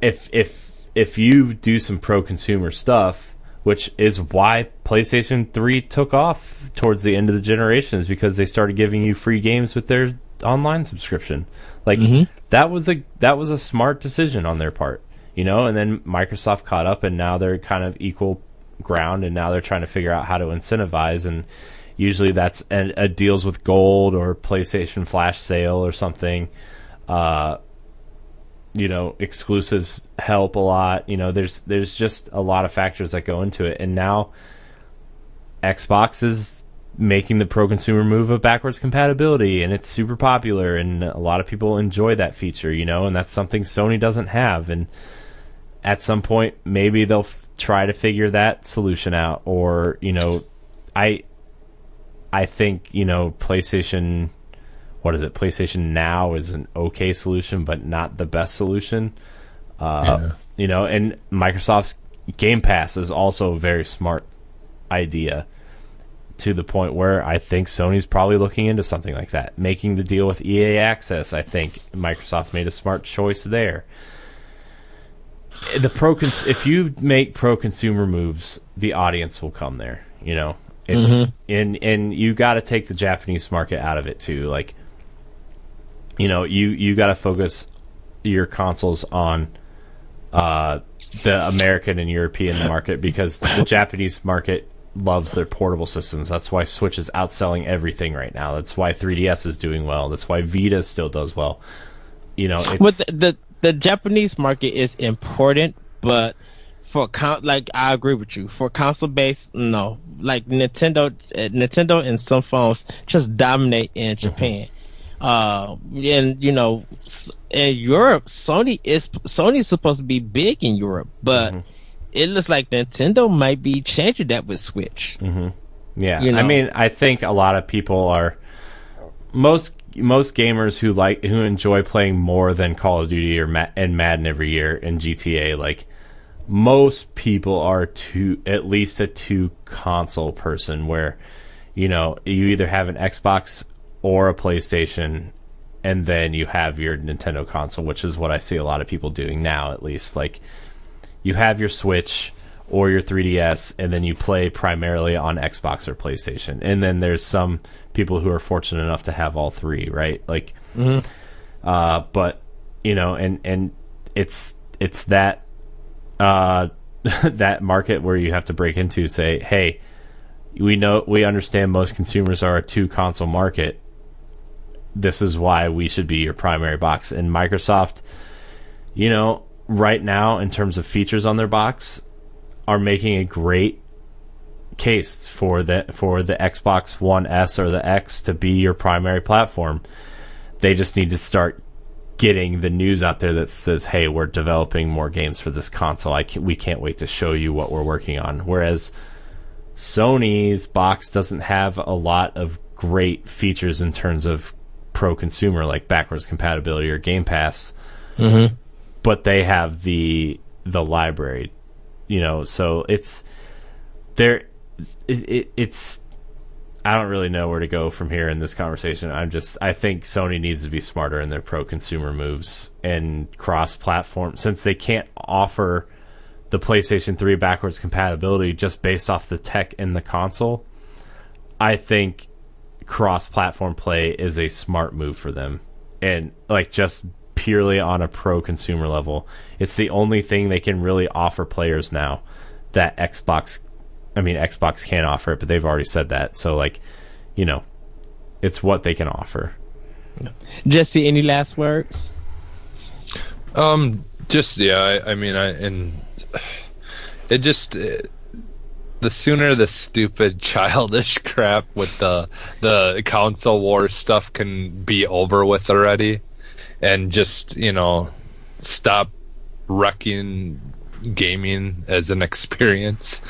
if if if you do some pro consumer stuff, which is why PlayStation 3 took off towards the end of the generation, is because they started giving you free games with their online subscription. Like mm-hmm. that was a that was a smart decision on their part, you know. And then Microsoft caught up, and now they're kind of equal ground, and now they're trying to figure out how to incentivize. And usually that's a, a deals with gold or PlayStation Flash sale or something. Uh, you know exclusives help a lot. You know there's there's just a lot of factors that go into it. And now xbox is making the pro consumer move of backwards compatibility and it's super popular and a lot of people enjoy that feature you know and that's something sony doesn't have. And at some point maybe they'll f- try to figure that solution out or you know i i think you know playstation what is it? PlayStation Now is an okay solution, but not the best solution. Uh, yeah. You know, and Microsoft's Game Pass is also a very smart idea to the point where I think Sony's probably looking into something like that. Making the deal with EA Access, I think Microsoft made a smart choice there. The pro cons- if you make pro consumer moves, the audience will come there, you know. It's mm-hmm. and and you got to take the Japanese market out of it too. Like you know, you you got to focus your consoles on uh, the American and European market because the Japanese market loves their portable systems. That's why Switch is outselling everything right now. That's why 3DS is doing well. That's why Vita still does well. You know, but the, the, the Japanese market is important, but for count like I agree with you for console base, no. Like Nintendo, uh, Nintendo and some phones just dominate in Japan. Mm-hmm Uh, and you know, in Europe, Sony is Sony's supposed to be big in Europe, but Mm-hmm. it looks like Nintendo might be changing that with Switch. Yeah, you I mean, I think a lot of people are most most gamers who like who enjoy playing more than Call of Duty or Ma- and Madden every year and GTA. Like most people are two at least a two console person where you know you either have an Xbox or a PlayStation. And then you have your Nintendo console, which is what I see a lot of people doing now, at least. Like, you have your Switch or your 3DS, and then you play primarily on Xbox or PlayStation. And then there's some people who are fortunate enough to have all three, right? Like, uh, but you know, and and it's it's that uh, that market where you have to break into, say, hey, we know we understand most consumers are a two console market. This is why we should be your primary box. And Microsoft, you know, right now in terms of features on their box, are making a great case for the for the Xbox One S or the X to be your primary platform. They just need to start getting the news out there that says, "Hey, we're developing more games for this console. I can, we can't wait to show you what we're working on." Whereas Sony's box doesn't have a lot of great features in terms of pro consumer like backwards compatibility or Game Pass mm-hmm. but they have the the library you know so it's there it, it, it's i don't really know where to go from here in this conversation. I'm just i think sony needs to be smarter in their pro consumer moves and cross platform since they can't offer the playstation 3 backwards compatibility just based off the tech in the console. I think cross platform play is a smart move for them. And like just purely on a pro consumer level it's the only thing they can really offer players now that xbox i mean xbox can't offer it but they've already said that so like you know it's what they can offer Jesse, any last words? Um, just yeah. I, I mean, I and it just uh the sooner the stupid childish crap with the the console war stuff can be over with already, and just you know stop wrecking gaming as an experience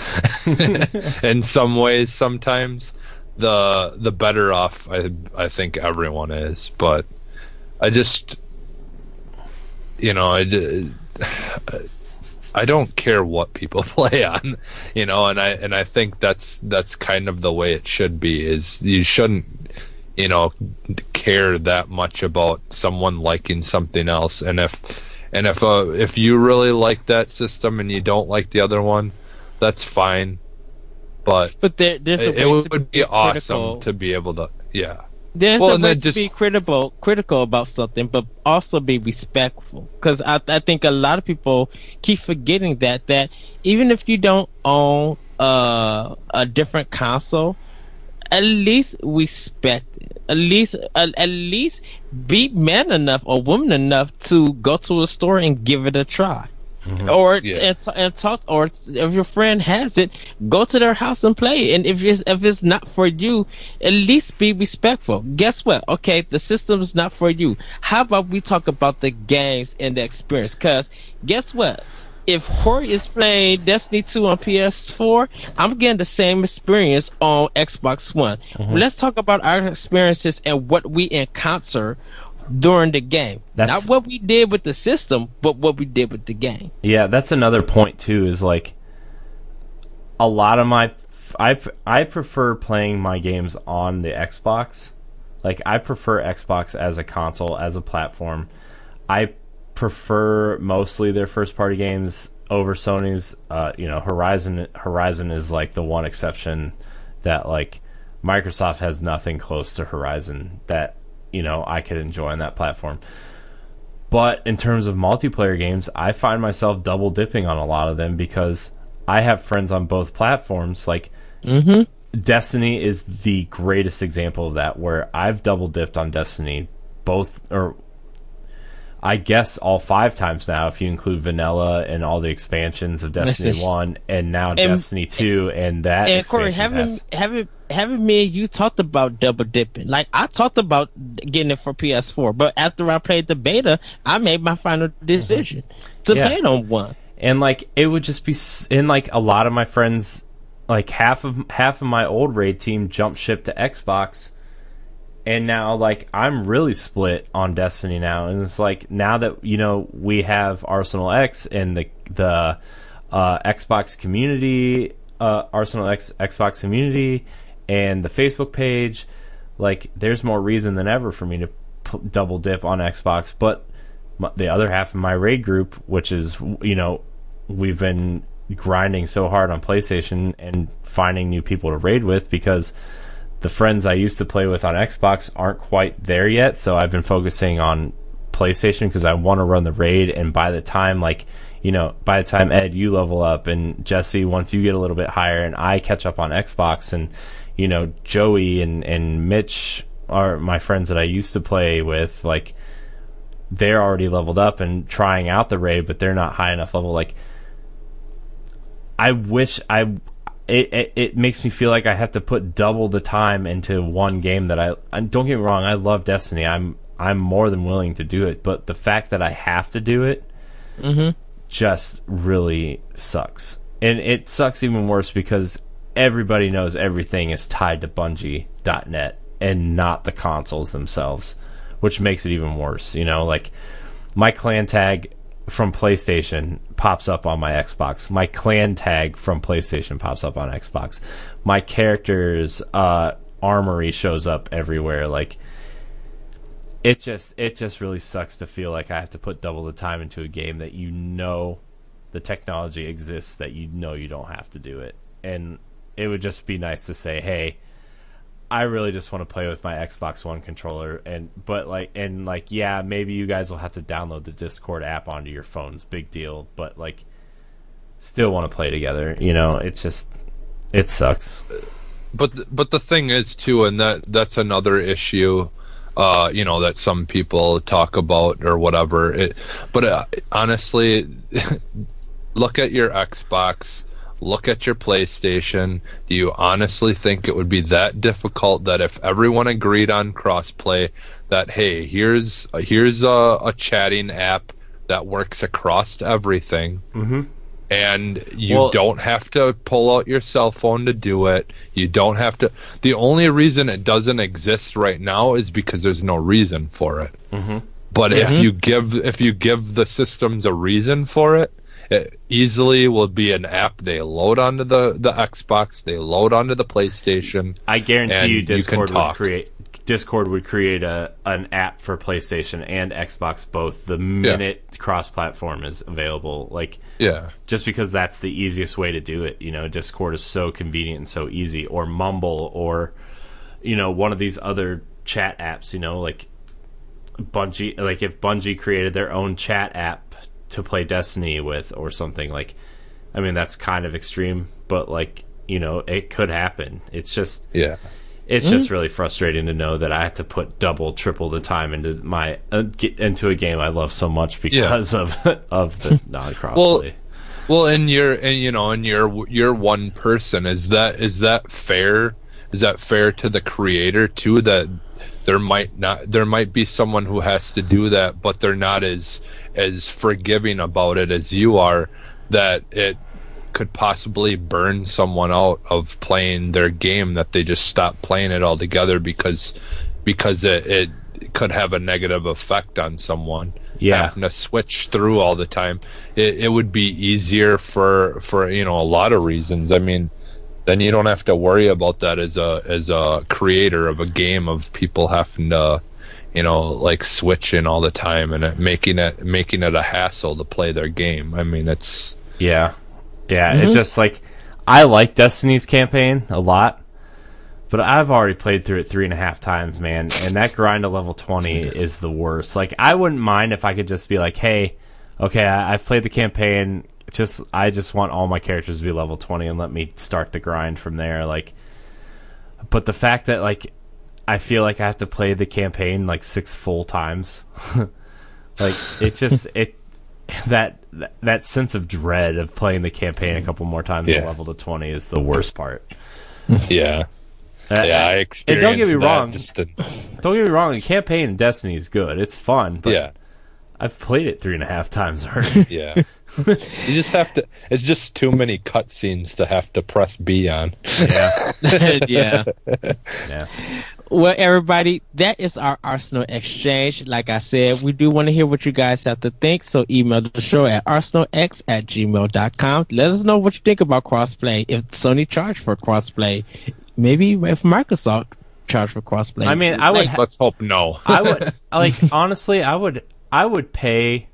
in some ways sometimes the the better off I I think everyone is but I just you know, I, I don't care what people play on, you know, and I and I think that's that's kind of the way it should be. Is you shouldn't, you know, care that much about someone liking something else, and if and if uh, if you really like that system and you don't like the other one, that's fine. But But there, there's a it, it would to be awesome to be able to, yeah. There's Well, a and way then to be critical, critical about something, but also be respectful. Because I, I think a lot of people keep forgetting that that even if you don't own uh, a different console, at least respect it. At least, at, at least be man enough or woman enough to go to a store and give it a try. Mm-hmm. Or Yeah. and, t- and talk, or if your friend has it, go to their house and play. it. And if it's if it's not for you, at least be respectful. Guess what? Okay, the system is not for you. How about we talk about the games and the experience? Cause guess what? If Corey is playing Destiny 2 on PS4, I'm getting the same experience on Xbox One. Mm-hmm. Let's talk about our experiences and what we encounter during the game. That's- Not what we did with the system, but what we did with the game. Yeah, that's another point too. Is like a lot of my I I prefer playing my games on the Xbox. Like I prefer Xbox as a console as a platform. I prefer mostly their first party games over Sony's. Uh, you know, Horizon Horizon is like the one exception that like Microsoft has nothing close to Horizon that you know I could enjoy on that platform. But in terms of multiplayer games, I find myself double dipping on a lot of them because I have friends on both platforms. Like Destiny is the greatest example of that, where I've double dipped on Destiny both, or I guess all five times now, if you include vanilla and all the expansions of Destiny Listen. One, and now Destiny Two, and that and Corey, haven't haven't haven't me and you talked about double dipping? Like I talked about getting it for PS4, but after I played the beta, I made my final mm-hmm. decision to Yeah. play on one. and like it would just be in like a lot of my friends like half of half of my old raid team jumped ship to xbox and now like i'm really split on destiny now. And it's like now that you know we have arsenal x and the the uh, xbox community uh, arsenal x xbox community and the facebook page like there's more reason than ever for me to p- double dip on xbox. But my, the other half of my raid group, which is you know we've been grinding so hard on PlayStation and finding new people to raid with because the friends I used to play with on Xbox aren't quite there yet. So I've been focusing on PlayStation because I want to run the raid. And by the time like you know by the time Ed you level up and Jesse once you get a little bit higher and I catch up on Xbox and you know Joey and and Mitch are my friends that I used to play with like they're already leveled up and trying out the raid, but they're not high enough level. Like, I wish I. It, it, it makes me feel like I have to put double the time into one game that I. And don't get me wrong, I love Destiny. I'm I'm more than willing to do it, but the fact that I have to do it mm-hmm. just really sucks. And it sucks even worse because everybody knows everything is tied to Bungie.net and not the consoles themselves, which makes it even worse. You know, like my clan tag from PlayStation pops up on my Xbox. My clan tag from PlayStation pops up on Xbox. My character's uh, armory shows up everywhere. Like it just it just really sucks to feel like I have to put double the time into a game that you know the technology exists that you know you don't have to do it. And it would just be nice to say, "Hey, I really just want to play with my Xbox One controller and but like and like yeah, maybe you guys will have to download the Discord app onto your phones, big deal, but like still want to play together, you know? It just it sucks. but but the thing is too, and that that's another issue. Uh, you know that some people talk about or whatever. It, but uh, honestly, look at your Xbox, look at your PlayStation. Do you honestly think it would be that difficult that if everyone agreed on crossplay, that hey, here's here's a, a chatting app that works across everything, Mhm. and you Well- don't have to pull out your cell phone to do it. You don't have to. The only reason it doesn't exist right now is because there's no reason for it. Mhm. But if you give if you give the systems a reason for it, it easily will be an app they load onto the the Xbox, they load onto the PlayStation. I guarantee you you can Discord would create Discord would create a an app for PlayStation and Xbox both the minute cross platform is available. Like Yeah. just because that's the easiest way to do it. You know, Discord is so convenient and so easy, or Mumble, or you know, one of these other chat apps. You know, like Bungie. Like if Bungie created their own chat app to play Destiny with, or something like. I mean, that's kind of extreme, but like you know, it could happen. It's just Yeah. it's just really frustrating to know that I have to put double, triple the time into my uh, get into a game I love so much because of of the non crossplay. Well, Well, and you're and you know, and you're you're one person. Is that is that fair? Is that fair to the creator too? That there might not there might be someone who has to do that, but they're not as as forgiving about it as you are. That it could possibly burn someone out of playing their game. That they just stop playing it altogether because because it, it could have a negative effect on someone Yeah. having to switch through all the time. It, it would be easier for for you know a lot of reasons. I mean, then you don't have to worry about that as a as a creator of a game of people having to you know like switch in all the time and it, making it making it a hassle to play their game. I mean, it's Yeah. Yeah, it's mm-hmm. just like I like Destiny's campaign a lot, but I've already played through it three and a half times, man, and that grind to level twenty is the worst. Like I wouldn't mind if I could just be like, Hey, okay, I, I've played the campaign, just I just want all my characters to be level twenty and let me start the grind from there. Like but the fact that like I feel like I have to play the campaign like six full times. like it just it that that- that sense of dread of playing the campaign a couple more times Yeah. level to 20 is the worst part. yeah. Uh, Yeah, I experienced. don't get me that wrong. Just in, Don't get me wrong. The campaign in Destiny is good. It's fun. But yeah, I've played it three and a half times already. yeah. You just have to. It's just too many cutscenes to have to press B on. yeah, yeah. yeah. Well, everybody, that is our Arsenal exchange. Like I said, we do want to hear what you guys have to think. So email the show at arsenalx at gmail.com. Let us know what you think about crossplay. If Sony charged for crossplay, maybe if Microsoft charged for crossplay. I mean, I would. Like, ha- Let's hope no. I would like honestly. I would. I would pay.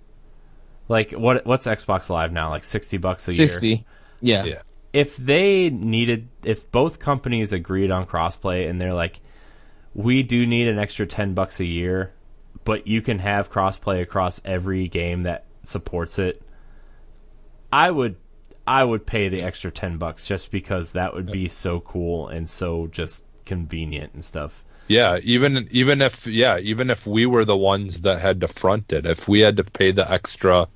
Like what? What's Xbox Live now? Like sixty bucks a year. 60. Yeah. Yeah. if they needed if both companies agreed on crossplay and they're like we do need an extra 10 bucks a year but you can have crossplay across every game that supports it i would i would pay the extra 10 bucks just because that would be so cool and so just convenient and stuff Yeah, even even if yeah, even if we were the ones that had to front it, if we had to pay the extra,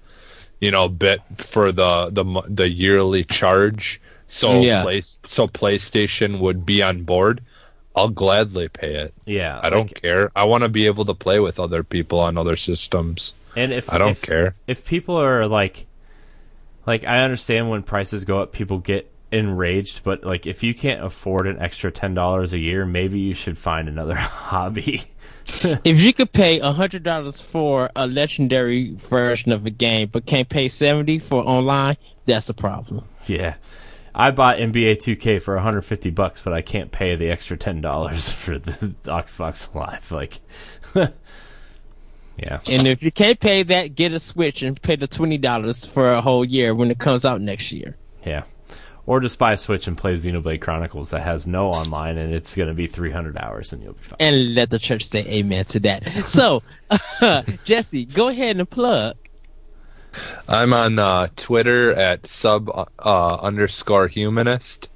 you know, bit for the the the yearly charge, so Yeah. play, so PlayStation would be on board, I'll gladly pay it. yeah I don't like- care. I want to be able to play with other people on other systems. and if I don't if, care. if people are like like i understand when prices go up people get enraged but like if you can't afford an extra $10 a year maybe you should find another hobby If you could pay $100 for a legendary version of a game, but can't pay 70 for online, that's a problem. yeah i bought nba 2k for 150 bucks but i can't pay the extra $10 for the xbox live like yeah And if you can't pay that, get a Switch and pay the $20 for a whole year when it comes out next year. yeah or just buy a switch and play xenoblade chronicles that has no online and it's going to be 300 hours and you'll be fine And let the church say amen to that. So, Jesse, go ahead and plug. I'm on uh, Twitter at sub uh, underscore humanist,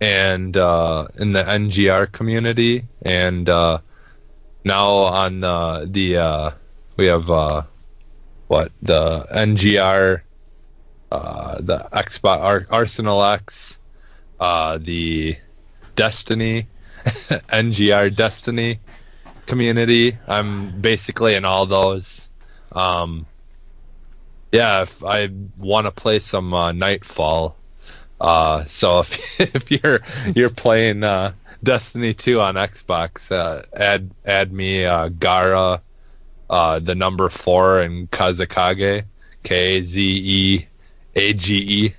and uh, in the NGR community, and uh, now on uh, the uh, we have uh, what the NGR, uh, the Xbox Ar- Arsenal X, uh, the Destiny, NGR Destiny community. I'm basically in all those. Um, yeah, if I want to play some uh, Nightfall, uh, so if if you're you're playing uh, Destiny 2 on Xbox, uh, add add me uh, Gara, uh, the number four, and Kazakage, K Z E A G E,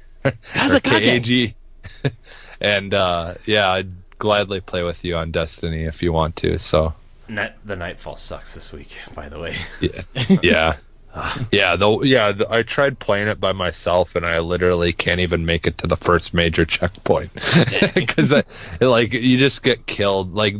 Kazakage. K A G, and uh, yeah, I'd gladly play with you on Destiny if you want to. So Net, the nightfall sucks this week by the way yeah, yeah. Yeah, though. Yeah, th- I tried playing it by myself, and I literally can't even make it to the first major checkpoint because, like, you just get killed. Like,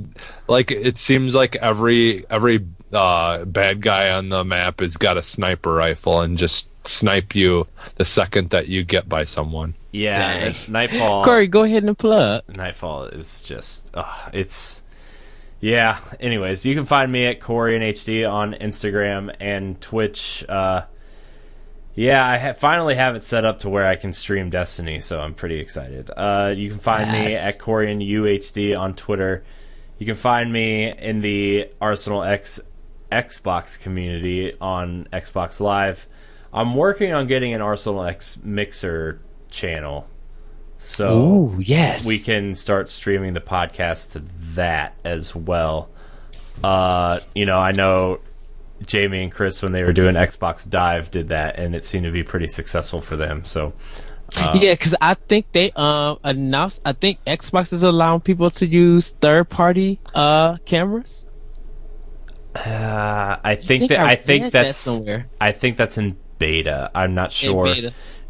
like it seems like every every uh, bad guy on the map has got a sniper rifle and just snipe you the second that you get by someone. yeah Dang. nightfall Corey, go ahead and plug. Nightfall is just, uh, it's, yeah. Anyways, you can find me at Corey and HD on Instagram and Twitch. Uh, yeah, I ha- finally have it set up to where I can stream Destiny, so I'm pretty excited. Uh, you can find me at Corey and UHD on Twitter. You can find me in the Arsenal X Xbox community on Xbox Live. I'm working on getting an Arsenal X Mixer channel. So yes. we can start streaming the podcast to that as well. Uh, you know, I know Jamie and Chris when they were doing Xbox Dive did that, and it seemed to be pretty successful for them. So yeah, because I think they um announced. I think Xbox is allowing people to use third party uh cameras. uh, I think, think that I I think that that's somewhere. I think that's in beta. I'm not sure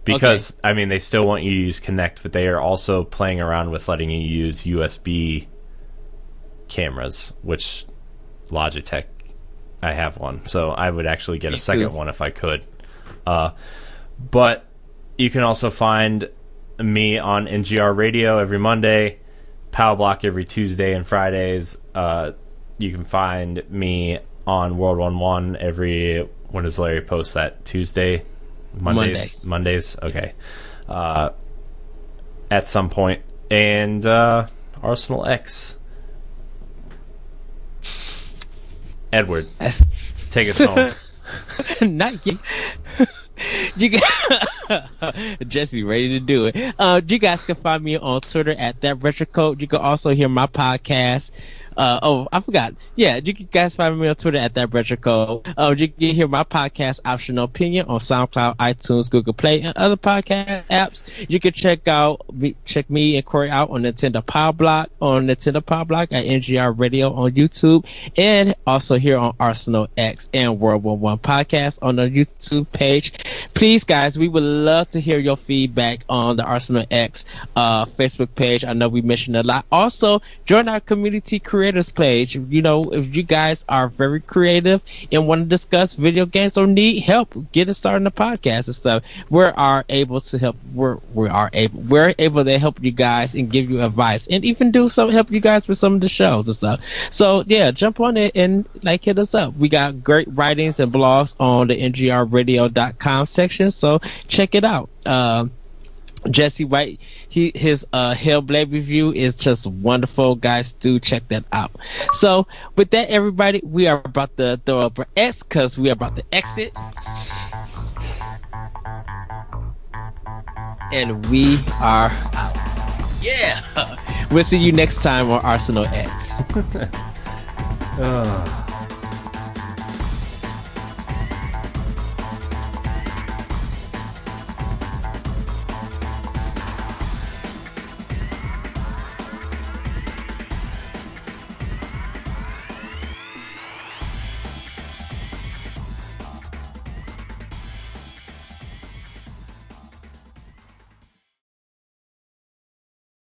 because I mean they still want you to use Kinect, but they are also playing around with letting you use USB cameras, which Logitech I have one, so I would actually get Me a second too. one if I could. Uh, but you can also find me on NGR Radio every Monday, Power Block every Tuesday and Fridays. Uh, you can find me on World One One every when does Larry post that? Tuesday, Mondays, Mondays. Mondays? Okay. Uh, at some point, and uh, Arsenal X. Edward, S- take us home. Not yet. you guys, Jesse ready to do it. Uh, you guys can find me on Twitter at that retro code. You can also hear my podcast uh, oh, I forgot. Yeah, you can guys find me on Twitter at that retro code. Uh, you can hear my podcast, Optional Opinion, on SoundCloud, iTunes, Google Play, and other podcast apps. You can check out me, check me and Corey out on Nintendo Power Block on Nintendo Power Block at NGR Radio on YouTube, and also here on Arsenal X and World War One podcast on the YouTube page. Please, guys, we would love to hear your feedback on the Arsenal X uh, Facebook page. I know we mentioned a lot. Also, join our community creators page. You know, if you guys are very creative and want to discuss video games or need help getting started in the podcast and stuff, we are able to help. We're we are able we're able to help you guys and give you advice and even do some help you guys with some of the shows and stuff. So yeah, jump on it and like hit us up. We got great writings and blogs on the ngrradio.com section, so check it out. Um, Jesse White, he his uh Hellblade review is just wonderful, guys. Do check that out. So with that, everybody, we are about to throw up our X because we are about to exit, and we are out. Yeah, we'll see you next time on Arsenal X. Ugh.